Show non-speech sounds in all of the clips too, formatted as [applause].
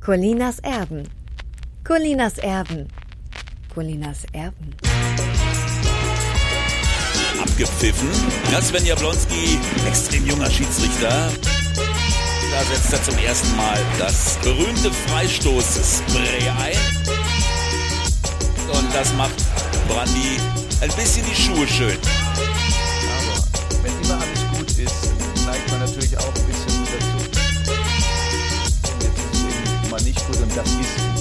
Colinas Erben. Colinas Erben. Colinas Erben. Abgepfiffen. Ja, Sven Jablonski, extrem junger Schiedsrichter. Da setzt er zum ersten Mal das berühmte Freistoß-Spray ein. Und das macht Brandi ein bisschen die Schuhe schön. Aber wenn immer alles gut ist, neigt man natürlich auch ein bisschen mal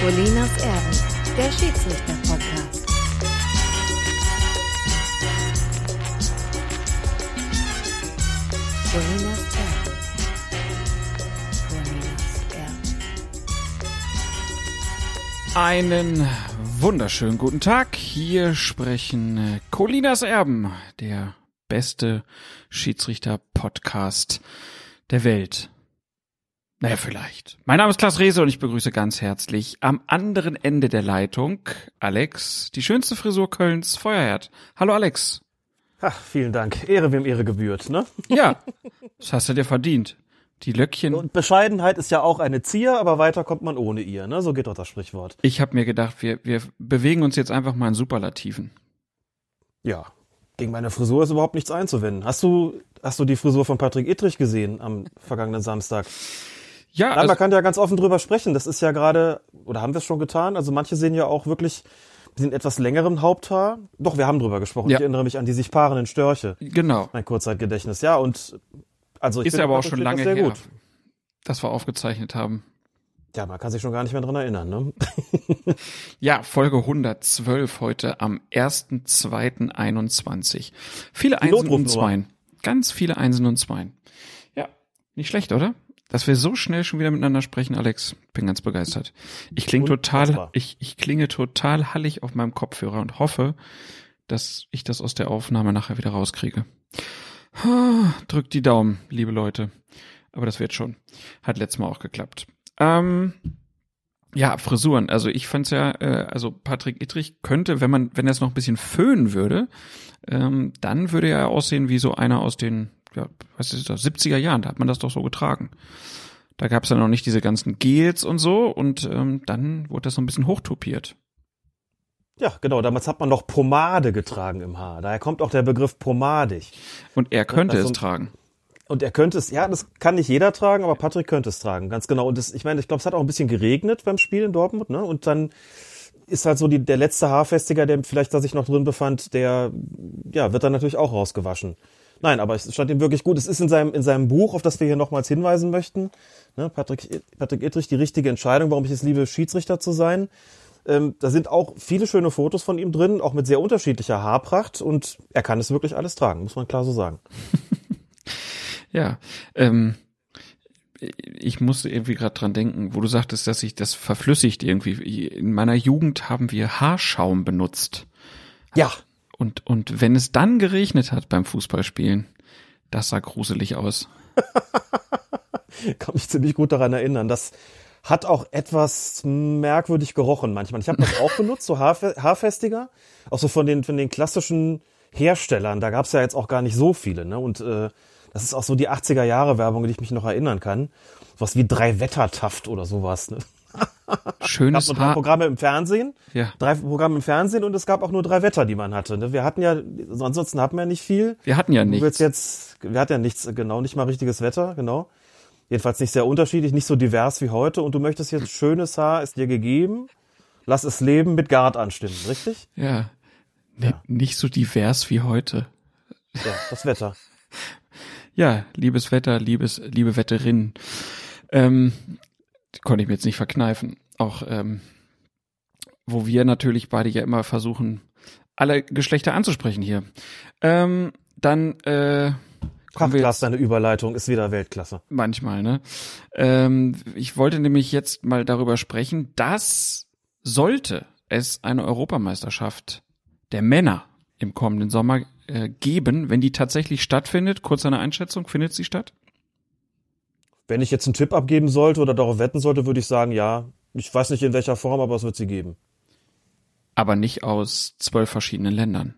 Colinas Erben. Der Schiedsrichter-Podcast. Colinas Erben. Colinas Erben. Einen wunderschönen guten Tag. Hier sprechen Colinas Erben, der beste Schiedsrichter-Podcast der Welt. Naja, vielleicht. Mein Name ist Klaas Rehse und ich begrüße ganz herzlich am anderen Ende der Leitung Alex, die schönste Frisur Kölns, Feuerherd. Hallo Alex. Ach, vielen Dank. Ehre, wem Ehre gebührt, ne? Ja, das hast du dir verdient. Die Löckchen. Und Bescheidenheit ist ja auch eine Zier, aber weiter kommt man ohne ihr, ne? So geht doch das Sprichwort. Ich habe mir gedacht, wir, wir bewegen uns jetzt einfach mal in Superlativen. Ja. Gegen meine Frisur ist überhaupt nichts einzuwenden. Hast du, hast du die Frisur von Patrick Ittrich gesehen am vergangenen Samstag? Ja, Nein, also, man kann ja ganz offen drüber sprechen. Das ist ja gerade, oder haben wir es schon getan? Also manche sehen ja auch wirklich den etwas längeren Haupthaar. Doch, wir haben drüber gesprochen. Ja. Ich erinnere mich an die sich paarenden Störche. genau. Mein Kurzzeitgedächtnis. Ja, und also ich Ist finde, aber auch schon lange sehr her, gut. dass wir aufgezeichnet haben. Ja, man kann sich schon gar nicht mehr dran erinnern, ne? [laughs] Ja, Folge 112 heute am 1.2.21. Viele Einsen und. Zweien. Ganz viele Einsen und Zweien. Ja, nicht schlecht, oder? Dass wir so schnell schon wieder miteinander sprechen, Alex. Bin ganz begeistert. Ich klinge total, ich, ich klinge total hallig auf meinem Kopfhörer und hoffe, dass ich das aus der Aufnahme nachher wieder rauskriege. [sighs] Drückt die Daumen, liebe Leute. Aber das wird schon. Hat letztes Mal auch geklappt. Ähm, ja, Frisuren. Also ich fand's ja, äh, also Patrick Ittrich könnte, wenn man, wenn er es noch ein bisschen föhnen würde, ähm, dann würde er aussehen wie so einer aus den, ja, was ist das, 70er Jahren. Da hat man das doch so getragen. Da gab's dann noch nicht diese ganzen Gels und so und ähm, dann wurde das so ein bisschen hochtopiert. Ja, genau. Damals hat man noch Pomade getragen im Haar. Daher kommt auch der Begriff pomadig. Und er könnte Also- es tragen. Und er könnte es, ja, das kann nicht jeder tragen, aber Patrick könnte es tragen, ganz genau. Und das, ich meine, ich glaube, es hat auch ein bisschen geregnet beim Spiel in Dortmund, ne? Und dann ist halt so die, der letzte Haarfestiger, der vielleicht da sich noch drin befand, der, ja, wird dann natürlich auch rausgewaschen. Nein, aber es stand ihm wirklich gut. Es ist in seinem, in seinem Buch, auf das wir hier nochmals hinweisen möchten, ne? Patrick, Patrick Ittrich, die richtige Entscheidung, warum ich es liebe, Schiedsrichter zu sein. Ähm, da sind auch viele schöne Fotos von ihm drin, auch mit sehr unterschiedlicher Haarpracht und er kann es wirklich alles tragen, muss man klar so sagen. [laughs] Ja, ähm, ich musste irgendwie gerade dran denken, wo du sagtest, dass sich das verflüssigt irgendwie. In meiner Jugend haben wir Haarschaum benutzt. Ja, Und, und wenn es dann geregnet hat beim Fußballspielen, das sah gruselig aus. [laughs] kann mich ziemlich gut daran erinnern. Das hat auch etwas merkwürdig gerochen manchmal. Ich habe das auch benutzt, so Haarfe Haarfestiger, auch so von den von den klassischen Herstellern. Da gab es ja jetzt auch gar nicht so viele. Ne? Und äh, das ist auch so die 80er Jahre Werbung, die ich mich noch erinnern kann. Was wie drei Wettertaft oder sowas. Ne? Schönes Und drei Haar. Programme im Fernsehen. Ja. Drei Programme im Fernsehen und es gab auch nur drei Wetter, die man hatte. Ne? Wir hatten ja, ansonsten hatten wir ja nicht viel. Wir hatten ja nichts. jetzt, wir hatten ja nichts, genau, nicht mal richtiges Wetter, genau. Jedenfalls nicht sehr unterschiedlich, nicht so divers wie heute. Und du möchtest jetzt schönes Haar, ist dir gegeben. Lass es leben mit Gard anstimmen, richtig? Ja. Nee, Nicht so divers wie heute. Ja, das Wetter. [laughs] Ja, liebes Wetter, liebes, liebe Wetterin. Ähm, konnte ich mir jetzt nicht verkneifen. Auch ähm, wo wir natürlich beide ja immer versuchen, alle Geschlechter anzusprechen hier. Ähm, dann äh, jetzt deine Überleitung ist wieder Weltklasse. manchmal, ne? Ähm, ich wollte nämlich jetzt mal darüber sprechen, dass sollte es eine Europameisterschaft der Männer im kommenden Sommer äh, geben, wenn die tatsächlich stattfindet, kurz eine Einschätzung, findet sie statt? Wenn ich jetzt einen Tipp abgeben sollte oder darauf wetten sollte, würde ich sagen, ja. Ich weiß nicht in welcher Form, aber es wird sie geben. Aber nicht aus zwölf verschiedenen Ländern.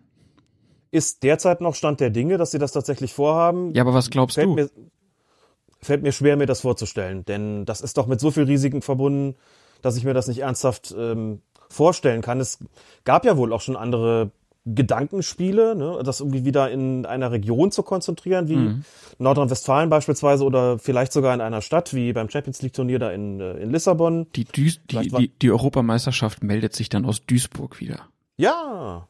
Ist derzeit noch Stand der Dinge, dass sie das tatsächlich vorhaben? Ja, aber was glaubst fällt du? Mir, fällt mir schwer, mir das vorzustellen. Denn das ist doch mit so viel Risiken verbunden, dass ich mir das nicht ernsthaft ähm, vorstellen kann. Es gab ja wohl auch schon andere Gedankenspiele, ne, das irgendwie wieder in einer Region zu konzentrieren, wie Mhm. Nordrhein-Westfalen beispielsweise oder vielleicht sogar in einer Stadt, wie beim Champions League Turnier da in, äh, in Lissabon. Die, Duis die, die, die Europameisterschaft meldet sich dann aus Duisburg wieder. Ja,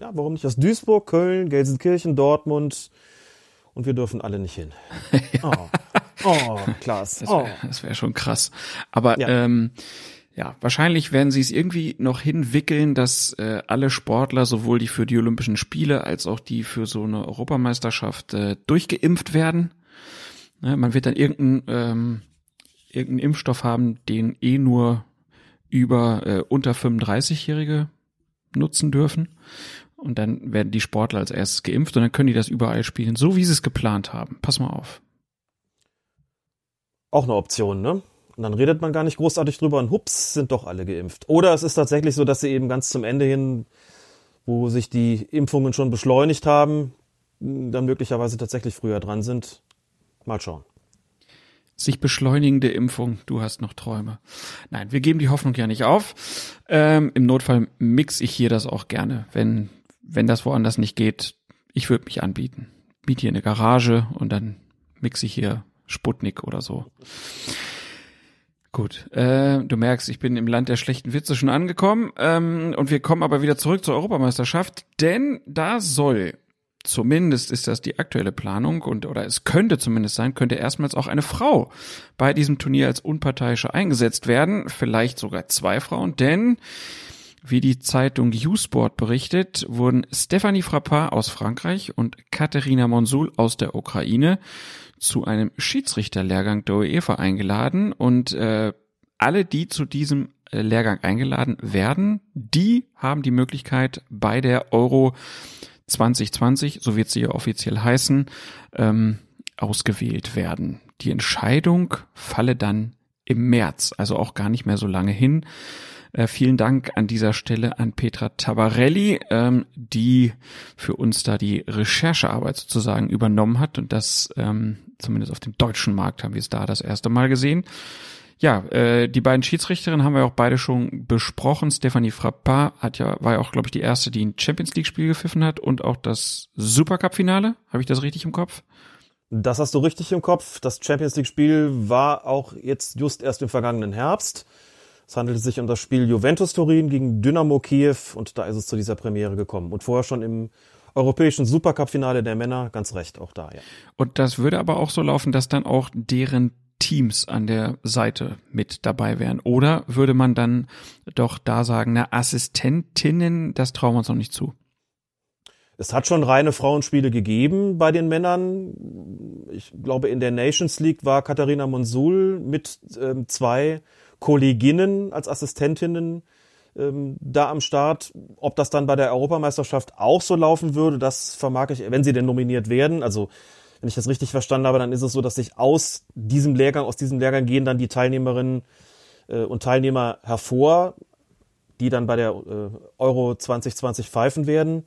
ja, warum nicht aus Duisburg, Köln, Gelsenkirchen, Dortmund und wir dürfen alle nicht hin. [laughs] Oh, oh Klaas. Das Oh. wäre das wär schon krass. Aber Ja. ähm, ja, wahrscheinlich werden sie es irgendwie noch hinwickeln, dass äh, alle Sportler, sowohl die für die Olympischen Spiele als auch die für so eine Europameisterschaft äh, durchgeimpft werden. Ne, man wird dann irgendeinen ähm, irgendeinen Impfstoff haben, den eh nur über äh, unter 35-Jährige nutzen dürfen. Und dann werden die Sportler als erstes geimpft und dann können die das überall spielen, so wie sie es geplant haben. Pass mal auf. Auch eine Option, ne? Und dann redet man gar nicht großartig drüber und hups, sind doch alle geimpft. Oder es ist tatsächlich so, dass sie eben ganz zum Ende hin, wo sich die Impfungen schon beschleunigt haben, dann möglicherweise tatsächlich früher dran sind. Mal schauen. sich beschleunigende Impfung, du hast noch Träume. Nein, wir geben die Hoffnung ja nicht auf. Ähm, Im Notfall mix ich hier das auch gerne, wenn, wenn das woanders nicht geht. Ich würde mich anbieten. Miet hier eine Garage und dann mix ich hier Sputnik oder so. Gut, äh, du merkst, ich bin im Land der schlechten Witze schon angekommen ähm, und wir kommen aber wieder zurück zur Europameisterschaft, denn da soll zumindest ist das die aktuelle Planung und oder es könnte zumindest sein, könnte erstmals auch eine Frau bei diesem Turnier als Unparteiische eingesetzt werden, vielleicht sogar zwei Frauen, denn wie die Zeitung U-Sport berichtet, wurden Stephanie Frappard aus Frankreich und Katharina Monsul aus der Ukraine zu einem Schiedsrichterlehrgang der UEFA eingeladen und äh, alle, die zu diesem äh, Lehrgang eingeladen werden, die haben die Möglichkeit bei der Euro 2020, so wird sie ja offiziell heißen, ähm, ausgewählt werden. Die Entscheidung falle dann im März, also auch gar nicht mehr so lange hin. Äh, vielen Dank an dieser Stelle an Petra Tabarelli, ähm, die für uns da die Recherchearbeit sozusagen übernommen hat und das ähm, zumindest auf dem deutschen Markt haben wir es da das erste Mal gesehen. Ja, äh, die beiden Schiedsrichterinnen haben wir auch beide schon besprochen. Stephanie Frappard hat ja, war ja auch, glaube ich, die erste, die ein Champions League-Spiel gepfiffen hat und auch das Supercup-Finale. Habe ich das richtig im Kopf? Das hast du richtig im Kopf. Das Champions League-Spiel war auch jetzt just erst im vergangenen Herbst. Es handelte sich um das Spiel Juventus Turin gegen Dynamo Kiew und da ist es zu dieser Premiere gekommen. Und vorher schon im europäischen Supercup-Finale der Männer, ganz recht, auch da, ja. Und das würde aber auch so laufen, dass dann auch deren Teams an der Seite mit dabei wären. Oder würde man dann doch da sagen, na, Assistentinnen, das trauen wir uns noch nicht zu. Es hat schon reine Frauenspiele gegeben bei den Männern. Ich glaube, in der Nations League war Katharina Monsul mit ähm, zwei Kolleginnen als Assistentinnen ähm, da am Start. Ob das dann bei der Europameisterschaft auch so laufen würde, das vermag ich, wenn sie denn nominiert werden. Also wenn ich das richtig verstanden habe, dann ist es so, dass sich aus diesem Lehrgang, aus diesem Lehrgang gehen dann die Teilnehmerinnen äh, und Teilnehmer hervor, die dann bei der äh, Euro 2020 pfeifen werden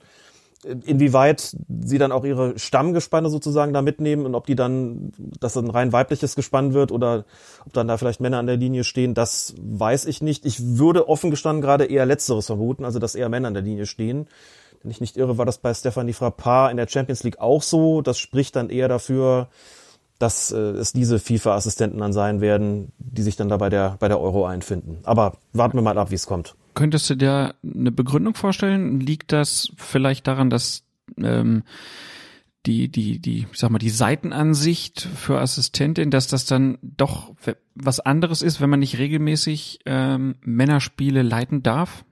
inwieweit sie dann auch ihre Stammgespanne sozusagen da mitnehmen und ob die dann, dass ein rein weibliches Gespann wird oder ob dann da vielleicht Männer an der Linie stehen, das weiß ich nicht. Ich würde offen gestanden gerade eher Letzteres vermuten, also dass eher Männer an der Linie stehen. Wenn ich nicht irre, war das bei Stephanie Frappard in der Champions League auch so. Das spricht dann eher dafür, dass äh, es diese FIFA-Assistenten dann sein werden, die sich dann da bei der, bei der Euro einfinden. Aber warten wir mal ab, wie es kommt. Könntest du dir eine Begründung vorstellen? Liegt das vielleicht daran, dass ähm, die, die, die, ich sag mal, die Seitenansicht für Assistentin, dass das dann doch was anderes ist, wenn man nicht regelmäßig ähm, Männerspiele leiten darf?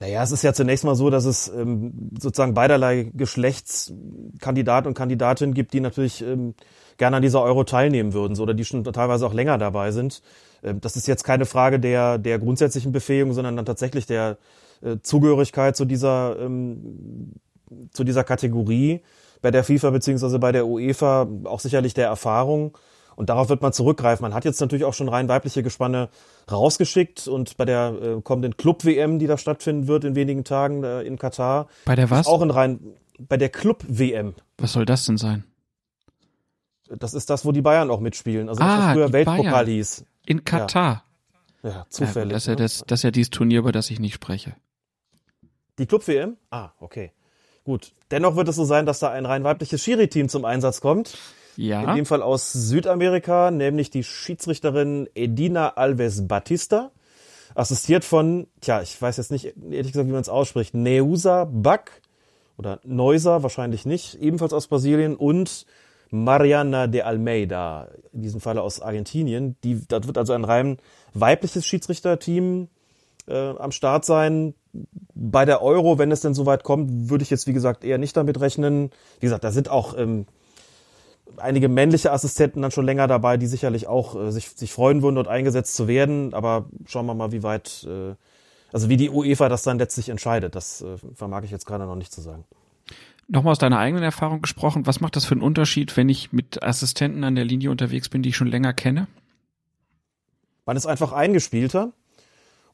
Naja, es ist ja zunächst mal so, dass es ähm, sozusagen beiderlei Geschlechtskandidaten und Kandidatinnen gibt, die natürlich ähm, gerne an dieser Euro teilnehmen würden, so, oder die schon teilweise auch länger dabei sind. Ähm, das ist jetzt keine Frage der, der grundsätzlichen Befähigung, sondern dann tatsächlich der äh, Zugehörigkeit zu dieser, ähm, zu dieser Kategorie bei der FIFA beziehungsweise bei der UEFA, auch sicherlich der Erfahrung. Und darauf wird man zurückgreifen. Man hat jetzt natürlich auch schon rein weibliche Gespanne rausgeschickt und bei der äh, kommenden Club-WM, die da stattfinden wird in wenigen Tagen äh, in Katar. Bei der was? Auch in rein bei der Club-WM. Was soll das denn sein? Das ist das, wo die Bayern auch mitspielen. Also das, Ah, was früher Weltpokal Bayern. hieß. In Katar. Ja, Ja, zufällig. das, ist ja ne? das, das ist ja dieses Turnier, über das ich nicht spreche. Die Club-WM? Ah, okay. Gut. Dennoch wird es so sein, dass da ein rein weibliches Schiri-Team zum Einsatz kommt. In Ja. dem Fall aus Südamerika, nämlich die Schiedsrichterin Edina Alves Batista. Assistiert von, tja, ich weiß jetzt nicht, ehrlich gesagt, wie man es ausspricht, Neusa Bak oder Neusa, wahrscheinlich nicht, ebenfalls aus Brasilien und Mariana de Almeida, in diesem Falle aus Argentinien. Die, das wird also ein rein weibliches Schiedsrichterteam äh, am Start sein. Bei der Euro, wenn es denn soweit kommt, würde ich jetzt, wie gesagt, eher nicht damit rechnen. Wie gesagt, da sind auch ähm, einige männliche Assistenten dann schon länger dabei, die sicherlich auch äh, sich, sich freuen würden, dort eingesetzt zu werden. Aber schauen wir mal, wie weit, äh, also wie die UEFA das dann letztlich entscheidet. Das äh, vermag ich jetzt gerade noch nicht zu sagen. Nochmal aus deiner eigenen Erfahrung gesprochen, was macht das für einen Unterschied, wenn ich mit Assistenten an der Linie unterwegs bin, die ich schon länger kenne? Man ist einfach eingespielter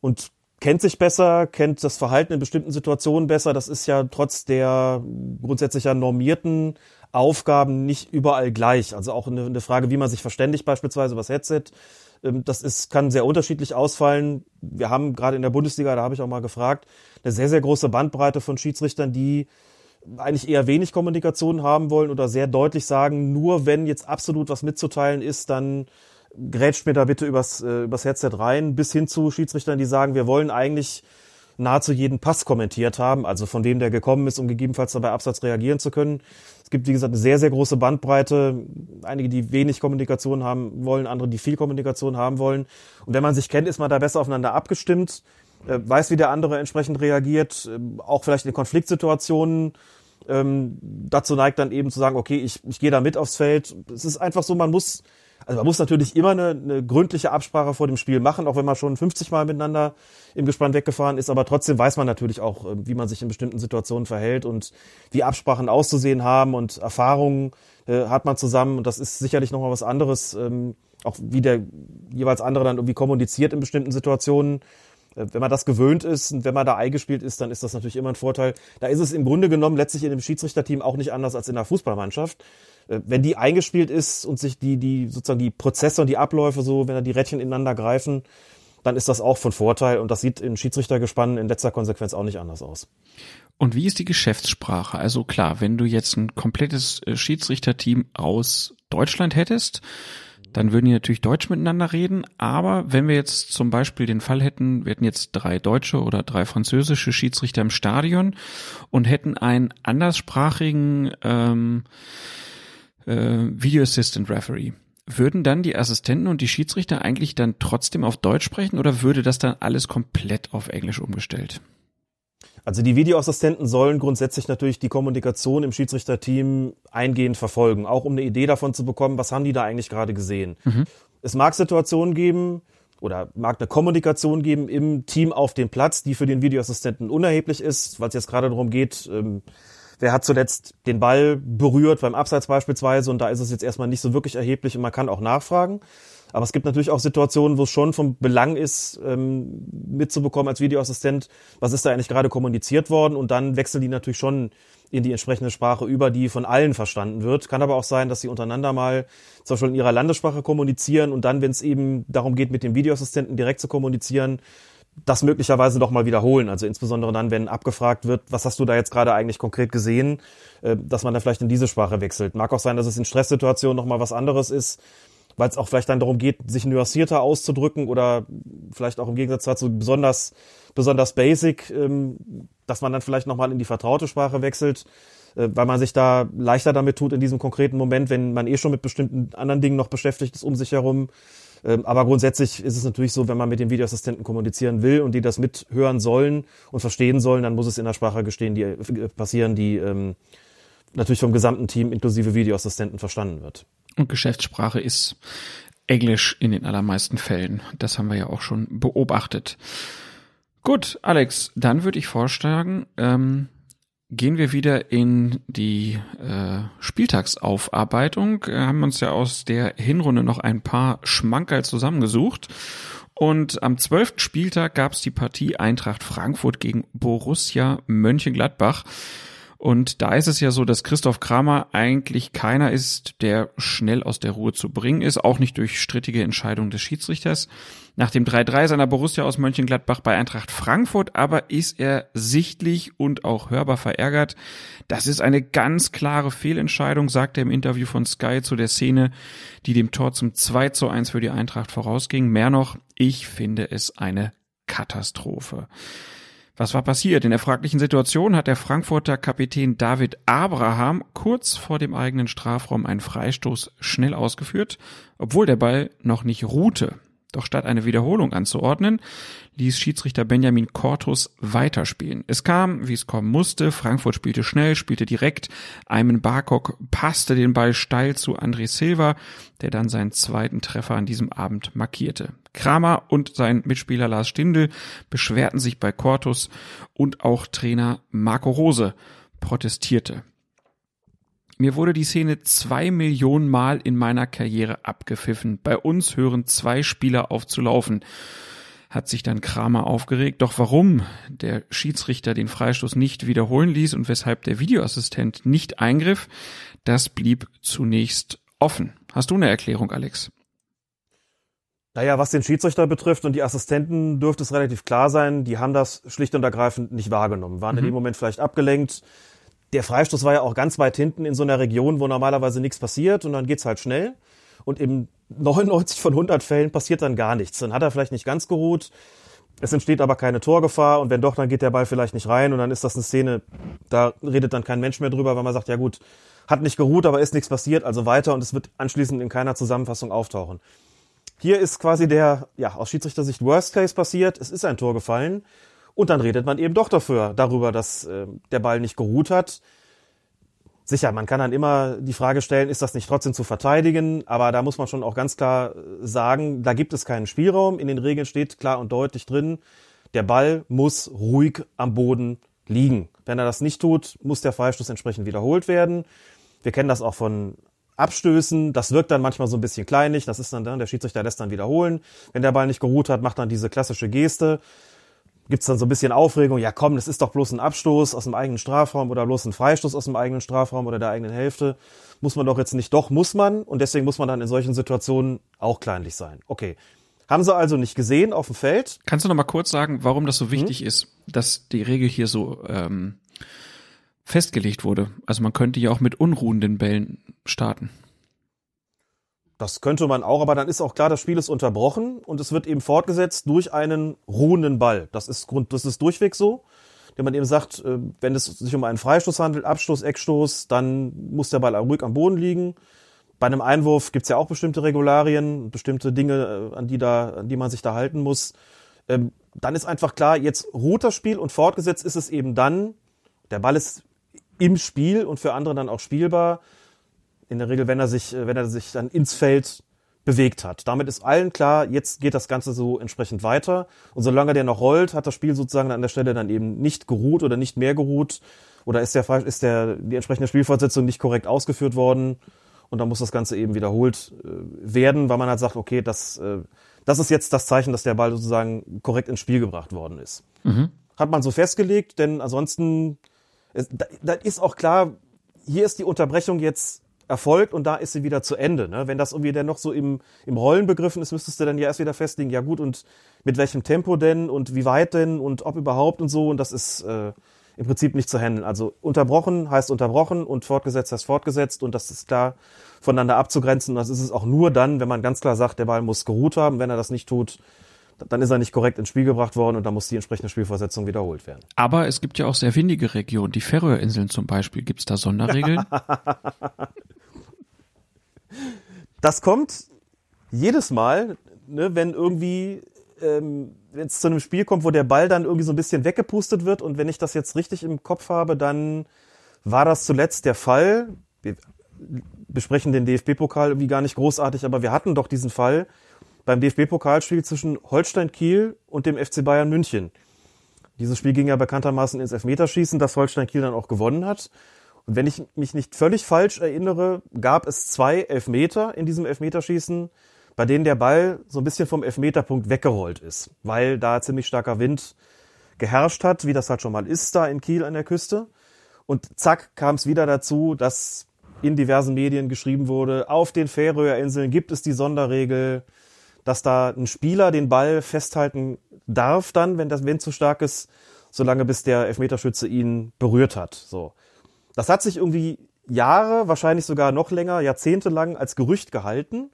und kennt sich besser, kennt das Verhalten in bestimmten Situationen besser. Das ist ja trotz der grundsätzlich ja normierten Aufgaben nicht überall gleich. Also auch eine, eine Frage, wie man sich verständigt, beispielsweise über das Headset. Ähm, Das ist, kann sehr unterschiedlich ausfallen. Wir haben gerade in der Bundesliga, da habe ich auch mal gefragt, eine sehr, sehr große Bandbreite von Schiedsrichtern, die eigentlich eher wenig Kommunikation haben wollen oder sehr deutlich sagen, nur wenn jetzt absolut was mitzuteilen ist, dann grätscht mir da bitte übers, äh, übers Headset rein, bis hin zu Schiedsrichtern, die sagen, wir wollen eigentlich nahezu jeden Pass kommentiert haben, also von wem der gekommen ist, um gegebenenfalls dabei Absatz reagieren zu können. Es gibt, wie gesagt, eine sehr, sehr große Bandbreite. Einige, die wenig Kommunikation haben wollen, andere, die viel Kommunikation haben wollen. Und wenn man sich kennt, ist man da besser aufeinander abgestimmt, äh, weiß, wie der andere entsprechend reagiert, äh, auch vielleicht in Konfliktsituationen ähm, dazu neigt dann eben zu sagen, okay, ich, ich gehe da mit aufs Feld. Es ist einfach so, man muss, also man muss natürlich immer eine, eine gründliche Absprache vor dem Spiel machen, auch wenn man schon 50 Mal miteinander im Gespann weggefahren ist, aber trotzdem weiß man natürlich auch, äh, wie man sich in bestimmten Situationen verhält und wie Absprachen auszusehen haben und Erfahrungen äh, hat man zusammen und das ist sicherlich nochmal was anderes, ähm, auch wie der jeweils andere dann irgendwie kommuniziert in bestimmten Situationen. Äh, Wenn man das gewöhnt ist und wenn man da eingespielt ist, dann ist das natürlich immer ein Vorteil. Da ist es im Grunde genommen letztlich in dem Schiedsrichterteam auch nicht anders als in der Fußballmannschaft. Äh, Wenn die eingespielt ist und sich die, die sozusagen die Prozesse und die Abläufe so, wenn da die Rädchen ineinander greifen, dann ist das auch von Vorteil und das sieht in Schiedsrichtergespannen in letzter Konsequenz auch nicht anders aus. Und wie ist die Geschäftssprache? Also klar, wenn du jetzt ein komplettes äh, Schiedsrichterteam aus Deutschland hättest, dann würden die natürlich Deutsch miteinander reden. Aber wenn wir jetzt zum Beispiel den Fall hätten, wir hätten jetzt drei deutsche oder drei französische Schiedsrichter im Stadion und hätten einen anderssprachigen ähm, äh, Video Assistant Referee. Würden dann die Assistenten und die Schiedsrichter eigentlich dann trotzdem auf Deutsch sprechen oder würde das dann alles komplett auf Englisch umgestellt? Also die Videoassistenten sollen grundsätzlich natürlich die Kommunikation im Schiedsrichterteam eingehend verfolgen, auch um eine Idee davon zu bekommen, was haben die da eigentlich gerade gesehen. Es mag Situationen geben oder mag eine Kommunikation geben im Team auf dem Platz, die für den Videoassistenten unerheblich ist, weil es jetzt gerade darum geht, ähm, wer hat zuletzt den Ball berührt beim Abseits beispielsweise und da ist es jetzt erstmal nicht so wirklich erheblich und man kann auch nachfragen. Aber es gibt natürlich auch Situationen, wo es schon vom Belang ist, ähm, mitzubekommen als Videoassistent, was ist da eigentlich gerade kommuniziert worden und dann wechseln die natürlich schon in die entsprechende Sprache über, die von allen verstanden wird. Kann aber auch sein, dass sie untereinander mal zum Beispiel in ihrer Landessprache kommunizieren und dann, wenn es eben darum geht, mit dem Videoassistenten direkt zu kommunizieren, das möglicherweise doch mal wiederholen. Also insbesondere dann, wenn abgefragt wird, was hast du da jetzt gerade eigentlich konkret gesehen, äh, dass man dann vielleicht in diese Sprache wechselt. Mag auch sein, dass es in Stresssituationen noch mal was anderes ist, weil es auch vielleicht dann darum geht, sich nuancierter auszudrücken oder vielleicht auch im Gegensatz dazu besonders besonders basic, ähm, dass man dann vielleicht noch mal in die vertraute Sprache wechselt. äh, weil man sich da leichter damit tut in diesem konkreten Moment, wenn man eh schon mit bestimmten anderen Dingen noch beschäftigt ist um sich herum. Ähm, aber grundsätzlich ist es natürlich so, wenn man mit den Videoassistenten kommunizieren will und die das mithören sollen und verstehen sollen, dann muss es in der Sprache gestehen, die äh, passieren, die ähm, natürlich vom gesamten Team inklusive Videoassistenten verstanden wird. Und Geschäftssprache ist Englisch in den allermeisten Fällen. Das haben wir ja auch schon beobachtet. Gut, Alex, dann würde ich vorschlagen, ähm, gehen wir wieder in die äh, Spieltagsaufarbeitung. Wir haben uns ja aus der Hinrunde noch ein paar Schmankerl zusammengesucht. Und am zwölften Spieltag gab es die Partie Eintracht Frankfurt gegen Borussia Mönchengladbach. Und da ist es ja so, dass Christoph Kramer eigentlich keiner ist, der schnell aus der Ruhe zu bringen ist, auch nicht durch strittige Entscheidungen des Schiedsrichters. Nach dem 3-3 seiner Borussia aus Mönchengladbach bei Eintracht Frankfurt aber ist er sichtlich und auch hörbar verärgert. Das ist eine ganz klare Fehlentscheidung, sagt er im Interview von Sky zu der Szene, die dem Tor zum 2 zu 1 für die Eintracht vorausging. Mehr noch, ich finde es eine Katastrophe. Was war passiert? In der fraglichen Situation hat der Frankfurter Kapitän David Abraham kurz vor dem eigenen Strafraum einen Freistoß schnell ausgeführt, obwohl der Ball noch nicht ruhte. Doch statt eine Wiederholung anzuordnen, ließ Schiedsrichter Benjamin Cortus weiterspielen. Es kam, wie es kommen musste. Frankfurt spielte schnell, spielte direkt. Ayman Barkok passte den Ball steil zu André Silva, der dann seinen zweiten Treffer an diesem Abend markierte. Kramer und sein Mitspieler Lars Stindl beschwerten sich bei Cortus und auch Trainer Marco Rose protestierte. Mir wurde die Szene zwei Millionen Mal in meiner Karriere abgepfiffen. Bei uns hören zwei Spieler auf zu laufen. Hat sich dann Kramer aufgeregt. Doch warum der Schiedsrichter den Freistoß nicht wiederholen ließ und weshalb der Videoassistent nicht eingriff, das blieb zunächst offen. Hast du eine Erklärung, Alex? Naja, was den Schiedsrichter betrifft und die Assistenten dürfte es relativ klar sein, die haben das schlicht und ergreifend nicht wahrgenommen, waren mhm. in dem Moment vielleicht abgelenkt. Der Freistoß war ja auch ganz weit hinten in so einer Region, wo normalerweise nichts passiert und dann geht's halt schnell. Und in [laughs] 99 von 100 Fällen passiert dann gar nichts. Dann hat er vielleicht nicht ganz geruht. Es entsteht aber keine Torgefahr und wenn doch, dann geht der Ball vielleicht nicht rein und dann ist das eine Szene, da redet dann kein Mensch mehr drüber, weil man sagt, ja gut, hat nicht geruht, aber ist nichts passiert, also weiter und es wird anschließend in keiner Zusammenfassung auftauchen. Hier ist quasi der, ja, aus Schiedsrichtersicht Worst Case passiert. Es ist ein Tor gefallen. Und dann redet man eben doch dafür, darüber, dass äh, der Ball nicht geruht hat. Sicher, man kann dann immer die Frage stellen, ist das nicht trotzdem zu verteidigen? Aber da muss man schon auch ganz klar äh, sagen, da gibt es keinen Spielraum. In den Regeln steht klar und deutlich drin, der Ball muss ruhig am Boden liegen. Wenn er das nicht tut, muss der Freistoß entsprechend wiederholt werden. Wir kennen das auch von Abstößen. Das wirkt dann manchmal so ein bisschen kleinlich. Das ist dann, der Schiedsrichter lässt dann wiederholen. Wenn der Ball nicht geruht hat, macht dann diese klassische Geste. Gibt's dann so ein bisschen Aufregung. Ja, komm, das ist doch bloß ein Abstoß aus dem eigenen Strafraum oder bloß ein Freistoß aus dem eigenen Strafraum oder der eigenen Hälfte. Muss man doch jetzt nicht. Doch, muss man. Und deswegen muss man dann in solchen Situationen auch kleinlich sein. Okay. Haben sie also nicht gesehen auf dem Feld. Kannst du noch mal kurz sagen, warum das so wichtig hm? ist, dass die Regel hier so ähm, festgelegt wurde. Also man könnte ja auch mit unruhenden Bällen starten. Das könnte man auch, aber dann ist auch klar, das Spiel ist unterbrochen und es wird eben fortgesetzt durch einen ruhenden Ball. Das ist Grund, das ist durchweg so. Wenn man eben sagt, äh, wenn es sich um einen Freistoß handelt, Abstoß, Eckstoß, dann muss der Ball ruhig am Boden liegen. Bei einem Einwurf gibt's ja auch bestimmte Regularien, bestimmte Dinge, äh, an die da, an die man sich da halten muss. Ähm, dann ist einfach klar, jetzt ruht das Spiel und fortgesetzt ist es eben dann, der Ball ist im Spiel und für andere dann auch spielbar. In der Regel, wenn er sich, wenn er sich dann ins Feld bewegt hat. Damit ist allen klar, jetzt geht das Ganze so entsprechend weiter. Und solange der noch rollt, hat das Spiel sozusagen an der Stelle dann eben nicht geruht oder nicht mehr geruht. Oder ist der, ist der, die entsprechende Spielfortsetzung nicht korrekt ausgeführt worden. Und dann muss das Ganze eben wiederholt äh, werden, weil man halt sagt, okay, das, äh, das ist jetzt das Zeichen, dass der Ball sozusagen korrekt ins Spiel gebracht worden ist. Mhm. Hat man so festgelegt, denn ansonsten da, da ist auch klar, hier ist die Unterbrechung jetzt erfolgt und da ist sie wieder zu Ende. Ne? Wenn das irgendwie dann noch so im, im Rollen begriffen ist, müsstest du dann ja erst wieder festlegen, ja gut, und mit welchem Tempo denn und wie weit denn und ob überhaupt und so. Und das ist äh, im Prinzip nicht zu handeln. Also unterbrochen heißt unterbrochen und fortgesetzt heißt fortgesetzt und das ist klar voneinander abzugrenzen. Und das ist es auch nur dann, wenn man ganz klar sagt, der Ball muss geruht haben. Wenn er das nicht tut, dann ist er nicht korrekt ins Spiel gebracht worden und dann muss die entsprechende Spielversetzung wiederholt werden. Aber es gibt ja auch sehr windige Regionen, die Färöerinseln zum Beispiel. Gibt es da Sonderregeln? [laughs] Das kommt jedes Mal, ne, wenn irgendwie, ähm, wenn es zu einem Spiel kommt, wo der Ball dann irgendwie so ein bisschen weggepustet wird und wenn ich das jetzt richtig im Kopf habe, dann war das zuletzt der Fall. Wir besprechen den DFB-Pokal irgendwie gar nicht großartig, aber wir hatten doch diesen Fall beim DFB-Pokalspiel zwischen Holstein Kiel und dem FC Bayern München. Dieses Spiel ging ja bekanntermaßen ins Elfmeterschießen, das Holstein Kiel dann auch gewonnen hat. Und wenn ich mich nicht völlig falsch erinnere, gab es zwei Elfmeter in diesem Elfmeterschießen, bei denen der Ball so ein bisschen vom Elfmeterpunkt weggerollt ist, weil da ziemlich starker Wind geherrscht hat, wie das halt schon mal ist da in Kiel an der Küste. Und zack kam es wieder dazu, dass in diversen Medien geschrieben wurde, auf den Färöerinseln gibt es die Sonderregel, dass da ein Spieler den Ball festhalten darf dann, wenn das Wind zu stark ist, solange bis der Elfmeterschütze ihn berührt hat. So. Das hat sich irgendwie Jahre, wahrscheinlich sogar noch länger, Jahrzehnte lang als Gerücht gehalten.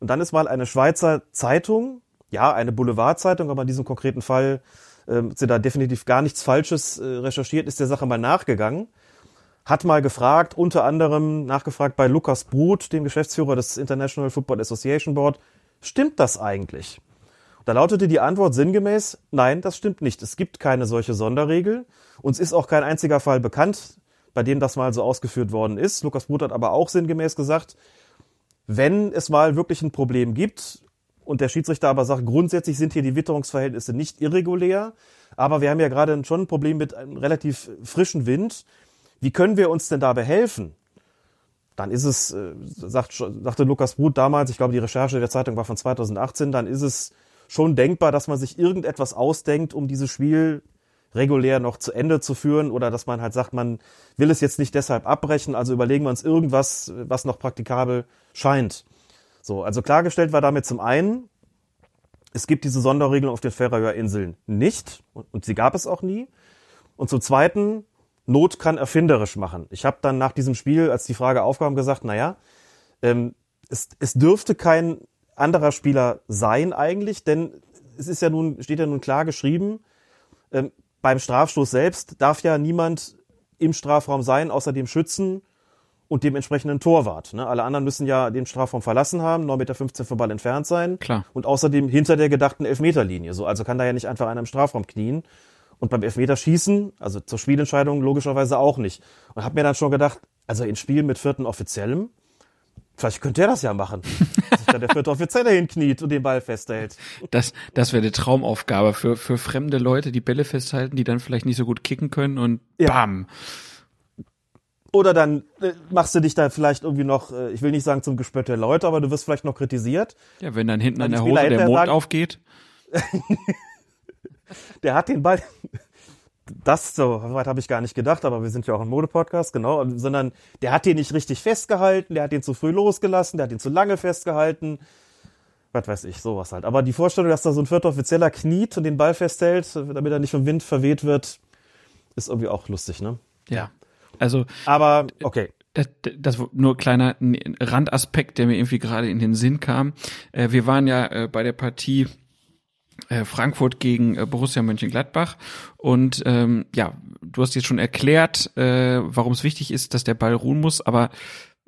Und dann ist mal eine Schweizer Zeitung, ja, eine Boulevardzeitung, aber in diesem konkreten Fall äh, sie da definitiv gar nichts Falsches äh, recherchiert, ist der Sache mal nachgegangen. Hat mal gefragt, unter anderem nachgefragt bei Lukas Brut, dem Geschäftsführer des International Football Association Board, stimmt das eigentlich? Da lautete die Antwort sinngemäß, nein, das stimmt nicht. Es gibt keine solche Sonderregel. Uns ist auch kein einziger Fall bekannt, bei dem das mal so ausgeführt worden ist. Lukas Brut hat aber auch sinngemäß gesagt, wenn es mal wirklich ein Problem gibt und der Schiedsrichter aber sagt, grundsätzlich sind hier die Witterungsverhältnisse nicht irregulär, aber wir haben ja gerade schon ein Problem mit einem relativ frischen Wind. Wie können wir uns denn dabei helfen? Dann ist es, äh, sagt, sagte Lukas Brut damals, ich glaube, die Recherche der Zeitung war von 2018, dann ist es schon denkbar, dass man sich irgendetwas ausdenkt, um dieses Spiel regulär noch zu Ende zu führen oder dass man halt sagt, man will es jetzt nicht deshalb abbrechen, also überlegen wir uns irgendwas, was noch praktikabel scheint. So, also klargestellt war damit zum einen, es gibt diese Sonderregelung auf den Färöerinseln nicht und sie gab es auch nie. Und zum zweiten, Not kann erfinderisch machen. Ich habe dann nach diesem Spiel, als die Frage aufkam, gesagt, naja, ähm, es, es dürfte kein anderer Spieler sein eigentlich, denn es ist ja nun, steht ja nun klar geschrieben, ähm, beim Strafstoß selbst darf ja niemand im Strafraum sein, außer dem Schützen und dem entsprechenden Torwart. Ne? Alle anderen müssen ja den Strafraum verlassen haben, 9,15 Meter vom Ball entfernt sein. Klar. Und außerdem hinter der gedachten Elfmeterlinie. So, also kann da ja nicht einfach einer im Strafraum knien. Und beim Elfmeterschießen, also zur Spielentscheidung logischerweise auch nicht. Und habe mir dann schon gedacht, also in Spielen mit vierten Offiziellem, Vielleicht könnte er das ja machen. [laughs] Dass sich da der vierte Offizielle hinkniet und den Ball festhält. Das, das wäre eine Traumaufgabe für, für fremde Leute, die Bälle festhalten, die dann vielleicht nicht so gut kicken können und Ja. bam. Oder dann äh, machst du dich da vielleicht irgendwie noch, äh, ich will nicht sagen zum Gespött der Leute, aber du wirst vielleicht noch kritisiert. Ja, wenn dann hinten an der Hose der Mond sagen- aufgeht. [laughs] Der hat den Ball. Das so weit habe ich gar nicht gedacht, aber wir sind ja auch ein Modepodcast, genau, sondern der hat den nicht richtig festgehalten, der hat den zu früh losgelassen, der hat ihn zu lange festgehalten. Was weiß ich, sowas halt. Aber die Vorstellung, dass da so ein vierter Offizieller kniet und den Ball festhält, damit er nicht vom Wind verweht wird, ist irgendwie auch lustig, ne? Ja. Also, Aber okay. das, das nur kleiner Randaspekt, der mir irgendwie gerade in den Sinn kam. Äh, wir waren ja äh, bei der Partie äh, Frankfurt gegen äh, Borussia Mönchengladbach und ähm, ja, du hast jetzt schon erklärt, äh, warum es wichtig ist, dass der Ball ruhen muss, aber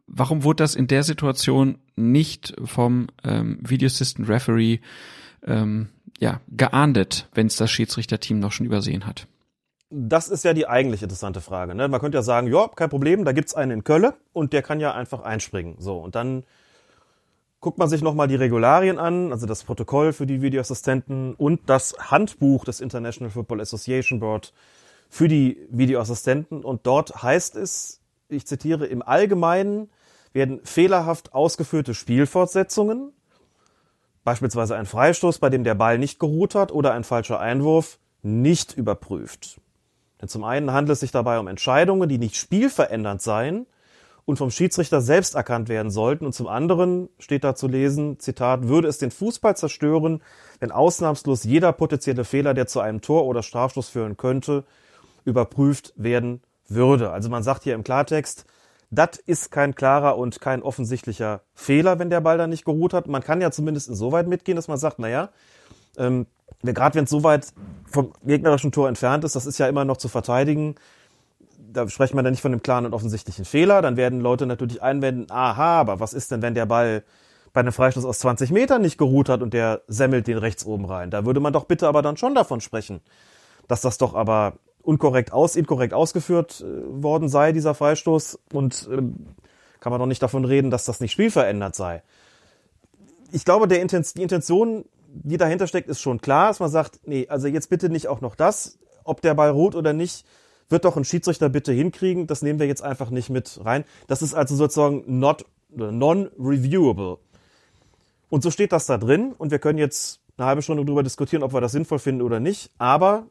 warum wurde das in der Situation nicht vom ähm, Video Assistant Referee ähm, ja, geahndet, wenn es das Schiedsrichterteam noch schon übersehen hat? Das ist ja die eigentlich interessante Frage. Ne? Man könnte ja sagen, ja, kein Problem, da gibt's einen in Kölle und der kann ja einfach einspringen. So, und dann guckt man sich nochmal die Regularien an, also das Protokoll für die Videoassistenten und das Handbuch des International Football Association Board für die Videoassistenten. Und dort heißt es, ich zitiere, im Allgemeinen werden fehlerhaft ausgeführte Spielfortsetzungen, beispielsweise ein Freistoß, bei dem der Ball nicht geruht hat oder ein falscher Einwurf, nicht überprüft. Denn zum einen handelt es sich dabei um Entscheidungen, die nicht spielverändernd seien und vom Schiedsrichter selbst erkannt werden sollten. Und zum anderen steht da zu lesen, Zitat, würde es den Fußball zerstören, wenn ausnahmslos jeder potenzielle Fehler, der zu einem Tor oder Strafstoß führen könnte, überprüft werden würde. Also man sagt hier im Klartext, das ist kein klarer und kein offensichtlicher Fehler, wenn der Ball da nicht geruht hat. Man kann ja zumindest insoweit mitgehen, dass man sagt, naja, Ähm, Gerade wenn es so weit vom gegnerischen Tor entfernt ist, das ist ja immer noch zu verteidigen. Da sprechen wir dann nicht von dem klaren und offensichtlichen Fehler. Dann werden Leute natürlich einwenden, aha, aber was ist denn, wenn der Ball bei einem Freistoß aus 20 Metern nicht geruht hat und der semmelt den rechts oben rein? Da würde man doch bitte aber dann schon davon sprechen, dass das doch aber unkorrekt aus, inkorrekt ausgeführt äh, worden sei, dieser Freistoß. Und ähm, kann man doch nicht davon reden, dass das nicht spielverändert sei. Ich glaube, der Intens die Intention, die dahinter steckt, ist schon klar, dass man sagt, nee, also jetzt bitte nicht auch noch das, ob der Ball ruht oder nicht, wird doch ein Schiedsrichter bitte hinkriegen, das nehmen wir jetzt einfach nicht mit rein. Das ist also sozusagen not, non-reviewable. Und so steht das da drin und wir können jetzt eine halbe Stunde darüber diskutieren, ob wir das sinnvoll finden oder nicht, aber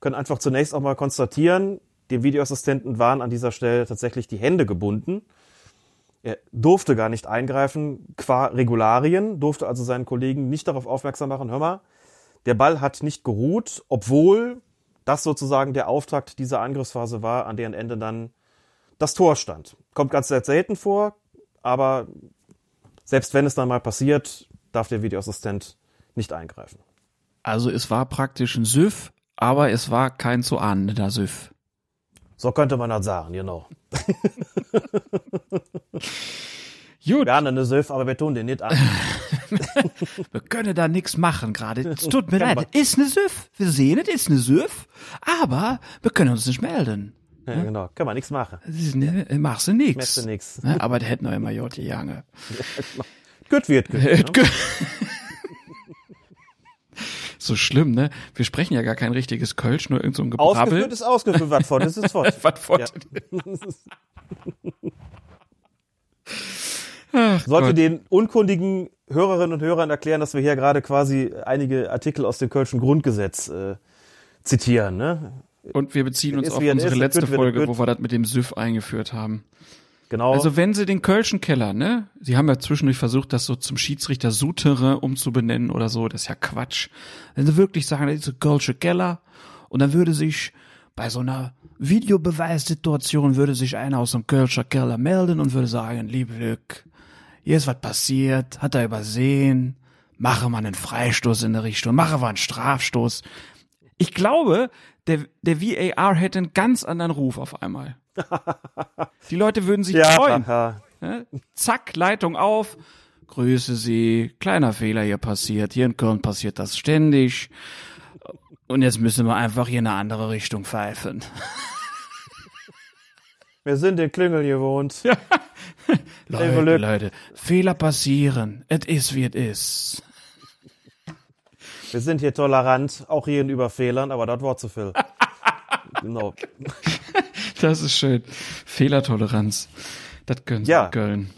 können einfach zunächst auch mal konstatieren, dem Videoassistenten waren an dieser Stelle tatsächlich die Hände gebunden. Er durfte gar nicht eingreifen qua Regularien, durfte also seinen Kollegen nicht darauf aufmerksam machen, hör mal, der Ball hat nicht geruht, obwohl das sozusagen der Auftakt dieser Angriffsphase war, an deren Ende dann das Tor stand. Kommt ganz selten vor, aber selbst wenn es dann mal passiert, darf der Videoassistent nicht eingreifen. Also es war praktisch ein Süff, aber es war kein zu ahnender Süff. So könnte man das sagen, genau. [laughs] Gut, Gerne eine Süff, aber wir tun den nicht an. [laughs] wir können da nichts machen gerade. Es [laughs] tut mir leid. Ist eine Süff. Wir sehen es, ist eine Süff. Aber wir können uns nicht melden. Ja, genau, kann man nichts machen. Ne, machst du nix. Machst du nix. Ne, Aber der hätte noch immer Jotti Jange. [laughs] Gut wird, gut. Ne? So schlimm, ne? Wir sprechen ja gar kein richtiges Kölsch, nur irgend so ein Ausgeführt Gebrabbel. ist ausgeführt, was fort ist, ist fort. Was fort. Ach Sollte Gott. den unkundigen Hörerinnen und Hörern erklären, dass wir hier gerade quasi einige Artikel aus dem Kölschen Grundgesetz äh, zitieren. Ne? Und wir beziehen uns Ist auf er unsere ist, letzte wird Folge, wo wir das mit dem Süff eingeführt haben. Genau. Also wenn sie den Kölschen Keller, ne? Sie haben ja zwischendurch versucht, das so zum Schiedsrichter Sutere umzubenennen oder so. Das ist ja Quatsch. Wenn sie wirklich sagen, das ist ein Kölsche Keller und dann würde sich bei so einer Videobeweissituation würde sich einer aus dem Kölscher Keller melden und würde sagen, liebe Glück, hier ist was passiert, hat er übersehen, mache mal einen Freistoß in der Richtung, mache mal einen Strafstoß. Ich glaube, der, der VAR hätte einen ganz anderen Ruf auf einmal. [laughs] Die Leute würden sich ja, freuen. ja. Zack, Leitung auf. Grüße Sie. Kleiner Fehler hier passiert. Hier in Köln passiert das ständig. Und jetzt müssen wir einfach hier in eine andere Richtung pfeifen. [laughs] Wir sind in Klüngel gewohnt. [laughs] Leute, Glück. Leute, Fehler passieren. Es ist, wie es ist. Wir sind hier tolerant, auch hier in Überfehlern, aber das Wort zu viel. [laughs] genau. [laughs] Das ist schön. Fehlertoleranz. Das können Sie Ja. Köln.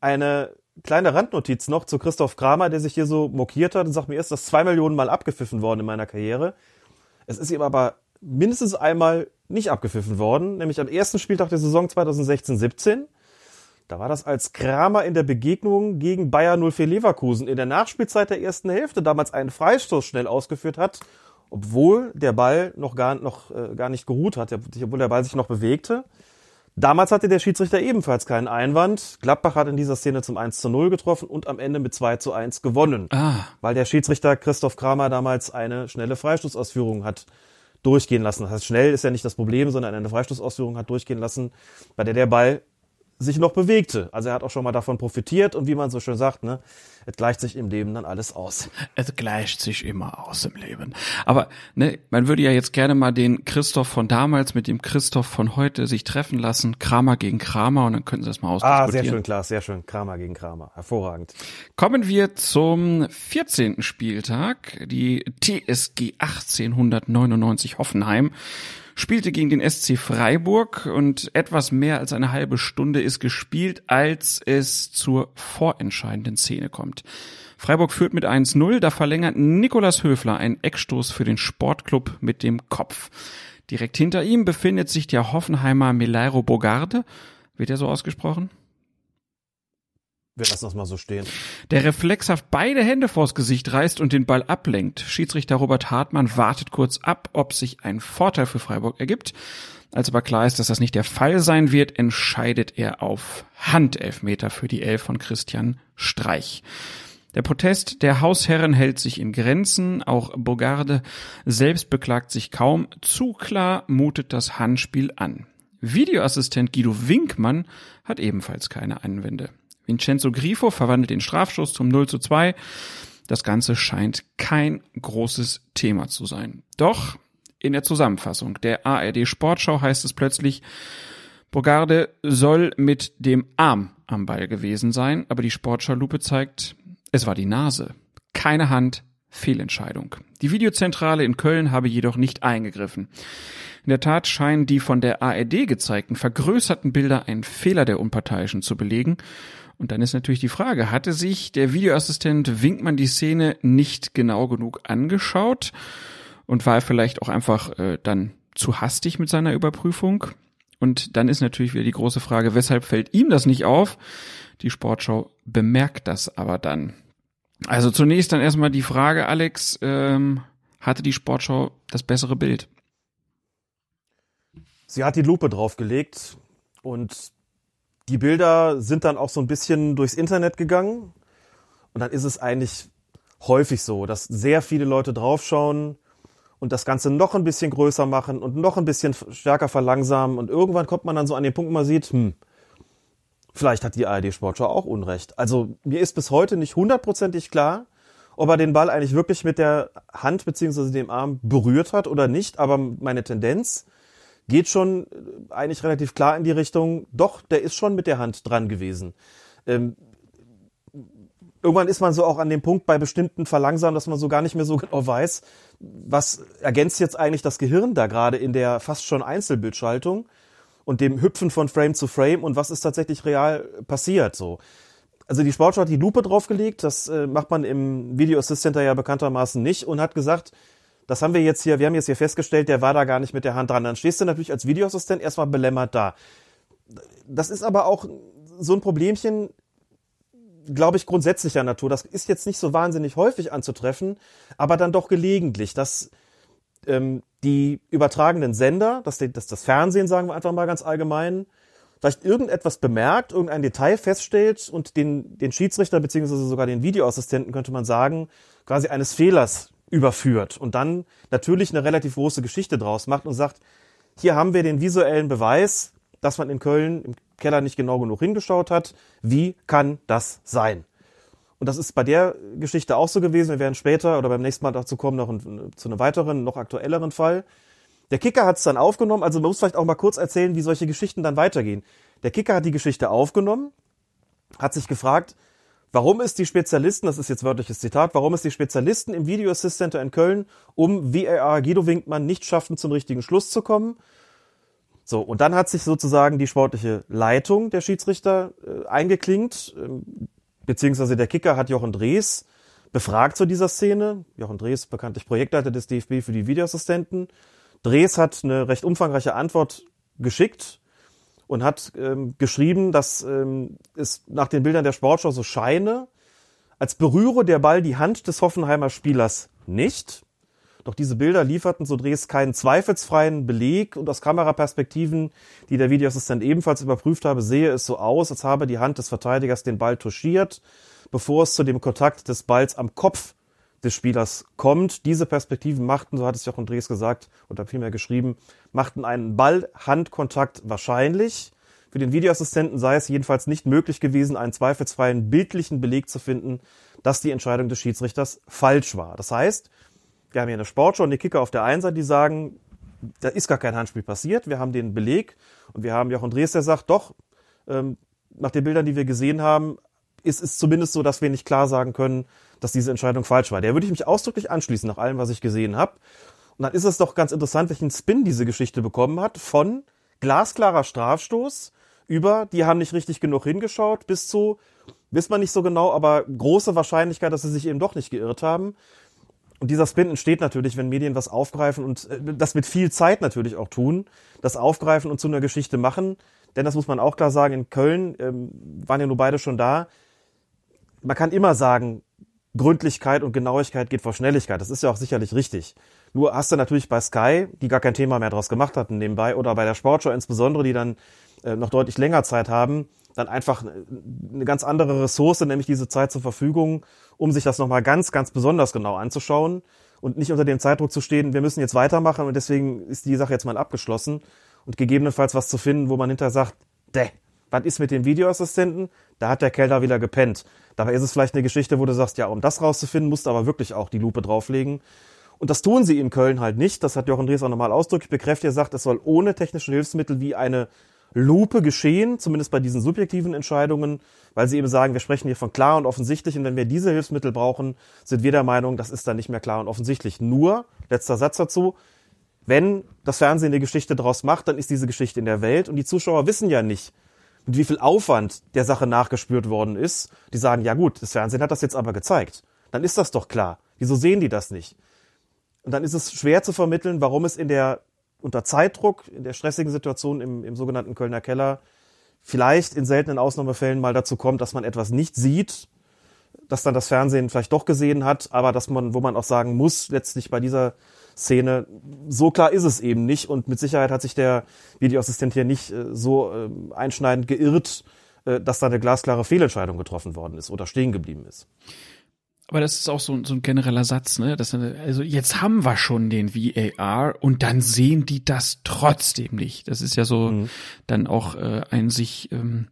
Eine kleine Randnotiz noch zu Christoph Kramer, der sich hier so mokiert hat und sagt, mir ist das zwei Millionen Mal abgepfiffen worden in meiner Karriere. Es ist ihm aber mindestens einmal nicht abgepfiffen worden, nämlich am ersten Spieltag der Saison 2016-17. Da war das als Kramer in der Begegnung gegen Bayer 04 Leverkusen in der Nachspielzeit der ersten Hälfte damals einen Freistoß schnell ausgeführt hat, obwohl der Ball noch gar, noch, äh, gar nicht geruht hat, obwohl der Ball sich noch bewegte. Damals hatte der Schiedsrichter ebenfalls keinen Einwand. Gladbach hat in dieser Szene zum 1 zu 0 getroffen und am Ende mit 2 zu 1 gewonnen. Ah, Weil der Schiedsrichter Christoph Kramer damals eine schnelle Freistoßausführung hat durchgehen lassen. Das heißt, schnell ist ja nicht das Problem, sondern eine Freistoßausführung hat durchgehen lassen, bei der der Ball sich noch bewegte. Also er hat auch schon mal davon profitiert und wie man so schön sagt, ne, es gleicht sich im Leben dann alles aus. es gleicht sich immer aus im Leben. Aber ne, man würde ja jetzt gerne mal den Christoph von damals mit dem Christoph von heute sich treffen lassen. Kramer gegen Kramer und dann könnten sie das mal ausdiskutieren. Ah, sehr schön, klar, sehr schön. Kramer gegen Kramer. Hervorragend. Kommen wir zum 14. Spieltag. Die TSG 1899 Hoffenheim spielte gegen den SC Freiburg und etwas mehr als eine halbe Stunde ist gespielt, als es zur vorentscheidenden Szene kommt. Freiburg führt mit 1-0, da verlängert Nikolas Höfler einen Eckstoß für den Sportclub mit dem Kopf. Direkt hinter ihm befindet sich der Hoffenheimer Melairo Bogarde. Wird er so ausgesprochen? Wir lassen das mal so stehen. der reflexhaft beide Hände vors Gesicht reißt und den Ball ablenkt. Schiedsrichter Robert Hartmann wartet kurz ab, ob sich ein Vorteil für Freiburg ergibt. Als aber klar ist, dass das nicht der Fall sein wird, entscheidet er auf Handelfmeter für die Elf von Christian Streich. Der Protest der Hausherren hält sich in Grenzen. Auch Bogarde selbst beklagt sich kaum. Zu klar mutet das Handspiel an. Videoassistent Guido Winkmann hat ebenfalls keine Einwände. Vincenzo Grifo verwandelt den Strafstoß zum 0 zu 2. Das Ganze scheint kein großes Thema zu sein. Doch in der Zusammenfassung der ARD Sportschau heißt es plötzlich, Bogarde soll mit dem Arm am Ball gewesen sein, aber die Sportschau-Lupe zeigt, es war die Nase. Keine Hand, Fehlentscheidung. Die Videozentrale in Köln habe jedoch nicht eingegriffen. In der Tat scheinen die von der ARD gezeigten vergrößerten Bilder einen Fehler der Unparteiischen zu belegen. Und dann ist natürlich die Frage, hatte sich der Videoassistent Winkmann die Szene nicht genau genug angeschaut und war er vielleicht auch einfach äh, dann zu hastig mit seiner Überprüfung? Und dann ist natürlich wieder die große Frage, weshalb fällt ihm das nicht auf? Die Sportschau bemerkt das aber dann. Also zunächst dann erstmal die Frage, Alex, ähm, hatte die Sportschau das bessere Bild? Sie hat die Lupe draufgelegt und die Bilder sind dann auch so ein bisschen durchs Internet gegangen. Und dann ist es eigentlich häufig so, dass sehr viele Leute draufschauen und das Ganze noch ein bisschen größer machen und noch ein bisschen stärker verlangsamen. Und irgendwann kommt man dann so an den Punkt, wo man sieht, hm, vielleicht hat die ARD Sportschau auch Unrecht. Also mir ist bis heute nicht hundertprozentig klar, ob er den Ball eigentlich wirklich mit der Hand beziehungsweise dem Arm berührt hat oder nicht. Aber meine Tendenz geht schon äh, eigentlich relativ klar in die Richtung, doch, der ist schon mit der Hand dran gewesen. Ähm, irgendwann ist man so auch an dem Punkt bei bestimmten Verlangsamen, dass man so gar nicht mehr so genau weiß, was ergänzt jetzt eigentlich das Gehirn da gerade in der fast schon Einzelbildschaltung und dem Hüpfen von Frame zu Frame und was ist tatsächlich real passiert so. Also die Sportschau hat die Lupe draufgelegt, das äh, macht man im Video Assistant ja bekanntermaßen nicht und hat gesagt, das haben wir jetzt hier, wir haben jetzt hier festgestellt, der war da gar nicht mit der Hand dran. Dann stehst du natürlich als Videoassistent erstmal belämmert da. Das ist aber auch so ein Problemchen, glaube ich, grundsätzlicher Natur. Das ist jetzt nicht so wahnsinnig häufig anzutreffen, aber dann doch gelegentlich, dass ähm, die übertragenen Sender, dass, die, dass das Fernsehen, sagen wir einfach mal ganz allgemein, vielleicht irgendetwas bemerkt, irgendein Detail feststellt und den, den Schiedsrichter beziehungsweise sogar den Videoassistenten, könnte man sagen, quasi eines Fehlers überführt und dann natürlich eine relativ große Geschichte draus macht und sagt, hier haben wir den visuellen Beweis, dass man in Köln im Keller nicht genau genug hingeschaut hat. Wie kann das sein? Und das ist bei der Geschichte auch so gewesen. Wir werden später oder beim nächsten Mal dazu kommen, noch ein, zu einem weiteren, noch aktuelleren Fall. Der Kicker hat es dann aufgenommen. Also man muss vielleicht auch mal kurz erzählen, wie solche Geschichten dann weitergehen. Der Kicker hat die Geschichte aufgenommen, hat sich gefragt, warum ist die Spezialisten, das ist jetzt wörtliches Zitat, warum ist die Spezialisten im Video Assist Center in Köln um VAR Guido Winkmann nicht schaffen, zum richtigen Schluss zu kommen? So, und dann hat sich sozusagen die sportliche Leitung der Schiedsrichter äh, eingeklinkt, äh, beziehungsweise der Kicker hat Jochen Drees befragt zu dieser Szene. Jochen Drees, bekanntlich Projektleiter des DFB für die Videoassistenten. Drees hat eine recht umfangreiche Antwort geschickt und hat ähm, geschrieben, dass ähm, es nach den Bildern der Sportschau so scheine, als berühre der Ball die Hand des Hoffenheimer Spielers nicht. Doch diese Bilder lieferten so Dres keinen zweifelsfreien Beleg und aus Kameraperspektiven, die der Videoassistent ebenfalls überprüft habe, sehe es so aus, als habe die Hand des Verteidigers den Ball touchiert, bevor es zu dem Kontakt des Balls am Kopf des Spielers kommt. Diese Perspektiven machten, so hat es Jochen Drees gesagt oder vielmehr geschrieben, machten einen Ball-Handkontakt wahrscheinlich. Für den Videoassistenten sei es jedenfalls nicht möglich gewesen, einen zweifelsfreien bildlichen Beleg zu finden, dass die Entscheidung des Schiedsrichters falsch war. Das heißt, wir haben hier eine Sportschau und die Kicker auf der einen Seite, die sagen, da ist gar kein Handspiel passiert. Wir haben den Beleg und wir haben Jochen Drees, der sagt, doch, ähm, nach den Bildern, die wir gesehen haben, ist es zumindest so, dass wir nicht klar sagen können, dass diese Entscheidung falsch war. Der würde ich mich ausdrücklich anschließen nach allem, was ich gesehen habe. Und dann ist es doch ganz interessant, welchen Spin diese Geschichte bekommen hat, von glasklarer Strafstoß über, die haben nicht richtig genug hingeschaut, bis zu, wissen wir nicht so genau, aber große Wahrscheinlichkeit, dass sie sich eben doch nicht geirrt haben. Und dieser Spin entsteht natürlich, wenn Medien was aufgreifen und äh, das mit viel Zeit natürlich auch tun, das aufgreifen und zu einer Geschichte machen. Denn das muss man auch klar sagen, in Köln ähm, waren ja nur beide schon da. Man kann immer sagen, Gründlichkeit und Genauigkeit geht vor Schnelligkeit. Das ist ja auch sicherlich richtig. Nur hast du natürlich bei Sky, die gar kein Thema mehr draus gemacht hatten nebenbei, oder bei der Sportshow insbesondere, die dann äh, noch deutlich länger Zeit haben, dann einfach eine ganz andere Ressource, nämlich diese Zeit zur Verfügung, um sich das nochmal ganz, ganz besonders genau anzuschauen und nicht unter dem Zeitdruck zu stehen, wir müssen jetzt weitermachen und deswegen ist die Sache jetzt mal abgeschlossen und gegebenenfalls was zu finden, wo man hinterher sagt, däh, was ist mit dem Videoassistenten? Da hat der da wieder gepennt. Dabei ist es vielleicht eine Geschichte, wo du sagst, ja, um das rauszufinden, musst du aber wirklich auch die Lupe drauflegen. Und das tun sie in Köln halt nicht. Das hat Jochen Dries auch nochmal ausdrücklich bekräftigt. Er sagt, es soll ohne technische Hilfsmittel wie eine Lupe geschehen, zumindest bei diesen subjektiven Entscheidungen, weil sie eben sagen, wir sprechen hier von klar und offensichtlich und wenn wir diese Hilfsmittel brauchen, sind wir der Meinung, das ist dann nicht mehr klar und offensichtlich. Nur, letzter Satz dazu, wenn das Fernsehen eine Geschichte draus macht, dann ist diese Geschichte in der Welt und die Zuschauer wissen ja nicht, mit wie viel Aufwand der Sache nachgespürt worden ist. Die sagen, ja gut, das Fernsehen hat das jetzt aber gezeigt. Dann ist das doch klar. Wieso sehen die das nicht? Und dann ist es schwer zu vermitteln, warum es in der unter Zeitdruck, in der stressigen Situation im, im sogenannten Kölner Keller, vielleicht in seltenen Ausnahmefällen mal dazu kommt, dass man etwas nicht sieht, dass dann das Fernsehen vielleicht doch gesehen hat, aber dass man, wo man auch sagen muss, letztlich bei dieser Szene, so klar ist es eben nicht und mit Sicherheit hat sich der Videoassistent hier nicht äh, so äh, einschneidend geirrt, äh, dass da eine glasklare Fehlentscheidung getroffen worden ist oder stehen geblieben ist. Aber das ist auch so, so ein genereller Satz, ne? Das, also jetzt haben wir schon den VAR und dann sehen die das trotzdem nicht. Das ist ja so mhm. dann auch äh, ein sich ähm,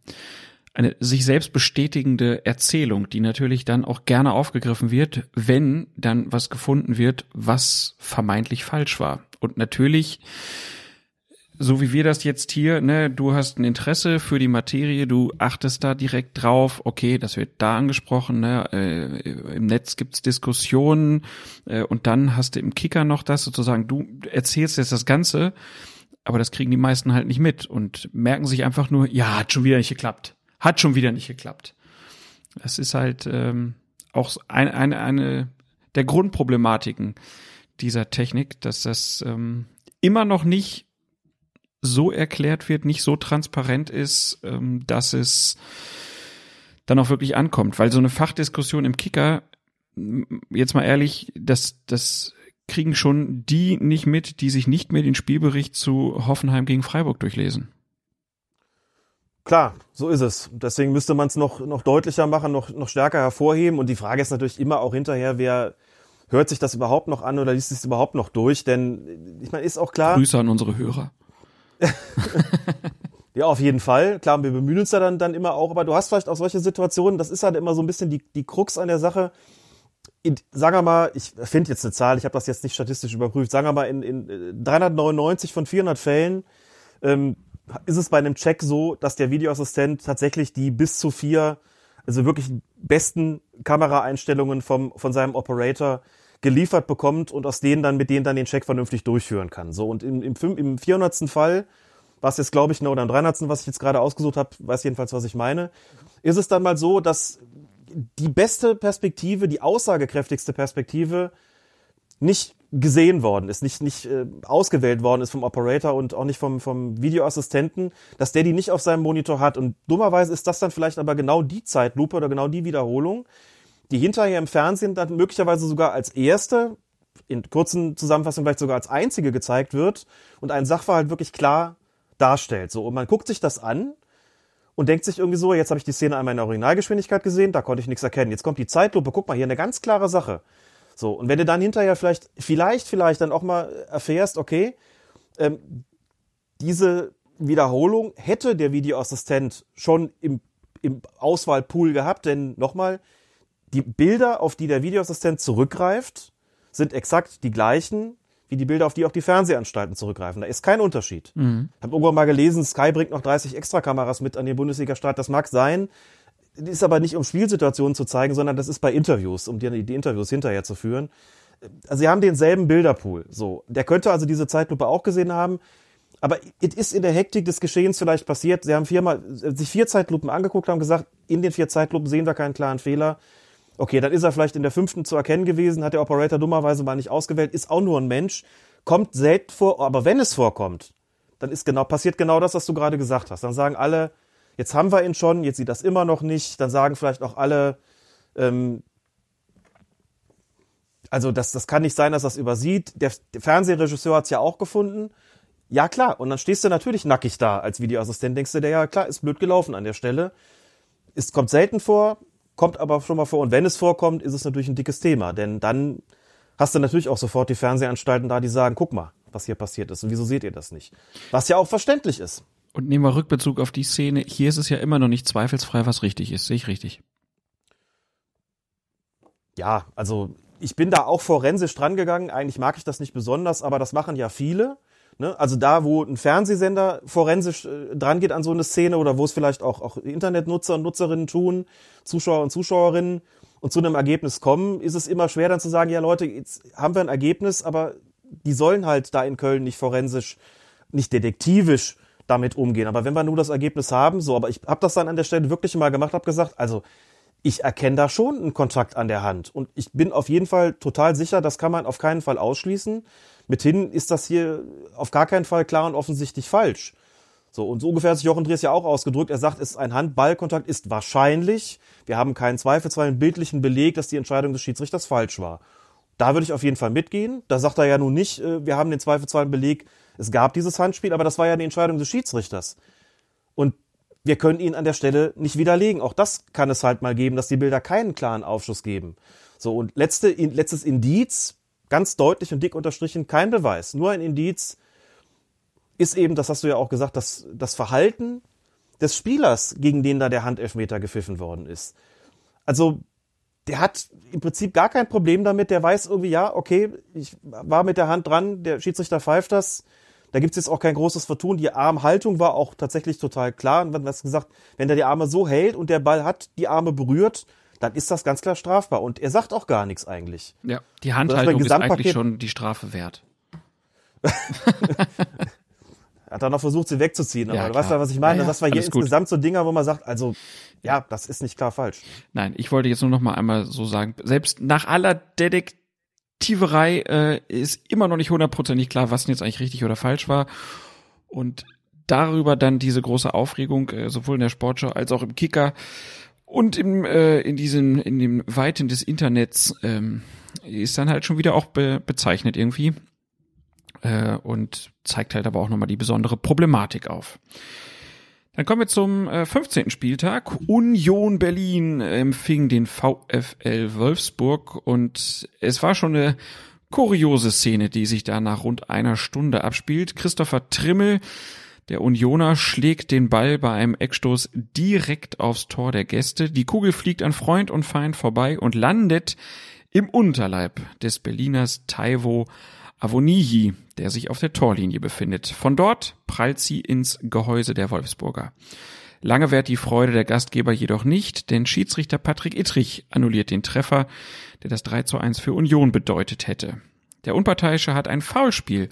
eine sich selbst bestätigende Erzählung, die natürlich dann auch gerne aufgegriffen wird, wenn dann was gefunden wird, was vermeintlich falsch war. Und natürlich so wie wir das jetzt hier, ne, du hast ein Interesse für die Materie, du achtest da direkt drauf, okay, das wird da angesprochen, ne, äh, im Netz gibt's Diskussionen äh, und dann hast du im Kicker noch das sozusagen, du erzählst jetzt das Ganze, aber das kriegen die meisten halt nicht mit und merken sich einfach nur, ja, hat schon wieder nicht geklappt, hat schon wieder nicht geklappt. Das ist halt ähm, auch eine, eine, eine der Grundproblematiken dieser Technik, dass das ähm, immer noch nicht so erklärt wird, nicht so transparent ist, ähm, dass es dann auch wirklich ankommt. Weil so eine Fachdiskussion im Kicker, jetzt mal ehrlich, das, das kriegen schon die nicht mit, die sich nicht mehr den Spielbericht zu Hoffenheim gegen Freiburg durchlesen. Klar, so ist es. Deswegen müsste man es noch, noch deutlicher machen, noch, noch stärker hervorheben. Und die Frage ist natürlich immer auch hinterher, wer hört sich das überhaupt noch an oder liest es überhaupt noch durch? Denn ich meine, ist auch klar. Grüße an unsere Hörer. [laughs] ja, auf jeden Fall. Klar, wir bemühen uns da dann, dann immer auch, aber du hast vielleicht auch solche Situationen, das ist halt immer so ein bisschen die, die Krux an der Sache. In, sagen wir mal, ich finde jetzt eine Zahl, ich habe das jetzt nicht statistisch überprüft, sagen wir mal, in, in 399 von 400 Fällen ähm, ist es bei einem Check so, dass der Videoassistent tatsächlich die bis zu vier, also wirklich besten Kameraeinstellungen vom, von seinem Operator geliefert bekommt und aus denen dann mit denen dann den Check vernünftig durchführen kann. So und im, im, im 400. Fall, was jetzt glaube ich nur oder im 300. was ich jetzt gerade ausgesucht habe, weiß jedenfalls was ich meine, ist es dann mal so, dass die beste Perspektive, die aussagekräftigste Perspektive nicht gesehen worden ist, nicht, nicht äh, ausgewählt worden ist vom Operator und auch nicht vom, vom Videoassistenten, dass der die nicht auf seinem Monitor hat. Und dummerweise ist das dann vielleicht aber genau die Zeitlupe oder genau die Wiederholung, die hinterher im Fernsehen dann möglicherweise sogar als erste, in kurzen Zusammenfassungen vielleicht sogar als einzige gezeigt wird und einen Sachverhalt wirklich klar darstellt. So, und man guckt sich das an und denkt sich irgendwie so, jetzt habe ich die Szene einmal in der Originalgeschwindigkeit gesehen, da konnte ich nichts erkennen. Jetzt kommt die Zeitlupe, guck mal, hier eine ganz klare Sache. So, und wenn du dann hinterher vielleicht, vielleicht, vielleicht dann auch mal erfährst, okay, ähm, diese Wiederholung hätte der Videoassistent schon im, im Auswahlpool gehabt, denn nochmal, die Bilder, auf die der Videoassistent zurückgreift, sind exakt die gleichen wie die Bilder, auf die auch die Fernsehanstalten zurückgreifen. Da ist kein Unterschied. Mhm. Ich habe irgendwann mal gelesen, Sky bringt noch 30 Extrakameras mit an den Bundesliga-Start. Das mag sein, ist aber nicht um Spielsituationen zu zeigen, sondern das ist bei Interviews, um die, die Interviews hinterher zu führen. Also sie haben denselben Bilderpool. So, der könnte also diese Zeitlupe auch gesehen haben. Aber es ist in der Hektik des Geschehens vielleicht passiert. Sie haben viermal, sich vier Zeitlupen angeguckt, haben gesagt, in den vier Zeitlupen sehen wir keinen klaren Fehler. Okay, dann ist er vielleicht in der fünften zu erkennen gewesen, hat der Operator dummerweise mal nicht ausgewählt, ist auch nur ein Mensch, kommt selten vor, aber wenn es vorkommt, dann ist genau, passiert genau das, was du gerade gesagt hast. Dann sagen alle, jetzt haben wir ihn schon, jetzt sieht das immer noch nicht, dann sagen vielleicht auch alle, ähm, also das, das kann nicht sein, dass das übersieht. Der, der Fernsehregisseur hat es ja auch gefunden. Ja, klar. Und dann stehst du natürlich nackig da als Videoassistent, denkst du dir, ja klar, ist blöd gelaufen an der Stelle. Es kommt selten vor, kommt aber schon mal vor. Und wenn es vorkommt, ist es natürlich ein dickes Thema. Denn dann hast du natürlich auch sofort die Fernsehanstalten da, die sagen, guck mal, was hier passiert ist. Und wieso seht ihr das nicht? Was ja auch verständlich ist. Und nehmen wir Rückbezug auf die Szene. Hier ist es ja immer noch nicht zweifelsfrei, was richtig ist. Sehe ich richtig? Ja, also ich bin da auch forensisch drangegangen. Eigentlich mag ich das nicht besonders, aber das machen ja viele. Ne? Also da, wo ein Fernsehsender forensisch äh, dran geht an so eine Szene oder wo es vielleicht auch, auch Internetnutzer und Nutzerinnen tun, Zuschauer und Zuschauerinnen und zu einem Ergebnis kommen, ist es immer schwer dann zu sagen, ja Leute, jetzt haben wir ein Ergebnis, aber die sollen halt da in Köln nicht forensisch, nicht detektivisch damit umgehen. Aber wenn wir nur das Ergebnis haben, so, aber ich habe das dann an der Stelle wirklich mal gemacht, habe gesagt, also ich erkenne da schon einen Kontakt an der Hand und ich bin auf jeden Fall total sicher, das kann man auf keinen Fall ausschließen. Mithin ist das hier auf gar keinen Fall klar und offensichtlich falsch. So, und so ungefähr hat sich Jochen Dries ja auch ausgedrückt. Er sagt, es ist ein Handballkontakt ist wahrscheinlich. Wir haben keinen zweifelsfreien bildlichen Beleg, dass die Entscheidung des Schiedsrichters falsch war. Da würde ich auf jeden Fall mitgehen. Da sagt er ja nun nicht, äh, wir haben den zweifelsfreien Beleg, es gab dieses Handspiel, aber das war ja die Entscheidung des Schiedsrichters. Und wir können ihn an der Stelle nicht widerlegen. Auch das kann es halt mal geben, dass die Bilder keinen klaren Aufschluss geben. So, und letzte, letztes Indiz, ganz deutlich und dick unterstrichen, kein Beweis, nur ein Indiz, ist eben, das hast du ja auch gesagt, dass das Verhalten des Spielers, gegen den da der Handelfmeter gepfiffen worden ist. Also, der hat im Prinzip gar kein Problem damit, der weiß irgendwie, ja, okay, ich war mit der Hand dran, der Schiedsrichter pfeift das, da gibt's jetzt auch kein großes Vertun. Die Armhaltung war auch tatsächlich total klar. Und man hat gesagt, wenn der die Arme so hält und der Ball hat die Arme berührt, dann ist das ganz klar strafbar. Und er sagt auch gar nichts eigentlich. Ja, die Handhaltung ist eigentlich schon die Strafe wert. [laughs] Er hat dann noch versucht, sie wegzuziehen. Aber Ja, du weißt ja, was ich meine. Ja, das war hier alles gut. insgesamt so Dinger, wo man sagt, also, ja, das ist nicht klar falsch. Nein, ich wollte jetzt nur noch mal einmal so sagen, selbst nach aller Detektiverei äh, ist immer noch nicht hundertprozentig klar, was denn jetzt eigentlich richtig oder falsch war. Und darüber dann diese große Aufregung, äh, sowohl in der Sportschau als auch im Kicker und im, äh, in diesen, in den Weiten des Internets, ähm, ist dann halt schon wieder auch be bezeichnet irgendwie. Äh, und zeigt halt aber auch nochmal die besondere Problematik auf. Dann kommen wir zum äh, 15. Spieltag. Union Berlin empfing den VfL Wolfsburg und es war schon eine kuriose Szene, die sich da nach rund einer Stunde abspielt. Christopher Trimmel, der Unioner, schlägt den Ball bei einem Eckstoß direkt aufs Tor der Gäste. Die Kugel fliegt an Freund und Feind vorbei und landet im Unterleib des Berliners Taiwo Avonihi, der sich auf der Torlinie befindet. Von dort prallt sie ins Gehäuse der Wolfsburger. Lange währt die Freude der Gastgeber jedoch nicht, denn Schiedsrichter Patrick Ittrich annulliert den Treffer, der das 3 zu 1 für Union bedeutet hätte. Der Unparteiische hat ein Foulspiel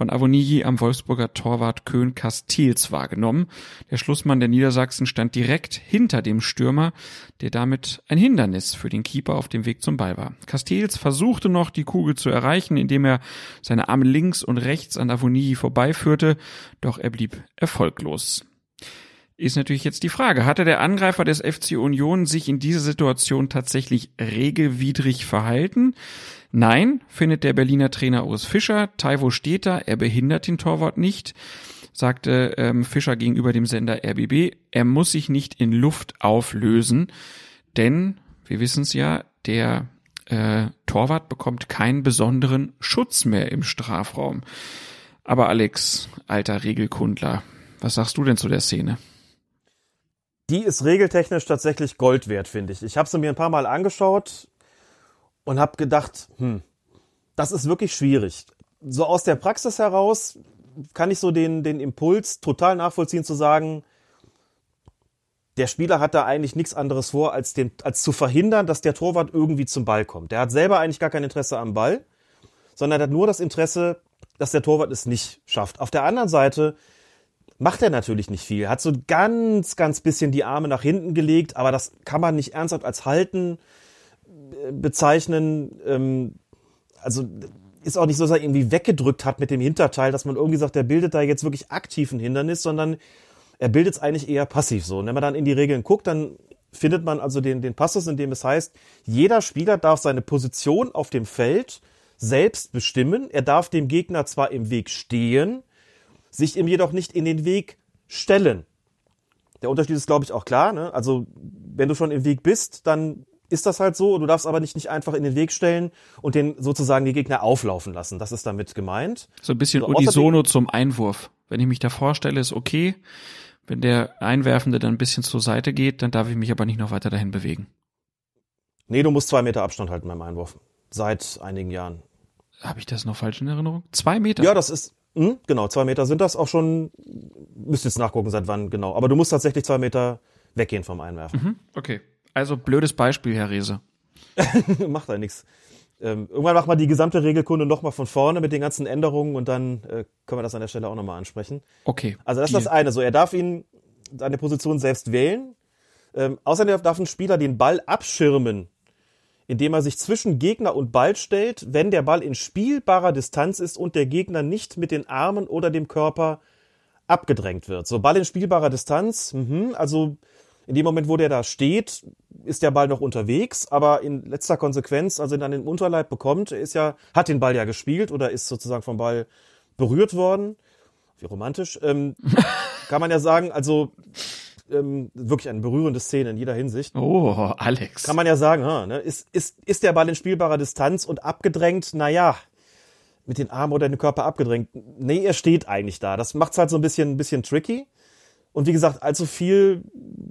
von Avonihi am Wolfsburger Torwart Köhn Castils wahrgenommen. Der Schlussmann der Niedersachsen stand direkt hinter dem Stürmer, der damit ein Hindernis für den Keeper auf dem Weg zum Ball war. Castils versuchte noch, die Kugel zu erreichen, indem er seine Arme links und rechts an Avonihi vorbeiführte, doch er blieb erfolglos. Ist natürlich jetzt die Frage, hatte der Angreifer des FC Union sich in dieser Situation tatsächlich regelwidrig verhalten? Nein, findet der Berliner Trainer Urs Fischer. Taiwo steht da, er behindert den Torwart nicht, sagte ähm, Fischer gegenüber dem Sender RBB. Er muss sich nicht in Luft auflösen, denn, wir wissen es ja, der äh, Torwart bekommt keinen besonderen Schutz mehr im Strafraum. Aber Alex, alter Regelkundler, was sagst du denn zu der Szene? Die ist regeltechnisch tatsächlich Gold wert, finde ich. Ich habe sie mir ein paar Mal angeschaut und habe gedacht, hm, das ist wirklich schwierig. So aus der Praxis heraus kann ich so den, den Impuls total nachvollziehen zu sagen, der Spieler hat da eigentlich nichts anderes vor, als, den, als zu verhindern, dass der Torwart irgendwie zum Ball kommt. Der hat selber eigentlich gar kein Interesse am Ball, sondern er hat nur das Interesse, dass der Torwart es nicht schafft. Auf der anderen Seite macht er natürlich nicht viel. Hat so ganz, ganz bisschen die Arme nach hinten gelegt, aber das kann man nicht ernsthaft als Halten bezeichnen. Ähm, also ist auch nicht so, dass er irgendwie weggedrückt hat mit dem Hinterteil, dass man irgendwie sagt, der bildet da jetzt wirklich aktiv ein Hindernis, sondern er bildet es eigentlich eher passiv so. Und wenn man dann in die Regeln guckt, dann findet man also den, den Passus, in dem es heißt, jeder Spieler darf seine Position auf dem Feld selbst bestimmen. Er darf dem Gegner zwar im Weg stehen, sich ihm jedoch nicht in den Weg stellen. Der Unterschied ist, glaube ich, auch klar. Ne? Also wenn du schon im Weg bist, dann ist das halt so. Du darfst aber nicht, nicht einfach in den Weg stellen und den sozusagen die Gegner auflaufen lassen. Das ist damit gemeint. So ein bisschen So, außerdem- unisono zum Einwurf. Wenn ich mich da vorstelle, ist okay. Wenn der Einwerfende dann ein bisschen zur Seite geht, dann darf ich mich aber nicht noch weiter dahin bewegen. Nee, du musst zwei Meter Abstand halten beim Einwurf. Seit einigen Jahren. Habe ich das noch falsch in Erinnerung? Zwei Meter? Ja, das ist, hm, genau, zwei Meter sind das auch schon, müsst jetzt nachgucken, seit wann genau. Aber du musst tatsächlich zwei Meter weggehen vom Einwerfen. Mhm, okay. Also blödes Beispiel, Herr Rehse. [laughs] macht da nichts. Ähm, irgendwann macht man die gesamte Regelkunde nochmal von vorne mit den ganzen Änderungen und dann äh, können wir das an der Stelle auch nochmal ansprechen. Okay. Also das ist das eine. So, er darf ihn seine Position selbst wählen. Ähm, außerdem darf ein Spieler den Ball abschirmen, indem er sich zwischen Gegner und Ball stellt, wenn der Ball in spielbarer Distanz ist und der Gegner nicht mit den Armen oder dem Körper abgedrängt wird. So, Ball in spielbarer Distanz, mhm, also in dem Moment, wo der da steht, ist der Ball noch unterwegs, aber in letzter Konsequenz, also dann den Unterleib bekommt, er ist ja, hat den Ball ja gespielt oder ist sozusagen vom Ball berührt worden. Wie romantisch. Ähm, [laughs] kann man ja sagen, also ähm, wirklich eine berührende Szene in jeder Hinsicht. Oh, Alex. Kann man ja sagen, ha, ne? ist, ist, ist der Ball in spielbarer Distanz und abgedrängt? Naja, mit den Armen oder dem Körper abgedrängt. Nee, er steht eigentlich da. Das macht's halt so ein bisschen, ein bisschen tricky. Und wie gesagt, allzu viel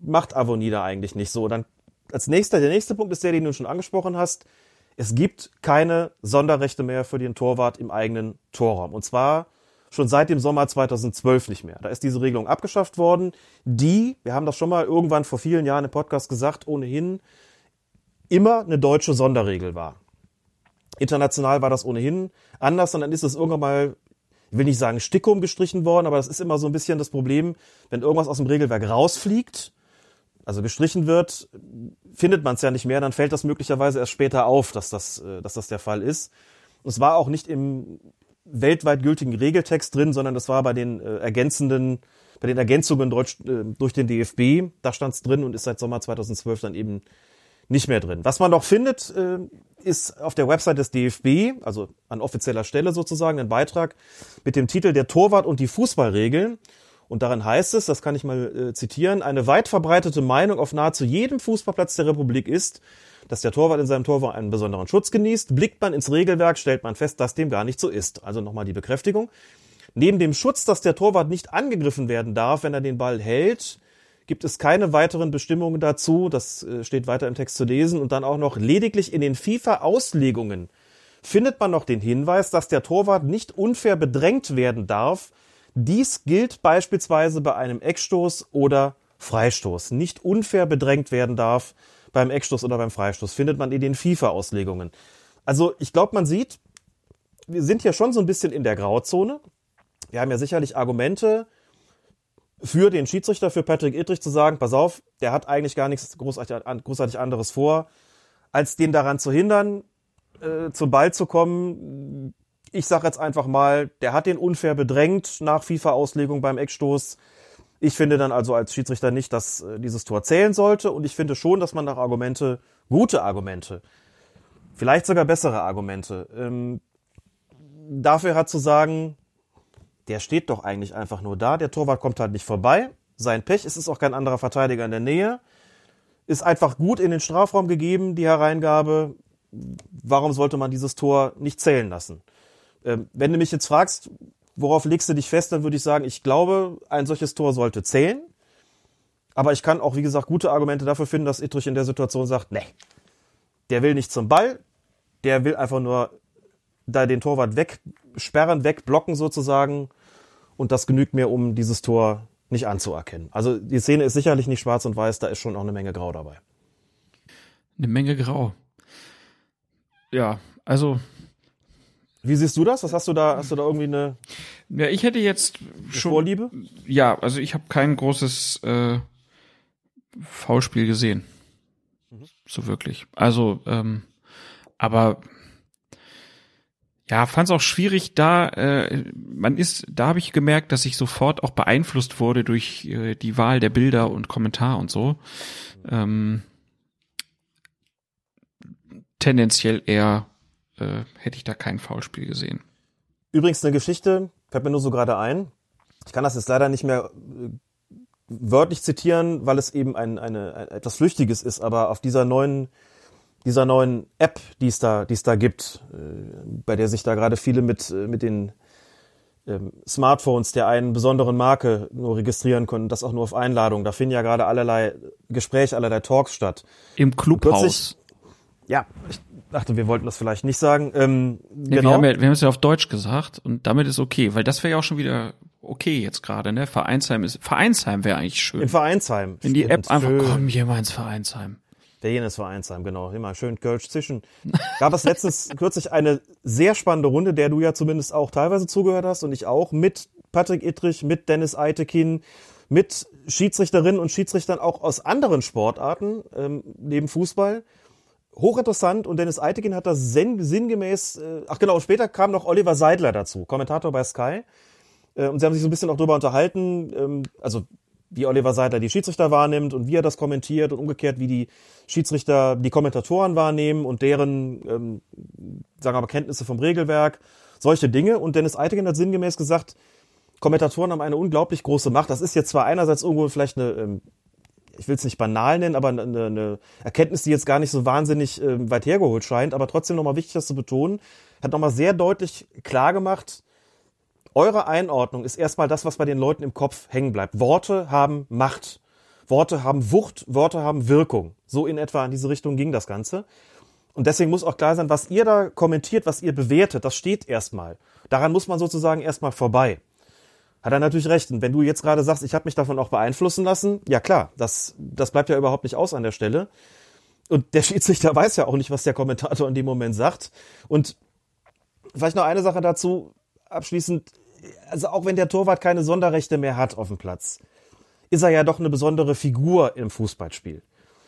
macht Avonie da eigentlich nicht so. Dann als nächster, der nächste Punkt ist der, den du schon angesprochen hast. Es gibt keine Sonderrechte mehr für den Torwart im eigenen Torraum. Und zwar schon seit dem Sommer 2012 nicht mehr. Da ist diese Regelung abgeschafft worden, die, wir haben das schon mal irgendwann vor vielen Jahren im Podcast gesagt, ohnehin immer eine deutsche Sonderregel war. International war das ohnehin anders und dann ist es irgendwann mal, ich will nicht sagen Stickum gestrichen worden, aber das ist immer so ein bisschen das Problem, wenn irgendwas aus dem Regelwerk rausfliegt, also gestrichen wird, findet man es ja nicht mehr, dann fällt das möglicherweise erst später auf, dass das, äh, dass das der Fall ist. Und es war auch nicht im weltweit gültigen Regeltext drin, sondern das war bei den äh, ergänzenden, bei den Ergänzungen durch, äh, durch den DFB, da stand es drin und ist seit Sommer 2012 dann eben nicht mehr drin. Was man noch findet, äh, ist auf der Website des DFB, also an offizieller Stelle sozusagen, ein Beitrag mit dem Titel Der Torwart und die Fußballregeln. Und darin heißt es, das kann ich mal äh, zitieren, eine weit verbreitete Meinung auf nahezu jedem Fußballplatz der Republik ist, dass der Torwart in seinem Tor einen besonderen Schutz genießt. Blickt man ins Regelwerk, stellt man fest, dass dem gar nicht so ist. Also nochmal die Bekräftigung. Neben dem Schutz, dass der Torwart nicht angegriffen werden darf, wenn er den Ball hält, gibt es keine weiteren Bestimmungen dazu. Das äh, steht weiter im Text zu lesen. Und dann auch noch lediglich in den FIFA-Auslegungen findet man noch den Hinweis, dass der Torwart nicht unfair bedrängt werden darf. Dies gilt beispielsweise bei einem Eckstoß oder Freistoß. Nicht unfair bedrängt werden darf beim Eckstoß oder beim Freistoß. Findet man in den FIFA-Auslegungen. Also ich glaube, man sieht, wir sind hier schon so ein bisschen in der Grauzone. Wir haben ja sicherlich Argumente für den Schiedsrichter, für Patrick Ittrich zu sagen, pass auf, der hat eigentlich gar nichts großartig, großartig anderes vor, als den daran zu hindern, äh, zum Ball zu kommen. Ich sage jetzt einfach mal, der hat den unfair bedrängt nach FIFA-Auslegung beim Eckstoß. Ich finde dann also als Schiedsrichter nicht, dass äh, dieses Tor zählen sollte und ich finde schon, dass man nach Argumente, gute Argumente, vielleicht sogar bessere Argumente, ähm, dafür hat zu sagen, der steht doch eigentlich einfach nur da, der Torwart kommt halt nicht vorbei, sein Pech, es ist auch kein anderer Verteidiger in der Nähe, ist einfach gut in den Strafraum gegeben, die Hereingabe, warum sollte man dieses Tor nicht zählen lassen? Ähm, wenn du mich jetzt fragst, worauf legst du dich fest, dann würde ich sagen, ich glaube, ein solches Tor sollte zählen. Aber ich kann auch, wie gesagt, gute Argumente dafür finden, dass Ittrich in der Situation sagt, nee, der will nicht zum Ball, der will einfach nur da den Torwart wegsperren, wegblocken sozusagen. Und das genügt mir, um dieses Tor nicht anzuerkennen. Also die Szene ist sicherlich nicht schwarz und weiß, da ist schon auch eine Menge Grau dabei. Eine Menge Grau. Ja, also Wie siehst du das? Was hast du da? Hast du da irgendwie eine, ja, ich hätte jetzt schon Vorliebe? ja, also ich habe kein großes äh, Foulspiel gesehen. So wirklich. Also, ähm, aber ja, fand es auch schwierig, da äh, man ist, da habe ich gemerkt, dass ich sofort auch beeinflusst wurde durch äh, die Wahl der Bilder und Kommentar und so. Ähm, tendenziell eher äh, hätte ich da kein Foulspiel gesehen. Übrigens eine Geschichte, fällt mir nur so gerade ein. ich kann das jetzt leider nicht mehr äh, wörtlich zitieren, weil es eben ein, eine, ein, etwas Flüchtiges ist, aber auf dieser neuen, dieser neuen App, die es da, die es da gibt, äh, bei der sich da gerade viele mit, äh, mit den ähm, Smartphones der einen besonderen Marke nur registrieren können, das auch nur auf Einladung. Da finden ja gerade allerlei Gespräche, allerlei Talks statt. Im Clubhaus. Ja, ich dachte, wir wollten das vielleicht nicht sagen. Ähm, Nee, genau. wir, haben ja, wir haben es ja auf Deutsch gesagt und damit ist okay, weil das wäre ja auch schon wieder okay jetzt gerade, ne? Vereinsheim ist Vereinsheim wäre eigentlich schön. in Vereinsheim. Wenn die App einfach schön. komm hier mal ins Vereinsheim. Der jenes Vereinsheim, genau. Immer schön Kölsch zischen. Gab es letztens [laughs] kürzlich eine sehr spannende Runde, der du ja zumindest auch teilweise zugehört hast und ich auch, mit Patrick Ittrich, mit Dennis Eitekin, mit Schiedsrichterinnen und Schiedsrichtern auch aus anderen Sportarten, ähm, neben Fußball. Hochinteressant und Dennis Eitekin hat das sinn- sinngemäß, äh, ach genau, später kam noch Oliver Seidler dazu, Kommentator bei Sky. Äh, und sie haben sich so ein bisschen auch drüber unterhalten, ähm, also wie Oliver Seidler die Schiedsrichter wahrnimmt und wie er das kommentiert und umgekehrt, wie die Schiedsrichter die Kommentatoren wahrnehmen und deren, ähm, sagen wir mal, Kenntnisse vom Regelwerk, solche Dinge. Und Dennis Eitigen hat sinngemäß gesagt, Kommentatoren haben eine unglaublich große Macht. Das ist jetzt zwar einerseits irgendwo vielleicht eine, ähm, ich will es nicht banal nennen, aber eine, eine Erkenntnis, die jetzt gar nicht so wahnsinnig ähm, weit hergeholt scheint, aber trotzdem nochmal wichtig, das zu betonen, hat nochmal sehr deutlich klar gemacht, eure Einordnung ist erstmal das, was bei den Leuten im Kopf hängen bleibt. Worte haben Macht. Worte haben Wucht, Worte haben Wirkung. So in etwa in diese Richtung ging das Ganze. Und deswegen muss auch klar sein, was ihr da kommentiert, was ihr bewertet, das steht erstmal. Daran muss man sozusagen erstmal vorbei. Hat er natürlich recht. Und wenn du jetzt gerade sagst, ich habe mich davon auch beeinflussen lassen, ja klar, das, das bleibt ja überhaupt nicht aus an der Stelle. Und der [laughs] Schiedsrichter weiß ja auch nicht, was der Kommentator in dem Moment sagt. Und vielleicht noch eine Sache dazu, abschließend. Also auch wenn der Torwart keine Sonderrechte mehr hat auf dem Platz, ist er ja doch eine besondere Figur im Fußballspiel.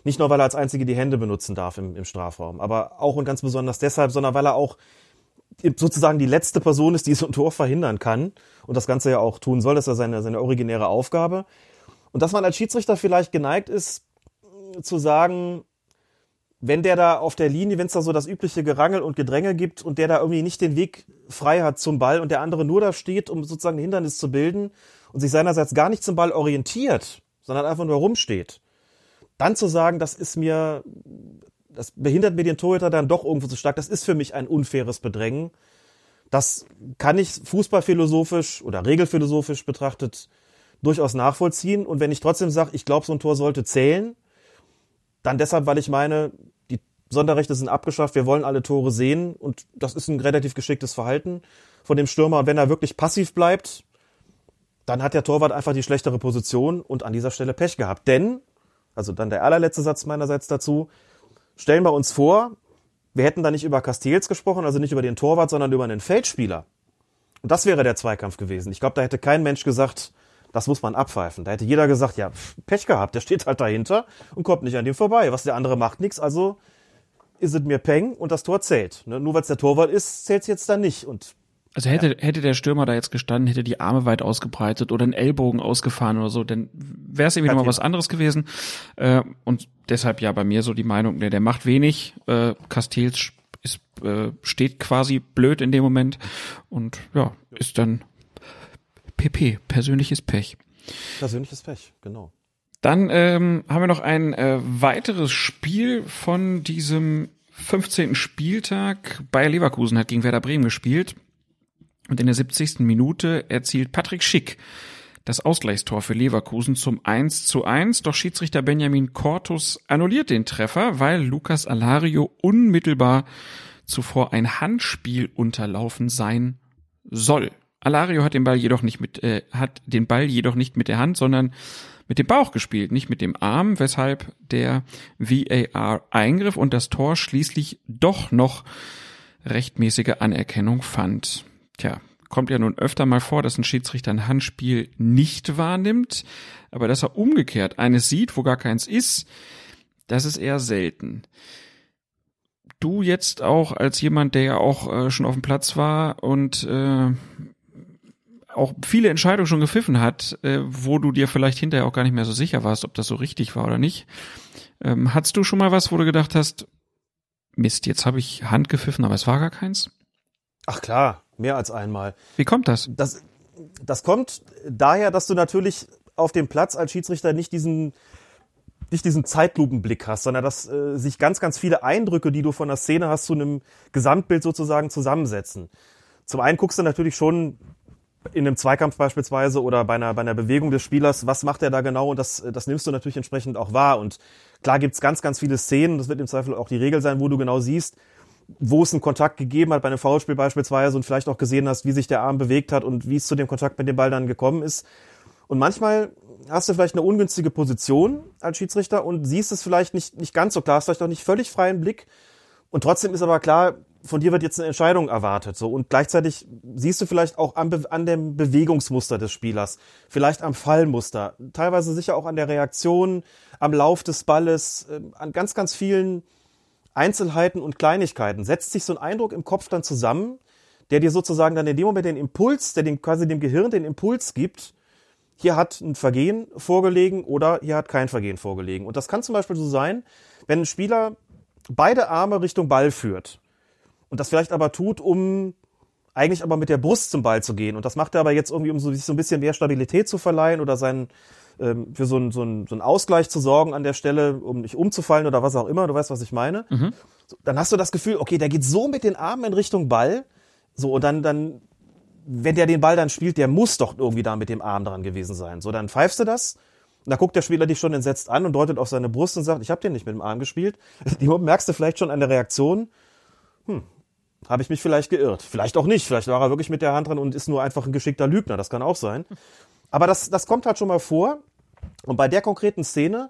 Nicht nur, weil er als Einzige die Hände benutzen darf im, im Strafraum, aber auch und ganz besonders deshalb, sondern weil er auch sozusagen die letzte Person ist, die so ein Tor verhindern kann und das Ganze ja auch tun soll. Das ist ja seine, seine originäre Aufgabe. Und dass man als Schiedsrichter vielleicht geneigt ist, zu sagen, wenn der da auf der Linie, wenn es da so das übliche Gerangel und Gedränge gibt und der da irgendwie nicht den Weg frei hat zum Ball und der andere nur da steht, um sozusagen ein Hindernis zu bilden und sich seinerseits gar nicht zum Ball orientiert, sondern einfach nur rumsteht, dann zu sagen, das ist mir, das behindert mir den Torhüter dann doch irgendwo zu stark, das ist für mich ein unfaires Bedrängen. Das kann ich fußballphilosophisch oder regelphilosophisch betrachtet durchaus nachvollziehen. Und wenn ich trotzdem sage, ich glaube, so ein Tor sollte zählen, dann deshalb, weil ich meine, die Sonderrechte sind abgeschafft, wir wollen alle Tore sehen und das ist ein relativ geschicktes Verhalten von dem Stürmer. Und wenn er wirklich passiv bleibt, dann hat der Torwart einfach die schlechtere Position und an dieser Stelle Pech gehabt. Denn, also dann der allerletzte Satz meinerseits dazu, stellen wir uns vor, wir hätten da nicht über Castells gesprochen, also nicht über den Torwart, sondern über einen Feldspieler. Und das wäre der Zweikampf gewesen. Ich glaube, da hätte kein Mensch gesagt, das muss man abpfeifen. Da hätte jeder gesagt, ja, Pech gehabt, der steht halt dahinter und kommt nicht an dem vorbei. Was der andere macht, nix. Also ist es mir Peng und das Tor zählt. Ne? Nur weil es der Torwart ist, zählt es jetzt dann nicht. Und Also hätte, hätte der Stürmer da jetzt gestanden, hätte die Arme weit ausgebreitet oder einen Ellbogen ausgefahren oder so, dann wäre es irgendwie nochmal was anderes gewesen. Äh, und deshalb ja bei mir so die Meinung, der, der macht wenig. Äh, Castells ist, äh, steht quasi blöd in dem Moment und ja, ist dann PP, persönliches Pech. persönliches Pech, genau. Dann ähm, haben wir noch ein äh, weiteres Spiel von diesem 15. Spieltag. Bayer Leverkusen hat gegen Werder Bremen gespielt. Und in der 70. Minute erzielt Patrick Schick das Ausgleichstor für Leverkusen zum 1 zu 1. Doch Schiedsrichter Benjamin Cortus annulliert den Treffer, weil Lukas Alario unmittelbar zuvor ein Handspiel unterlaufen sein soll. Alario hat den Ball jedoch nicht mit, äh, hat den Ball jedoch nicht mit der Hand, sondern mit dem Bauch gespielt, nicht mit dem Arm, weshalb der VAR eingriff und das Tor schließlich doch noch rechtmäßige Anerkennung fand. Tja, kommt ja nun öfter mal vor, dass ein Schiedsrichter ein Handspiel nicht wahrnimmt, aber dass er umgekehrt eines sieht, wo gar keins ist, das ist eher selten. Du jetzt auch als jemand, der ja auch äh, schon auf dem Platz war und äh, auch viele Entscheidungen schon gepfiffen hat, äh, wo du dir vielleicht hinterher auch gar nicht mehr so sicher warst, ob das so richtig war oder nicht. Ähm, hattest du schon mal was, wo du gedacht hast, Mist, jetzt habe ich Hand gepfiffen, aber es war gar keins? Ach klar, mehr als einmal. Wie kommt das? Das, das kommt daher, dass du natürlich auf dem Platz als Schiedsrichter nicht diesen nicht diesen Zeitlupenblick hast, sondern dass äh, sich ganz, ganz viele Eindrücke, die du von der Szene hast, zu einem Gesamtbild sozusagen zusammensetzen. Zum einen guckst du natürlich schon in einem Zweikampf beispielsweise oder bei einer, bei einer Bewegung des Spielers, was macht er da genau und das, das nimmst du natürlich entsprechend auch wahr. Und klar gibt's ganz, ganz viele Szenen, das wird im Zweifel auch die Regel sein, wo du genau siehst, wo es einen Kontakt gegeben hat, bei einem Foulspiel beispielsweise und vielleicht auch gesehen hast, wie sich der Arm bewegt hat und wie es zu dem Kontakt mit dem Ball dann gekommen ist. Und manchmal hast du vielleicht eine ungünstige Position als Schiedsrichter und siehst es vielleicht nicht, nicht ganz so klar, hast vielleicht auch nicht völlig freien Blick. Und trotzdem ist aber klar, von dir wird jetzt eine Entscheidung erwartet. So. Und gleichzeitig siehst du vielleicht auch an, an dem Bewegungsmuster des Spielers, vielleicht am Fallmuster, teilweise sicher auch an der Reaktion, am Lauf des Balles, äh, an ganz, ganz vielen Einzelheiten und Kleinigkeiten. Setzt sich so ein Eindruck im Kopf dann zusammen, der dir sozusagen dann in dem Moment den Impuls, der dem quasi dem Gehirn den Impuls gibt, hier hat ein Vergehen vorgelegen oder hier hat kein Vergehen vorgelegen. Und das kann zum Beispiel so sein, wenn ein Spieler beide Arme Richtung Ball führt und das vielleicht aber tut, um eigentlich aber mit der Brust zum Ball zu gehen. Und das macht er aber jetzt irgendwie, um so, sich so ein bisschen mehr Stabilität zu verleihen oder seinen, ähm, für so einen so einen so einen Ausgleich zu sorgen an der Stelle, um nicht umzufallen oder was auch immer. Du weißt, was ich meine. Mhm. So, dann hast du das Gefühl, okay, der geht so mit den Armen in Richtung Ball. So, und dann, dann, wenn der den Ball dann spielt, der muss doch irgendwie da mit dem Arm dran gewesen sein. So, dann pfeifst du das. Und da guckt der Spieler dich schon entsetzt an und deutet auf seine Brust und sagt, ich habe den nicht mit dem Arm gespielt. [laughs] Die merkst du vielleicht schon an der Reaktion, hm, habe ich mich vielleicht geirrt. Vielleicht auch nicht. Vielleicht war er wirklich mit der Hand dran und ist nur einfach ein geschickter Lügner. Das kann auch sein. Aber das, das kommt halt schon mal vor. Und bei der konkreten Szene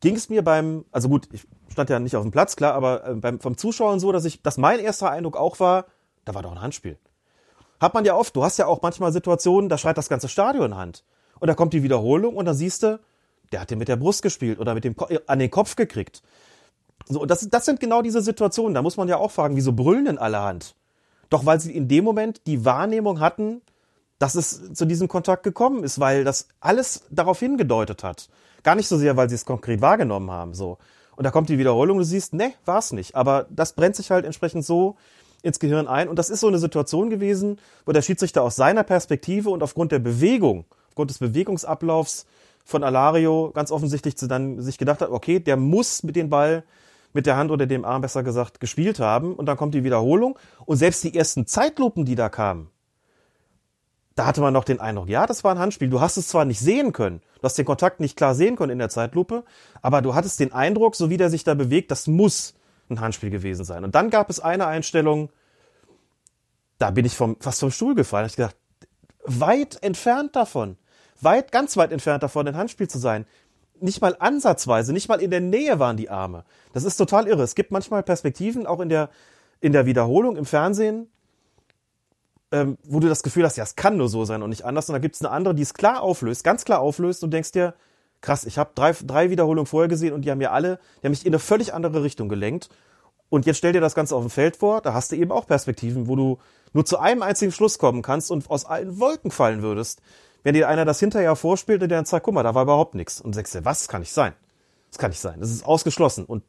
ging es mir beim, also gut, ich stand ja nicht auf dem Platz, klar, aber äh, beim, vom Zuschauen so, dass ich, dass mein erster Eindruck auch war, da war doch ein Handspiel. Hat man ja oft, du hast ja auch manchmal Situationen, da schreit das ganze Stadion Hand. Und da kommt die Wiederholung und dann siehst du, der hat den mit der Brust gespielt oder mit dem Ko an den Kopf gekriegt. So, das, das sind genau diese Situationen. Da muss man ja auch fragen, wieso brüllen denn alle Hand? Doch weil sie in dem Moment die Wahrnehmung hatten, dass es zu diesem Kontakt gekommen ist, weil das alles darauf hingedeutet hat. Gar nicht so sehr, weil sie es konkret wahrgenommen haben, so. Und da kommt die Wiederholung, du siehst, ne, war's nicht. Aber das brennt sich halt entsprechend so ins Gehirn ein. Und das ist so eine Situation gewesen, wo der Schiedsrichter aus seiner Perspektive und aufgrund der Bewegung, aufgrund des Bewegungsablaufs von Alario ganz offensichtlich zu dann sich gedacht hat, okay, der muss mit dem Ball mit der Hand oder dem Arm besser gesagt gespielt haben und dann kommt die Wiederholung und selbst die ersten Zeitlupen, die da kamen, da hatte man noch den Eindruck, ja, das war ein Handspiel. Du hast es zwar nicht sehen können, du hast den Kontakt nicht klar sehen können in der Zeitlupe, aber du hattest den Eindruck, so wie der sich da bewegt, das muss ein Handspiel gewesen sein. Und dann gab es eine Einstellung, da bin ich vom, fast vom Stuhl gefallen. Ich gedacht, weit entfernt davon, weit, ganz weit entfernt davon, ein Handspiel zu sein. Nicht mal ansatzweise, nicht mal in der Nähe waren die Arme. Das ist total irre. Es gibt manchmal Perspektiven, auch in der, in der Wiederholung im Fernsehen, ähm, wo du das Gefühl hast, ja, es kann nur so sein und nicht anders. Und da gibt es eine andere, die es klar auflöst, ganz klar auflöst und denkst dir, krass, ich habe drei, drei Wiederholungen vorher gesehen und die haben mir alle, die haben mich in eine völlig andere Richtung gelenkt. Und jetzt stell dir das Ganze auf dem Feld vor, da hast du eben auch Perspektiven, wo du nur zu einem einzigen Schluss kommen kannst und aus allen Wolken fallen würdest, wenn dir einer das hinterher vorspielt und der dann sagt, guck mal, da war überhaupt nichts. Und du sagst dir, was das kann nicht sein? Das kann nicht sein. Das ist ausgeschlossen. Und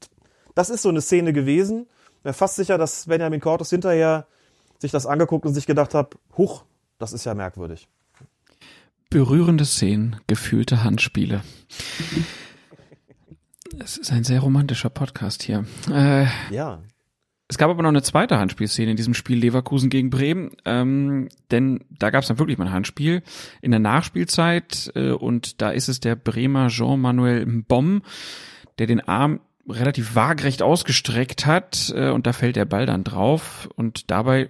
das ist so eine Szene gewesen. Ich bin fast sicher, dass Benjamin Cortus hinterher sich das angeguckt und sich gedacht hat, huch, das ist ja merkwürdig. Berührende Szenen, gefühlte Handspiele. Es ist ein sehr romantischer Podcast hier. Äh, Ja. Es gab aber noch eine zweite Handspielszene in diesem Spiel Leverkusen gegen Bremen, ähm, denn da gab es dann wirklich mal ein Handspiel in der Nachspielzeit äh, und da ist es der Bremer Jean-Manuel Mbom, der den Arm relativ waagrecht ausgestreckt hat äh, und da fällt der Ball dann drauf und dabei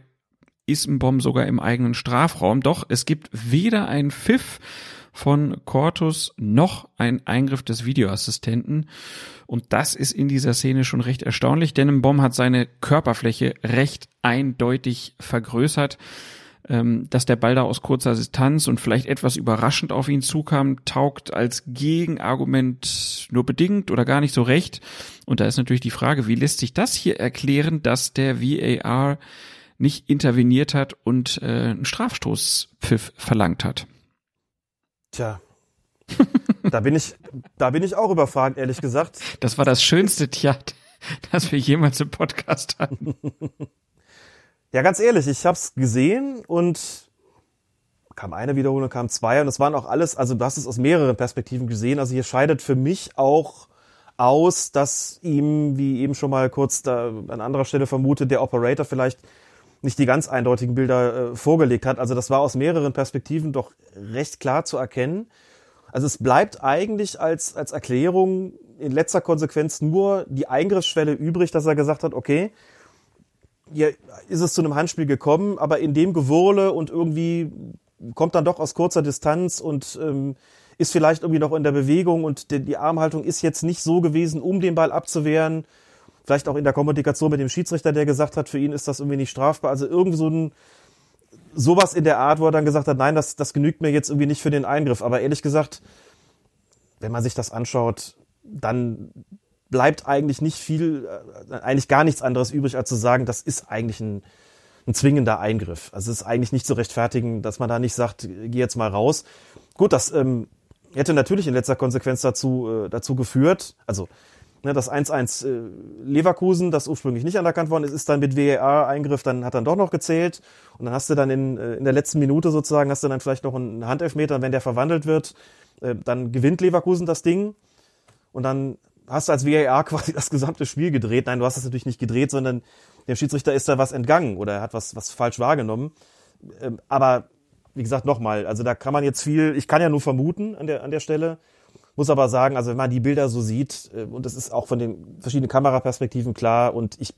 ist Mbom sogar im eigenen Strafraum. Doch es gibt weder ein Pfiff von Cortus noch ein Eingriff des Videoassistenten. Und das ist in dieser Szene schon recht erstaunlich, denn Mbom hat seine Körperfläche recht eindeutig vergrößert. Ähm, dass der Ball da aus kurzer Distanz und vielleicht etwas überraschend auf ihn zukam, taugt als Gegenargument nur bedingt oder gar nicht so recht. Und da ist natürlich die Frage, wie lässt sich das hier erklären, dass der VAR nicht interveniert hat und äh, einen Strafstoßpfiff verlangt hat. Tja. da bin ich, da bin ich auch überfragt, ehrlich gesagt. Das war das schönste Tja, [laughs] das wir jemals im Podcast hatten. Ja, ganz ehrlich, ich hab's gesehen und kam eine Wiederholung, kam zwei und es waren auch alles, also du hast es aus mehreren Perspektiven gesehen. Also hier scheidet für mich auch aus, dass ihm, wie eben schon mal kurz da an anderer Stelle vermutet, der Operator vielleicht nicht die ganz eindeutigen Bilder äh, vorgelegt hat. Also das war aus mehreren Perspektiven doch recht klar zu erkennen. Also es bleibt eigentlich als, als Erklärung in letzter Konsequenz nur die Eingriffsschwelle übrig, dass er gesagt hat, okay, hier ist es zu einem Handspiel gekommen, aber in dem Gewurle und irgendwie kommt dann doch aus kurzer Distanz und ähm, ist vielleicht irgendwie noch in der Bewegung und die, die Armhaltung ist jetzt nicht so gewesen, um den Ball abzuwehren. Vielleicht auch in der Kommunikation mit dem Schiedsrichter, der gesagt hat, für ihn ist das irgendwie nicht strafbar. Also irgendwie so ein sowas in der Art, wo er dann gesagt hat, nein, das, das genügt mir jetzt irgendwie nicht für den Eingriff. Aber ehrlich gesagt, wenn man sich das anschaut, dann bleibt eigentlich nicht viel, äh, eigentlich gar nichts anderes übrig, als zu sagen, das ist eigentlich ein, ein zwingender Eingriff. Also es ist eigentlich nicht zu rechtfertigen, dass man da nicht sagt, geh jetzt mal raus. Gut, das ähm, hätte natürlich in letzter Konsequenz dazu, äh, dazu geführt, also ne, das 1-1 äh, Leverkusen, das ursprünglich nicht anerkannt worden ist, ist dann mit VAR-Eingriff, dann hat dann doch noch gezählt und dann hast du dann in, äh, in der letzten Minute sozusagen, hast du dann vielleicht noch einen Handelfmeter und wenn der verwandelt wird, äh, dann gewinnt Leverkusen das Ding und dann hast du als VAR quasi das gesamte Spiel gedreht. Nein, du hast es natürlich nicht gedreht, sondern dem Schiedsrichter ist da was entgangen oder er hat was, was falsch wahrgenommen. Ähm, aber wie gesagt, nochmal, also da kann man jetzt viel, ich kann ja nur vermuten an der, an der Stelle, muss aber sagen, also wenn man die Bilder so sieht, äh, und das ist auch von den verschiedenen Kameraperspektiven klar, und ich,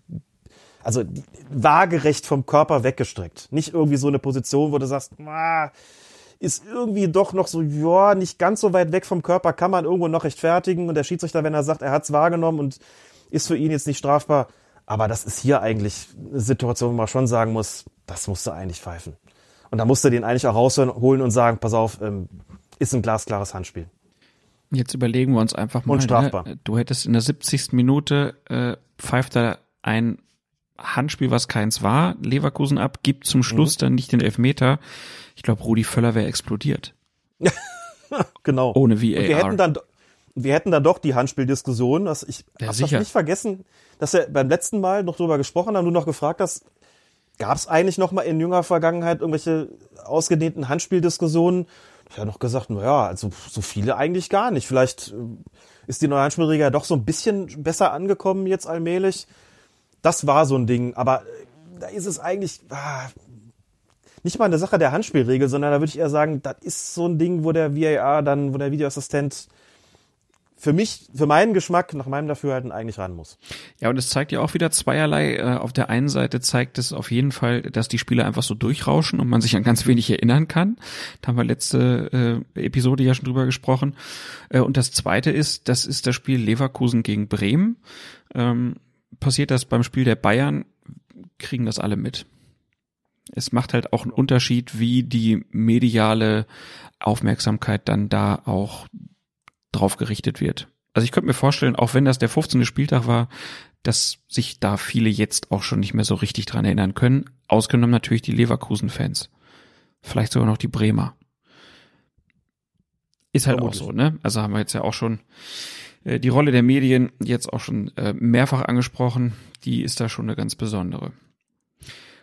also waagerecht vom Körper weggestreckt. Nicht irgendwie so eine Position, wo du sagst, ist irgendwie doch noch so, ja, nicht ganz so weit weg vom Körper, kann man irgendwo noch rechtfertigen. Und der Schiedsrichter, wenn er sagt, er hat's wahrgenommen und ist für ihn jetzt nicht strafbar. Aber das ist hier eigentlich eine Situation, wo man schon sagen muss, das musst du eigentlich pfeifen. Und da musst du den eigentlich auch rausholen und sagen, pass auf, ähm, ist ein glasklares Handspiel. Jetzt überlegen wir uns einfach mal. Unstrafbar. Ne? Du hättest in der 70. Minute äh, pfeift er ein Handspiel, was keins war, Leverkusen ab, gibt zum Schluss mhm. dann nicht den Elfmeter. Ich glaube, Rudi Völler wäre explodiert. [laughs] genau. Ohne VAR. Und wir hätten dann, wir hätten dann doch die Handspieldiskussion. dass ich Ja, hab das nicht vergessen, dass wir beim letzten Mal noch drüber gesprochen haben, du noch gefragt hast, gab es eigentlich noch mal in jüngerer Vergangenheit irgendwelche ausgedehnten Handspieldiskussionen? Ich habe noch gesagt, na ja, also so viele eigentlich gar nicht. Vielleicht äh, ist die neue ja doch so ein bisschen besser angekommen jetzt allmählich. Das war so ein Ding, aber äh, da ist es eigentlich ah, nicht mal eine Sache der Handspielregel, sondern da würde ich eher sagen, das ist so ein Ding, wo der VAR dann, wo der Videoassistent für mich, für meinen Geschmack, nach meinem Dafürhalten eigentlich ran muss. Ja, und es zeigt ja auch wieder zweierlei. Äh, Auf der einen Seite zeigt es auf jeden Fall, dass die Spieler einfach so durchrauschen und man sich an ganz wenig erinnern kann. Da haben wir letzte äh, Episode ja schon drüber gesprochen. Äh, und das zweite ist, das ist das Spiel Leverkusen gegen Bremen. Ähm, passiert das beim Spiel der Bayern, kriegen das alle mit. Es macht halt auch einen Unterschied, wie die mediale Aufmerksamkeit dann da auch drauf gerichtet wird. Also ich könnte mir vorstellen, auch wenn das der 15. Spieltag war, dass sich da viele jetzt auch schon nicht mehr so richtig dran erinnern können. Ausgenommen natürlich die Leverkusen-Fans. Vielleicht sogar noch die Bremer. Ist halt Vermutlich. auch so, ne? Also haben wir jetzt ja auch schon äh, die Rolle der Medien jetzt auch schon äh, mehrfach angesprochen. Die ist da schon eine ganz besondere.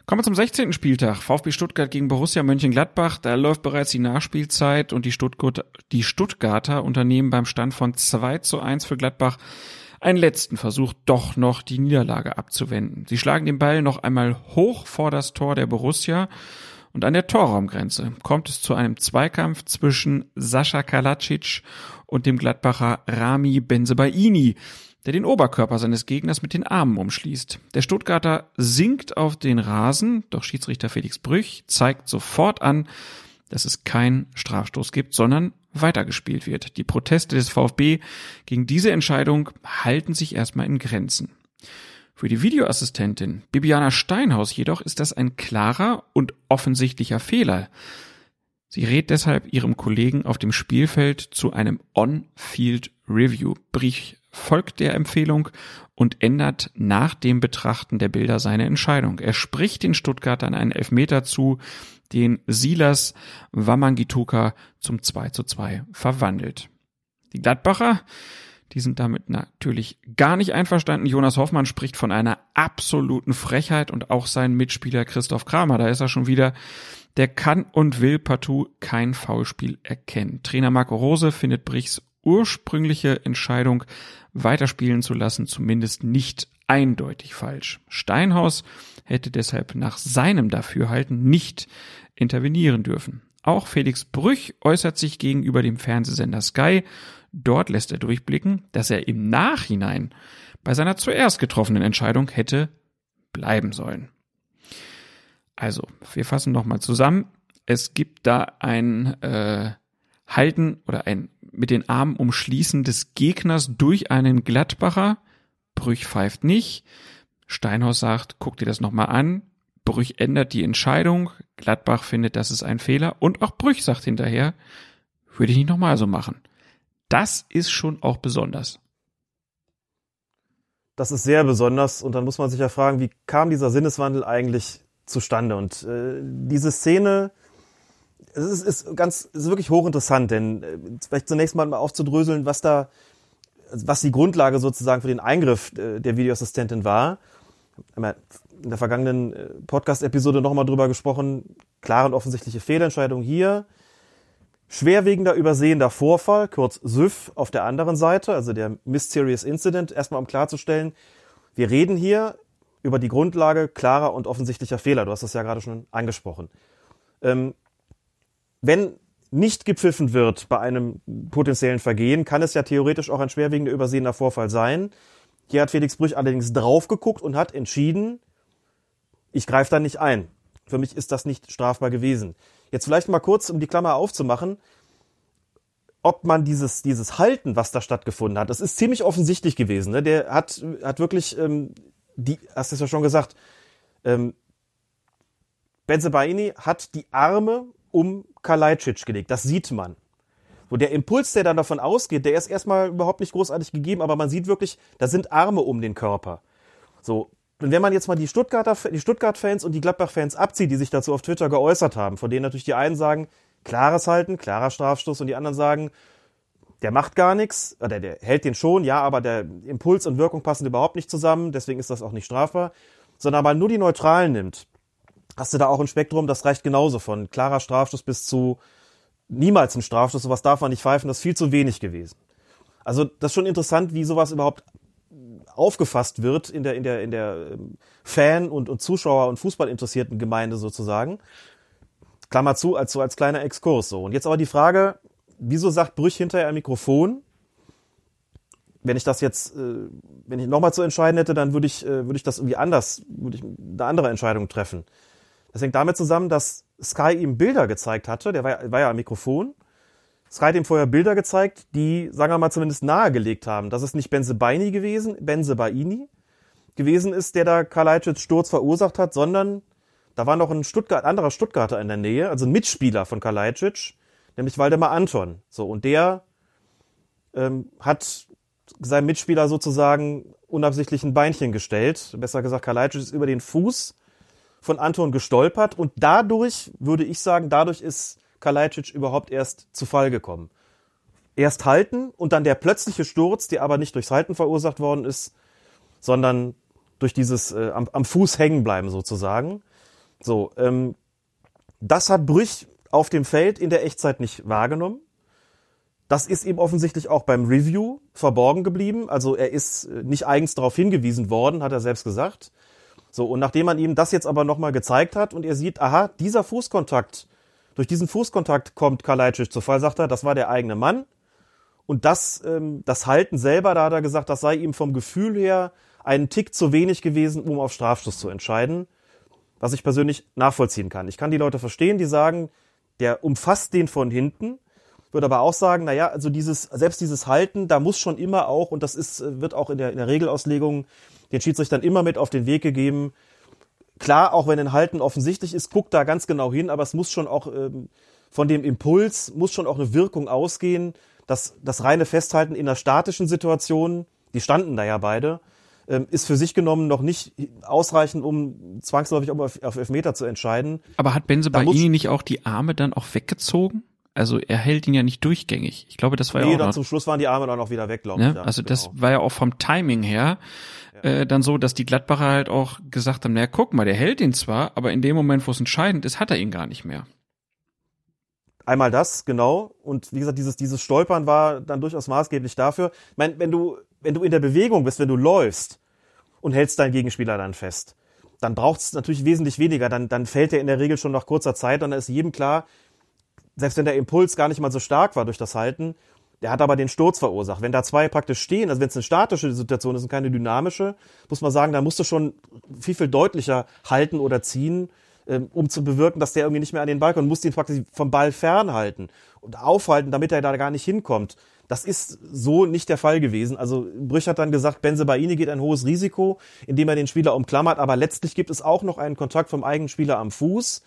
Kommen wir zum 16. Spieltag. VfB Stuttgart gegen Borussia Mönchengladbach. Da läuft bereits die Nachspielzeit und die, Stuttgart, die Stuttgarter unternehmen beim Stand von 2 zu 1 für Gladbach einen letzten Versuch, doch noch die Niederlage abzuwenden. Sie schlagen den Ball noch einmal hoch vor das Tor der Borussia und an der Torraumgrenze kommt es zu einem Zweikampf zwischen Sascha Kalacic und dem Gladbacher Rami Benzebaini, der den Oberkörper seines Gegners mit den Armen umschließt. Der Stuttgarter sinkt auf den Rasen, doch Schiedsrichter Felix Brüch zeigt sofort an, dass es keinen Strafstoß gibt, sondern weitergespielt wird. Die Proteste des VfB gegen diese Entscheidung halten sich erstmal in Grenzen. Für die Videoassistentin Bibiana Steinhaus jedoch ist das ein klarer und offensichtlicher Fehler. Sie rät deshalb ihrem Kollegen auf dem Spielfeld zu einem On-Field Review. Brich folgt der Empfehlung und ändert nach dem Betrachten der Bilder seine Entscheidung. Er spricht den Stuttgartern einen Elfmeter zu, den Silas Wamangituka zum 2 zu 2 verwandelt. Die Gladbacher, Die sind damit natürlich gar nicht einverstanden. Jonas Hoffmann spricht von einer absoluten Frechheit und auch sein Mitspieler Christoph Kramer, da ist er schon wieder, der kann und will partout kein Foulspiel erkennen. Trainer Marco Rose findet Brichs ursprüngliche Entscheidung, weiterspielen zu lassen, zumindest nicht eindeutig falsch. Steinhaus hätte deshalb nach seinem Dafürhalten nicht intervenieren dürfen. Auch Felix Brüch äußert sich gegenüber dem Fernsehsender Sky. Dort lässt er durchblicken, dass er im Nachhinein bei seiner zuerst getroffenen Entscheidung hätte bleiben sollen. Also, wir fassen nochmal zusammen. Es gibt da ein äh, Halten oder ein mit den Armen umschließen des Gegners durch einen Gladbacher. Brüch pfeift nicht. Steinhaus sagt, guck dir das nochmal an. Brüch ändert die Entscheidung. Gladbach findet, das ist ein Fehler. Und auch Brüch sagt hinterher, würde ich nicht nochmal so machen. Das ist schon auch besonders. Das ist sehr besonders und dann muss man sich ja fragen, wie kam dieser Sinneswandel eigentlich zustande? Und äh, diese Szene, es ist, ist ganz, ist wirklich hochinteressant, denn äh, vielleicht zunächst mal aufzudröseln, was da, was die Grundlage sozusagen für den Eingriff äh, der Videoassistentin war. In der vergangenen äh, Podcast-Episode nochmal drüber gesprochen, klare und offensichtliche Fehlentscheidung hier. Schwerwiegender übersehender Vorfall, kurz SÜV auf der anderen Seite, also der Mysterious Incident, erstmal um klarzustellen, wir reden hier über die Grundlage klarer und offensichtlicher Fehler. Du hast das ja gerade schon angesprochen. Ähm, wenn nicht gepfiffen wird bei einem potenziellen Vergehen, kann es ja theoretisch auch ein schwerwiegender übersehender Vorfall sein. Hier hat Felix Brüch allerdings drauf geguckt und hat entschieden, ich greife da nicht ein. Für mich ist das nicht strafbar gewesen. Jetzt vielleicht mal kurz, um die Klammer aufzumachen, ob man dieses, dieses Halten, was da stattgefunden hat, das ist ziemlich offensichtlich gewesen. Ne? Der hat, hat wirklich, ähm, die, hast du es ja schon gesagt, ähm, Benzebaini hat die Arme um Kalajdzic gelegt. Das sieht man. Wo der Impuls, der dann davon ausgeht, der ist erstmal überhaupt nicht großartig gegeben, aber man sieht wirklich, da sind Arme um den Körper. So. Und wenn man jetzt mal die Stuttgarter, die Stuttgart-Fans und die Gladbach-Fans abzieht, die sich dazu auf Twitter geäußert haben, von denen natürlich die einen sagen, klares Halten, klarer Strafstoß und die anderen sagen, der macht gar nichts, oder der hält den schon, ja, aber der Impuls und Wirkung passen überhaupt nicht zusammen, deswegen ist das auch nicht strafbar, sondern man nur die Neutralen nimmt, hast du da auch ein Spektrum, das reicht genauso von klarer Strafstoß bis zu niemals ein Strafstoß, sowas darf man nicht pfeifen, das ist viel zu wenig gewesen. Also das ist schon interessant, wie sowas überhaupt aufgefasst wird in der, in der, in der ähm, Fan- und, und Zuschauer- und Fußballinteressierten Gemeinde sozusagen. Klammer zu, als so als kleiner Exkurs so. Und jetzt aber die Frage, wieso sagt Brüch hinterher am Mikrofon, wenn ich das jetzt, äh, wenn ich nochmal zu entscheiden hätte, dann würde ich, äh, würde ich das irgendwie anders, würde ich eine andere Entscheidung treffen. Das hängt damit zusammen, dass Sky ihm Bilder gezeigt hatte, der war, war ja am Mikrofon. Sky hat ihm vorher Bilder gezeigt, die, sagen wir mal, zumindest nahegelegt haben, dass es nicht Benze Baini gewesen, Benze Baini gewesen ist, der da Kalajdzic Sturz verursacht hat, sondern da war noch ein Stuttgart, anderer Stuttgarter in der Nähe, also ein Mitspieler von Kalajdzic, nämlich Waldemar Anton. So, und der ähm, hat seinem Mitspieler sozusagen unabsichtlich ein Beinchen gestellt. Besser gesagt, Kalajdzic ist über den Fuß von Anton gestolpert und dadurch, würde ich sagen, dadurch ist Kalajdzic überhaupt erst zu Fall gekommen. Erst halten und dann der plötzliche Sturz, der aber nicht durchs Halten verursacht worden ist, sondern durch dieses äh, am, am Fuß hängen bleiben sozusagen. So, ähm, das hat Brüch auf dem Feld in der Echtzeit nicht wahrgenommen. Das ist ihm offensichtlich auch beim Review verborgen geblieben. Also er ist äh, nicht eigens darauf hingewiesen worden, hat er selbst gesagt. So, und nachdem man ihm das jetzt aber nochmal gezeigt hat und er sieht, aha, dieser Fußkontakt, durch diesen Fußkontakt kommt Kalajdzic zu Fall, sagt er, das war der eigene Mann. Und das, ähm, das Halten selber, da hat er gesagt, das sei ihm vom Gefühl her einen Tick zu wenig gewesen, um auf Strafstoß zu entscheiden. Was ich persönlich nachvollziehen kann. Ich kann die Leute verstehen, die sagen, der umfasst den von hinten, würde aber auch sagen, naja, also dieses, selbst dieses Halten, da muss schon immer auch, und das ist, wird auch in der, in der Regelauslegung den Schiedsrichtern immer mit auf den Weg gegeben. Klar, auch wenn ein Halten offensichtlich ist, guckt da ganz genau hin, aber es muss schon auch ähm, von dem Impuls, muss schon auch eine Wirkung ausgehen. dass das reine Festhalten in einer statischen Situation, die standen da ja beide, ähm, ist für sich genommen noch nicht ausreichend, um zwangsläufig auf, auf Elfmeter zu entscheiden. Aber hat Benze Baini nicht auch die Arme dann auch weggezogen? Also er hält ihn ja nicht durchgängig. Ich glaube, das war Nee, ja auch dann noch, zum Schluss waren die Arme dann auch wieder weg, glaube ne? ich. Ja, Also das genau. war ja auch vom Timing her äh, dann so, dass die Gladbacher halt auch gesagt haben, naja, guck mal, der hält ihn zwar, aber in dem Moment, wo es entscheidend ist, hat er ihn gar nicht mehr. Einmal das, genau. Und wie gesagt, dieses, dieses Stolpern war dann durchaus maßgeblich dafür. Ich meine, wenn du, wenn du in der Bewegung bist, wenn du läufst und hältst deinen Gegenspieler dann fest, dann braucht es natürlich wesentlich weniger. Dann, dann fällt er in der Regel schon nach kurzer Zeit. Dann ist jedem klar, selbst wenn der Impuls gar nicht mal so stark war durch das Halten, der hat aber den Sturz verursacht. Wenn da zwei praktisch stehen, also wenn es eine statische Situation ist und keine dynamische, muss man sagen, da musst du schon viel, viel deutlicher halten oder ziehen, ähm, um zu bewirken, dass der irgendwie nicht mehr an den Ball kommt. Du musst ihn praktisch vom Ball fernhalten und aufhalten, damit er da gar nicht hinkommt. Das ist so nicht der Fall gewesen. Also Brüch hat dann gesagt, Benzebaini geht ein hohes Risiko, indem er den Spieler umklammert, aber letztlich gibt es auch noch einen Kontakt vom eigenen Spieler am Fuß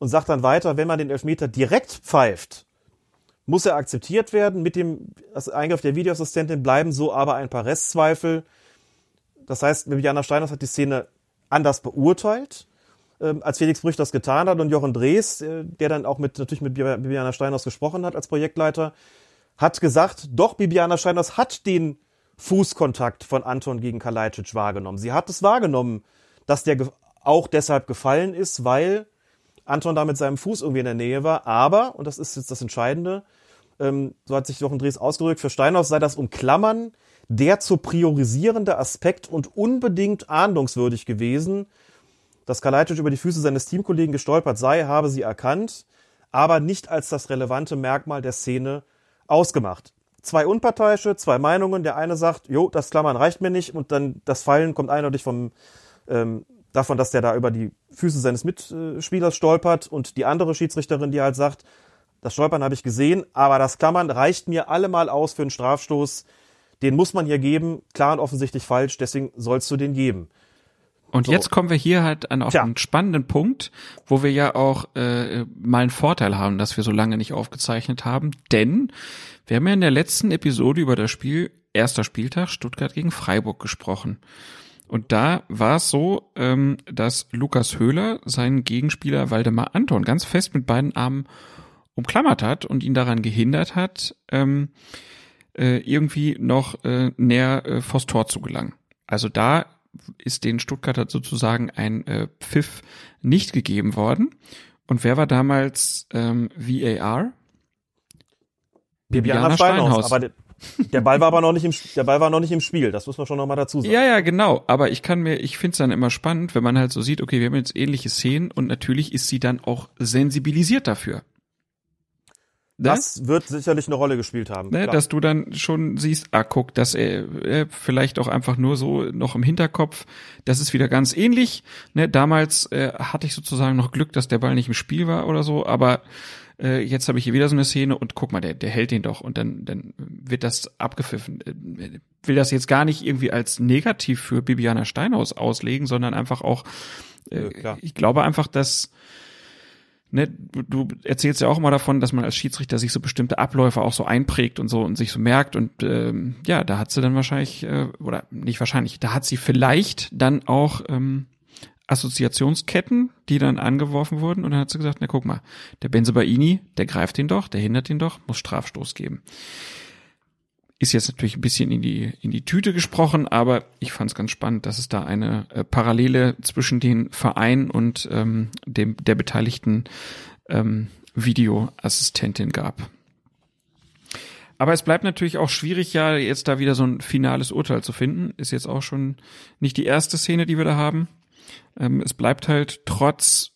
und sagt dann weiter, wenn man den Elfmeter direkt pfeift, muss er akzeptiert werden. Mit dem Eingriff der Videoassistentin bleiben so aber ein paar Restzweifel. Das heißt, Bibiana Steiners hat die Szene anders beurteilt, ähm, als Felix Brüch das getan hat. Und Jochen Drees, äh, der dann auch mit, natürlich mit Bibiana Steiners gesprochen hat als Projektleiter, hat gesagt, doch, Bibiana Steiners hat den Fußkontakt von Anton gegen Kalajdzic wahrgenommen. Sie hat es wahrgenommen, dass der auch deshalb gefallen ist, weil Anton da mit seinem Fuß irgendwie in der Nähe war. Aber, und das ist jetzt das Entscheidende, ähm, so hat sich Jochen Drees ausgedrückt, für Steinhaus sei das Umklammern der zu priorisierende Aspekt und unbedingt ahndungswürdig gewesen. Dass Kalajdzic über die Füße seines Teamkollegen gestolpert sei, habe sie erkannt, aber nicht als das relevante Merkmal der Szene ausgemacht. Zwei Unparteiische, zwei Meinungen. Der eine sagt, jo, das Klammern reicht mir nicht und dann das Fallen kommt eindeutig vom ähm, davon, dass der da über die Füße seines Mitspielers stolpert und die andere Schiedsrichterin, die halt sagt, das Stolpern habe ich gesehen, aber das Klammern reicht mir allemal aus für einen Strafstoß. Den muss man hier geben, klar und offensichtlich falsch, deswegen sollst du den geben. Und So. jetzt kommen wir hier halt an auf Tja. einen spannenden Punkt, wo wir ja auch äh, mal einen Vorteil haben, dass wir so lange nicht aufgezeichnet haben, denn wir haben ja in der letzten Episode über das Spiel erster Spieltag Stuttgart gegen Freiburg gesprochen. Und da war es so, ähm, dass Lukas Höhler seinen Gegenspieler Waldemar Anton ganz fest mit beiden Armen umklammert hat und ihn daran gehindert hat, ähm, äh, irgendwie noch äh, näher äh, vors Tor zu gelangen. Also da ist den Stuttgarter sozusagen ein äh, Pfiff nicht gegeben worden. Und wer war damals ähm, VAR? Bibiana Steinhaus. Aber der, Ball war aber noch nicht im, der Ball war noch nicht im Spiel. Das muss man schon noch mal dazu sagen. Ja, ja, genau. Aber ich kann mir, ich finde es dann immer spannend, wenn man halt so sieht, okay, wir haben jetzt ähnliche Szenen und natürlich ist sie dann auch sensibilisiert dafür. Ne? Das wird sicherlich eine Rolle gespielt haben. ne, dass du dann schon siehst, ah, guck, dass er, er vielleicht auch einfach nur so noch im Hinterkopf, das ist wieder ganz ähnlich. Ne, damals äh, hatte ich sozusagen noch Glück, dass der Ball nicht im Spiel war oder so, aber äh, jetzt habe ich hier wieder so eine Szene und guck mal, der, der hält den doch und dann, dann wird das abgepfiffen. Äh, Will das jetzt gar nicht irgendwie als negativ für Bibiana Steinhaus auslegen, sondern einfach auch, äh, Ja, ich glaube einfach, dass ne, du, du erzählst ja auch immer davon, dass man als Schiedsrichter sich so bestimmte Abläufe auch so einprägt und so und sich so merkt und ähm, ja, da hat sie dann wahrscheinlich äh, oder nicht wahrscheinlich, da hat sie vielleicht dann auch ähm, Assoziationsketten, die dann angeworfen wurden und dann hat sie gesagt, na guck mal, der Benzebaini, der greift ihn doch, der hindert ihn doch, muss Strafstoß geben. Ist jetzt natürlich ein bisschen in die, in die Tüte gesprochen, aber ich fand es ganz spannend, dass es da eine äh, Parallele zwischen den Verein und ähm, dem, der beteiligten ähm, Videoassistentin gab. Aber es bleibt natürlich auch schwierig, ja, jetzt da wieder so ein finales Urteil zu finden. Ist jetzt auch schon nicht die erste Szene, die wir da haben. Ähm, es bleibt halt trotz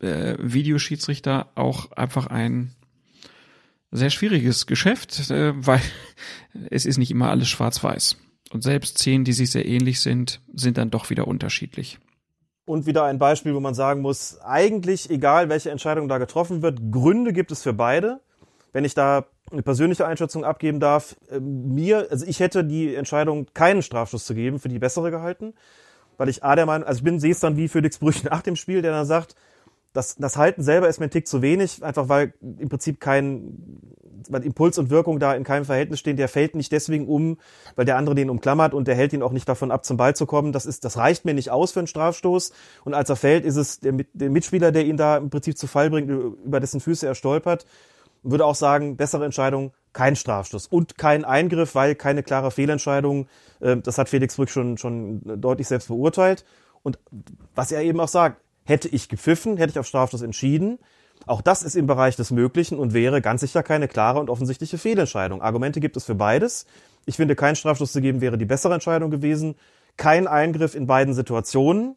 äh, Videoschiedsrichter auch einfach ein sehr schwieriges Geschäft, äh, weil [laughs] es ist nicht immer alles schwarz-weiß. Und selbst Szenen, die sich sehr ähnlich sind, sind dann doch wieder unterschiedlich. Und wieder ein Beispiel, wo man sagen muss, eigentlich egal, welche Entscheidung da getroffen wird, Gründe gibt es für beide. Wenn ich da eine persönliche Einschätzung abgeben darf, äh, mir, also ich hätte die Entscheidung, keinen Strafschuss zu geben, für die bessere gehalten, weil ich A der Meinung, also ich bin, sehe es dann wie Felix Brüch nach dem Spiel, der dann sagt, das, das Halten selber ist mir ein Tick zu wenig, einfach weil im Prinzip kein, weil Impuls und Wirkung da in keinem Verhältnis stehen. Der fällt nicht deswegen um, weil der andere den umklammert und der hält ihn auch nicht davon ab, zum Ball zu kommen. Das ist, das reicht mir nicht aus für einen Strafstoß. Und als er fällt, ist es der, der Mitspieler, der ihn da im Prinzip zu Fall bringt, über dessen Füße er stolpert. würde auch sagen, bessere Entscheidung, kein Strafstoß und kein Eingriff, weil keine klare Fehlentscheidung. Äh, das hat Felix Brück schon, schon deutlich selbst beurteilt. Und was er eben auch sagt, hätte ich gepfiffen, hätte ich auf Strafstoß entschieden. Auch das ist im Bereich des Möglichen und wäre ganz sicher keine klare und offensichtliche Fehlentscheidung. Argumente gibt es für beides. Ich finde, kein Strafstoß zu geben wäre die bessere Entscheidung gewesen. Kein Eingriff in beiden Situationen.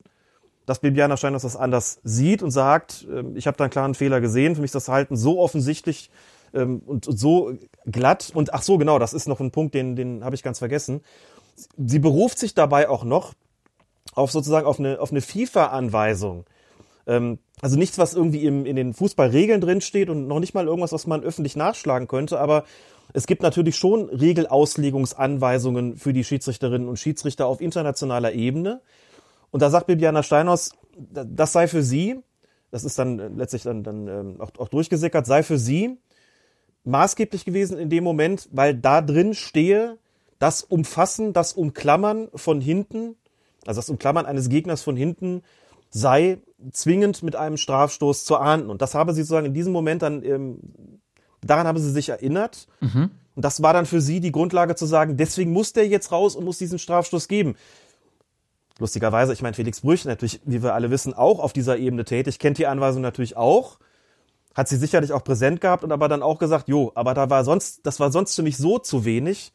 Dass Bibiana Steinhaus das anders sieht und sagt, ähm, ich habe da einen klaren Fehler gesehen. Für mich ist das Halten so offensichtlich ähm, und so glatt. Und ach so, genau, das ist noch ein Punkt, den, den habe ich ganz vergessen. Sie beruft sich dabei auch noch auf sozusagen auf eine, auf eine FIFA-Anweisung. Ähm, also nichts, was irgendwie im, in den Fußballregeln drinsteht und noch nicht mal irgendwas, was man öffentlich nachschlagen könnte, aber es gibt natürlich schon Regelauslegungsanweisungen für die Schiedsrichterinnen und Schiedsrichter auf internationaler Ebene. Und da sagt Bibiana Steinhaus, das sei für sie, das ist dann letztlich dann, dann ähm, auch, auch durchgesickert, sei für sie maßgeblich gewesen in dem Moment, weil da drin stehe, das Umfassen, das Umklammern von hinten, also das Umklammern eines Gegners von hinten, sei zwingend mit einem Strafstoß zu ahnden. Und das habe sie sozusagen in diesem Moment dann, ähm, daran habe sie sich erinnert. Mhm. Und das war dann für sie die Grundlage zu sagen, deswegen muss der jetzt raus und muss diesen Strafstoß geben. Lustigerweise, ich meine, Felix Brüch natürlich, wie wir alle wissen, auch auf dieser Ebene tätig, kennt die Anweisung natürlich auch, hat sie sicherlich auch präsent gehabt und aber dann auch gesagt, jo, aber da war sonst, das war sonst für mich so zu wenig,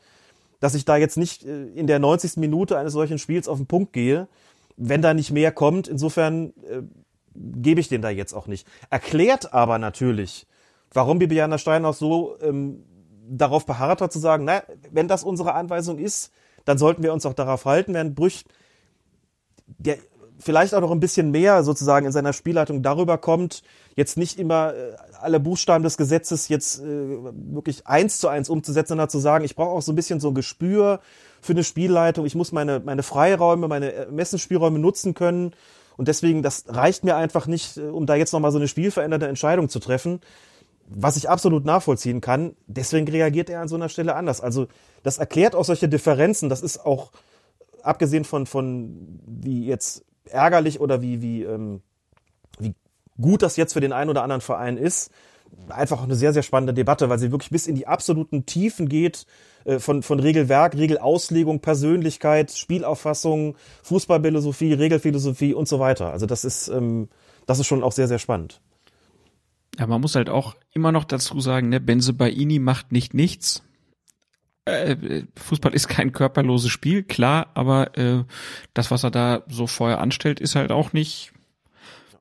dass ich da jetzt nicht äh, in der 90. Minute eines solchen Spiels auf den Punkt gehe, wenn da nicht mehr kommt. Insofern äh, gebe ich den da jetzt auch nicht. Erklärt aber natürlich, warum Bibiana Stein auch so ähm, darauf beharrt hat zu sagen, na, wenn das unsere Anweisung ist, dann sollten wir uns auch darauf halten, während Brüch der vielleicht auch noch ein bisschen mehr sozusagen in seiner Spielleitung darüber kommt, jetzt nicht immer äh, alle Buchstaben des Gesetzes jetzt äh, wirklich eins zu eins umzusetzen, sondern zu sagen, ich brauche auch so ein bisschen so ein Gespür für eine Spielleitung, ich muss meine, meine Freiräume, meine Ermessensspielräume nutzen können und deswegen, das reicht mir einfach nicht, äh, um da jetzt nochmal so eine spielveränderte Entscheidung zu treffen, was ich absolut nachvollziehen kann. Deswegen reagiert er an so einer Stelle anders. Also das erklärt auch solche Differenzen, das ist auch abgesehen von, von wie jetzt ärgerlich oder wie, wie, ähm, wie gut das jetzt für den einen oder anderen Verein ist, einfach eine sehr, sehr spannende Debatte, weil sie wirklich bis in die absoluten Tiefen geht, äh, von, von Regelwerk, Regelauslegung, Persönlichkeit, Spielauffassung, Fußballphilosophie, Regelphilosophie und so weiter. Also das ist, ähm, das ist schon auch sehr, sehr spannend. Ja, man muss halt auch immer noch dazu sagen, ne, Benze Baini macht nicht nichts. Äh, Fußball ist kein körperloses Spiel, klar, aber äh, das, was er da so vorher anstellt, ist halt auch nicht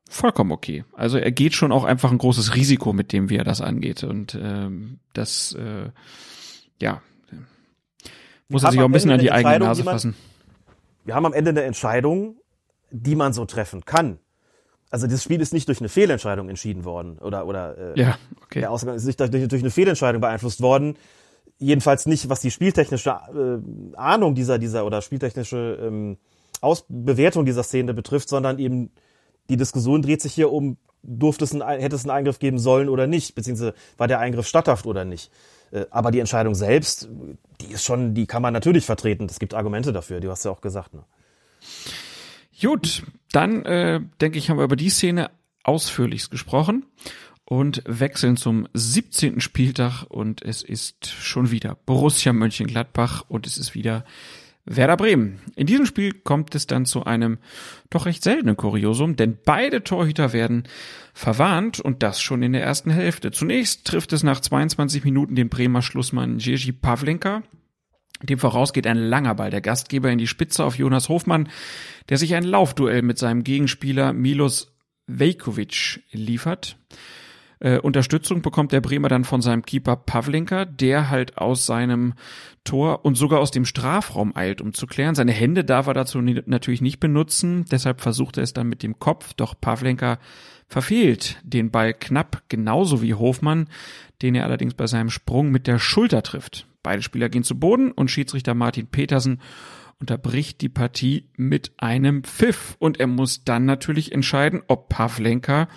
vollkommen okay. Also er geht schon auch einfach ein großes Risiko mit dem, wie er das angeht. Und ähm, das, äh, ja, muss er sich auch ein bisschen an die eigene Nase man, fassen. Wir haben am Ende eine Entscheidung, die man so treffen kann. Also das Spiel ist nicht durch eine Fehlentscheidung entschieden worden oder oder äh, ja, okay. der Ausgang ist nicht durch, durch eine Fehlentscheidung beeinflusst worden jedenfalls nicht, was die spieltechnische äh, Ahnung dieser, dieser oder spieltechnische ähm, Ausbewertung dieser Szene betrifft, sondern eben die Diskussion dreht sich hier um, durfte es ein, hätte es einen Eingriff geben sollen oder nicht, beziehungsweise war der Eingriff statthaft oder nicht. Äh, aber die Entscheidung selbst, die ist schon, die kann man natürlich vertreten. Es gibt Argumente dafür, die hast du ja auch gesagt. Ne? Gut, dann äh, denke ich, haben wir über die Szene ausführlichst gesprochen und wechseln zum 17. Spieltag und es ist schon wieder Borussia Mönchengladbach und es ist wieder Werder Bremen. In diesem Spiel kommt es dann zu einem doch recht seltenen Kuriosum, denn beide Torhüter werden verwarnt und das schon in der ersten Hälfte. Zunächst trifft es nach 22 Minuten den Bremer Schlussmann Jerzy Pavlenka. Dem vorausgeht ein langer Ball der Gastgeber in die Spitze auf Jonas Hofmann, der sich ein Laufduell mit seinem Gegenspieler Milos Vejkovic liefert. Äh, Unterstützung bekommt der Bremer dann von seinem Keeper Pavlenka, der halt aus seinem Tor und sogar aus dem Strafraum eilt, um zu klären. Seine Hände darf er dazu natürlich nicht benutzen, deshalb versucht er es dann mit dem Kopf, doch Pavlenka verfehlt den Ball knapp, genauso wie Hofmann, den er allerdings bei seinem Sprung mit der Schulter trifft. Beide Spieler gehen zu Boden und Schiedsrichter Martin Petersen unterbricht die Partie mit einem Pfiff und er muss dann natürlich entscheiden, ob Pavlenka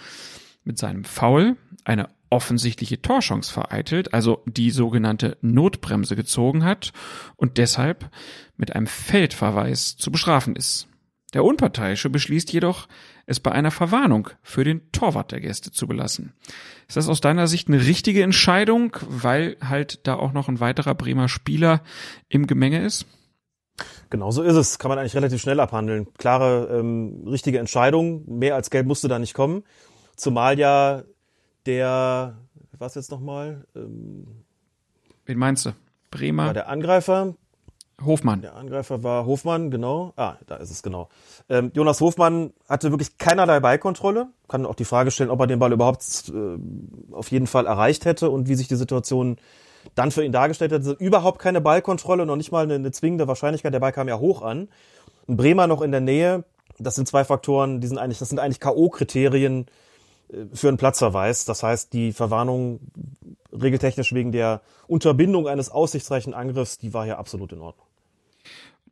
mit seinem Foul eine offensichtliche Torchance vereitelt, also die sogenannte Notbremse gezogen hat und deshalb mit einem Feldverweis zu bestrafen ist. Der Unparteiische beschließt jedoch, es bei einer Verwarnung für den Torwart der Gäste zu belassen. Ist das aus deiner Sicht eine richtige Entscheidung, weil halt da auch noch ein weiterer Bremer Spieler im Gemenge ist? Genau so ist es. Kann man eigentlich relativ schnell abhandeln. Klare, ähm, richtige Entscheidung. Mehr als Gelb musste da nicht kommen. Zumal ja der, was jetzt nochmal? Ähm, Wen meinst du? Bremer? war der Angreifer, Hofmann. Der Angreifer war Hofmann, genau. Ah, da ist es genau. Ähm, Jonas Hofmann hatte wirklich keinerlei Ballkontrolle. Kann auch die Frage stellen, ob er den Ball überhaupt äh, auf jeden Fall erreicht hätte und wie sich die Situation dann für ihn dargestellt hätte. Überhaupt keine Ballkontrolle, noch nicht mal eine, eine zwingende Wahrscheinlichkeit. Der Ball kam ja hoch an. Ein Bremer noch in der Nähe. Das sind zwei Faktoren, die sind eigentlich, das sind eigentlich K.O.-Kriterien für einen Platzverweis. Das heißt, die Verwarnung regeltechnisch wegen der Unterbindung eines aussichtsreichen Angriffs, die war hier absolut in Ordnung.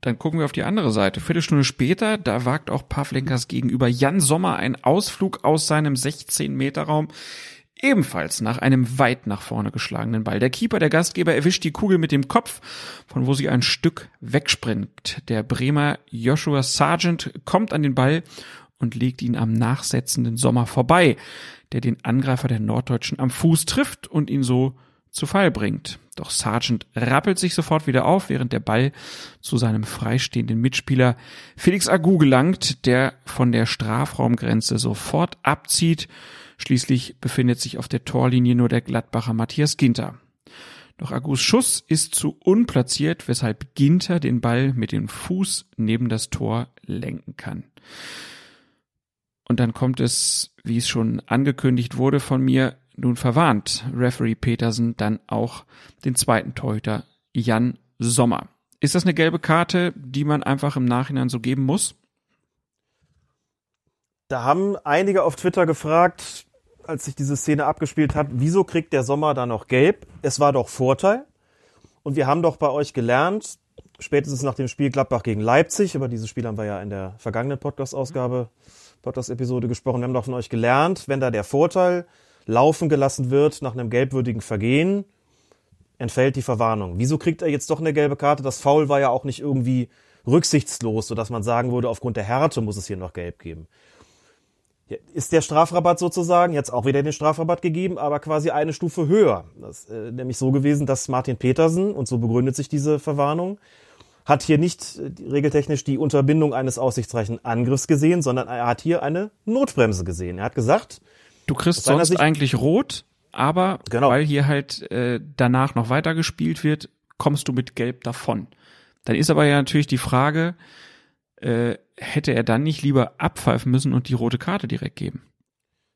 Dann gucken wir auf die andere Seite. Viertelstunde später, da wagt auch Pavlenkas gegenüber Jan Sommer einen Ausflug aus seinem 16-Meter-Raum. Ebenfalls nach einem weit nach vorne geschlagenen Ball. Der Keeper, der Gastgeber, erwischt die Kugel mit dem Kopf, von wo sie ein Stück wegspringt. Der Bremer Joshua Sargent kommt an den Ball und legt ihn am nachsetzenden Sommer vorbei, der den Angreifer der Norddeutschen am Fuß trifft und ihn so zu Fall bringt. Doch Sargent rappelt sich sofort wieder auf, während der Ball zu seinem freistehenden Mitspieler Felix Agu gelangt, der von der Strafraumgrenze sofort abzieht. Schließlich befindet sich auf der Torlinie nur der Gladbacher Matthias Ginter. Doch Agus Schuss ist zu unplatziert, weshalb Ginter den Ball mit dem Fuß neben das Tor lenken kann. Und dann kommt es, wie es schon angekündigt wurde von mir, nun verwarnt Referee Petersen dann auch den zweiten Torhüter Jan Sommer. Ist das eine gelbe Karte, die man einfach im Nachhinein so geben muss? Da haben einige auf Twitter gefragt, als sich diese Szene abgespielt hat, wieso kriegt der Sommer da noch gelb? Es war doch Vorteil. Und wir haben doch bei euch gelernt, spätestens nach dem Spiel Gladbach gegen Leipzig, über dieses Spiel haben wir ja in der vergangenen Podcast-Ausgabe, Podcast-Episode gesprochen, wir haben doch von euch gelernt, wenn da der Vorteil laufen gelassen wird nach einem gelbwürdigen Vergehen, entfällt die Verwarnung. Wieso kriegt er jetzt doch eine gelbe Karte? Das Foul war ja auch nicht irgendwie rücksichtslos, sodass man sagen würde, aufgrund der Härte muss es hier noch gelb geben. Ist der Strafrabatt sozusagen jetzt auch wieder den Strafrabatt gegeben, aber quasi eine Stufe höher. Das ist äh, nämlich so gewesen, dass Martin Petersen, und so begründet sich diese Verwarnung, hat hier nicht äh, regeltechnisch die Unterbindung eines aussichtsreichen Angriffs gesehen, sondern er hat hier eine Notbremse gesehen. Er hat gesagt, Du kriegst sonst Sicht- eigentlich rot, aber Genau. weil hier halt äh, danach noch weiter gespielt wird, kommst du mit Gelb davon. Dann ist aber ja natürlich die Frage, äh, hätte er dann nicht lieber abpfeifen müssen und die rote Karte direkt geben?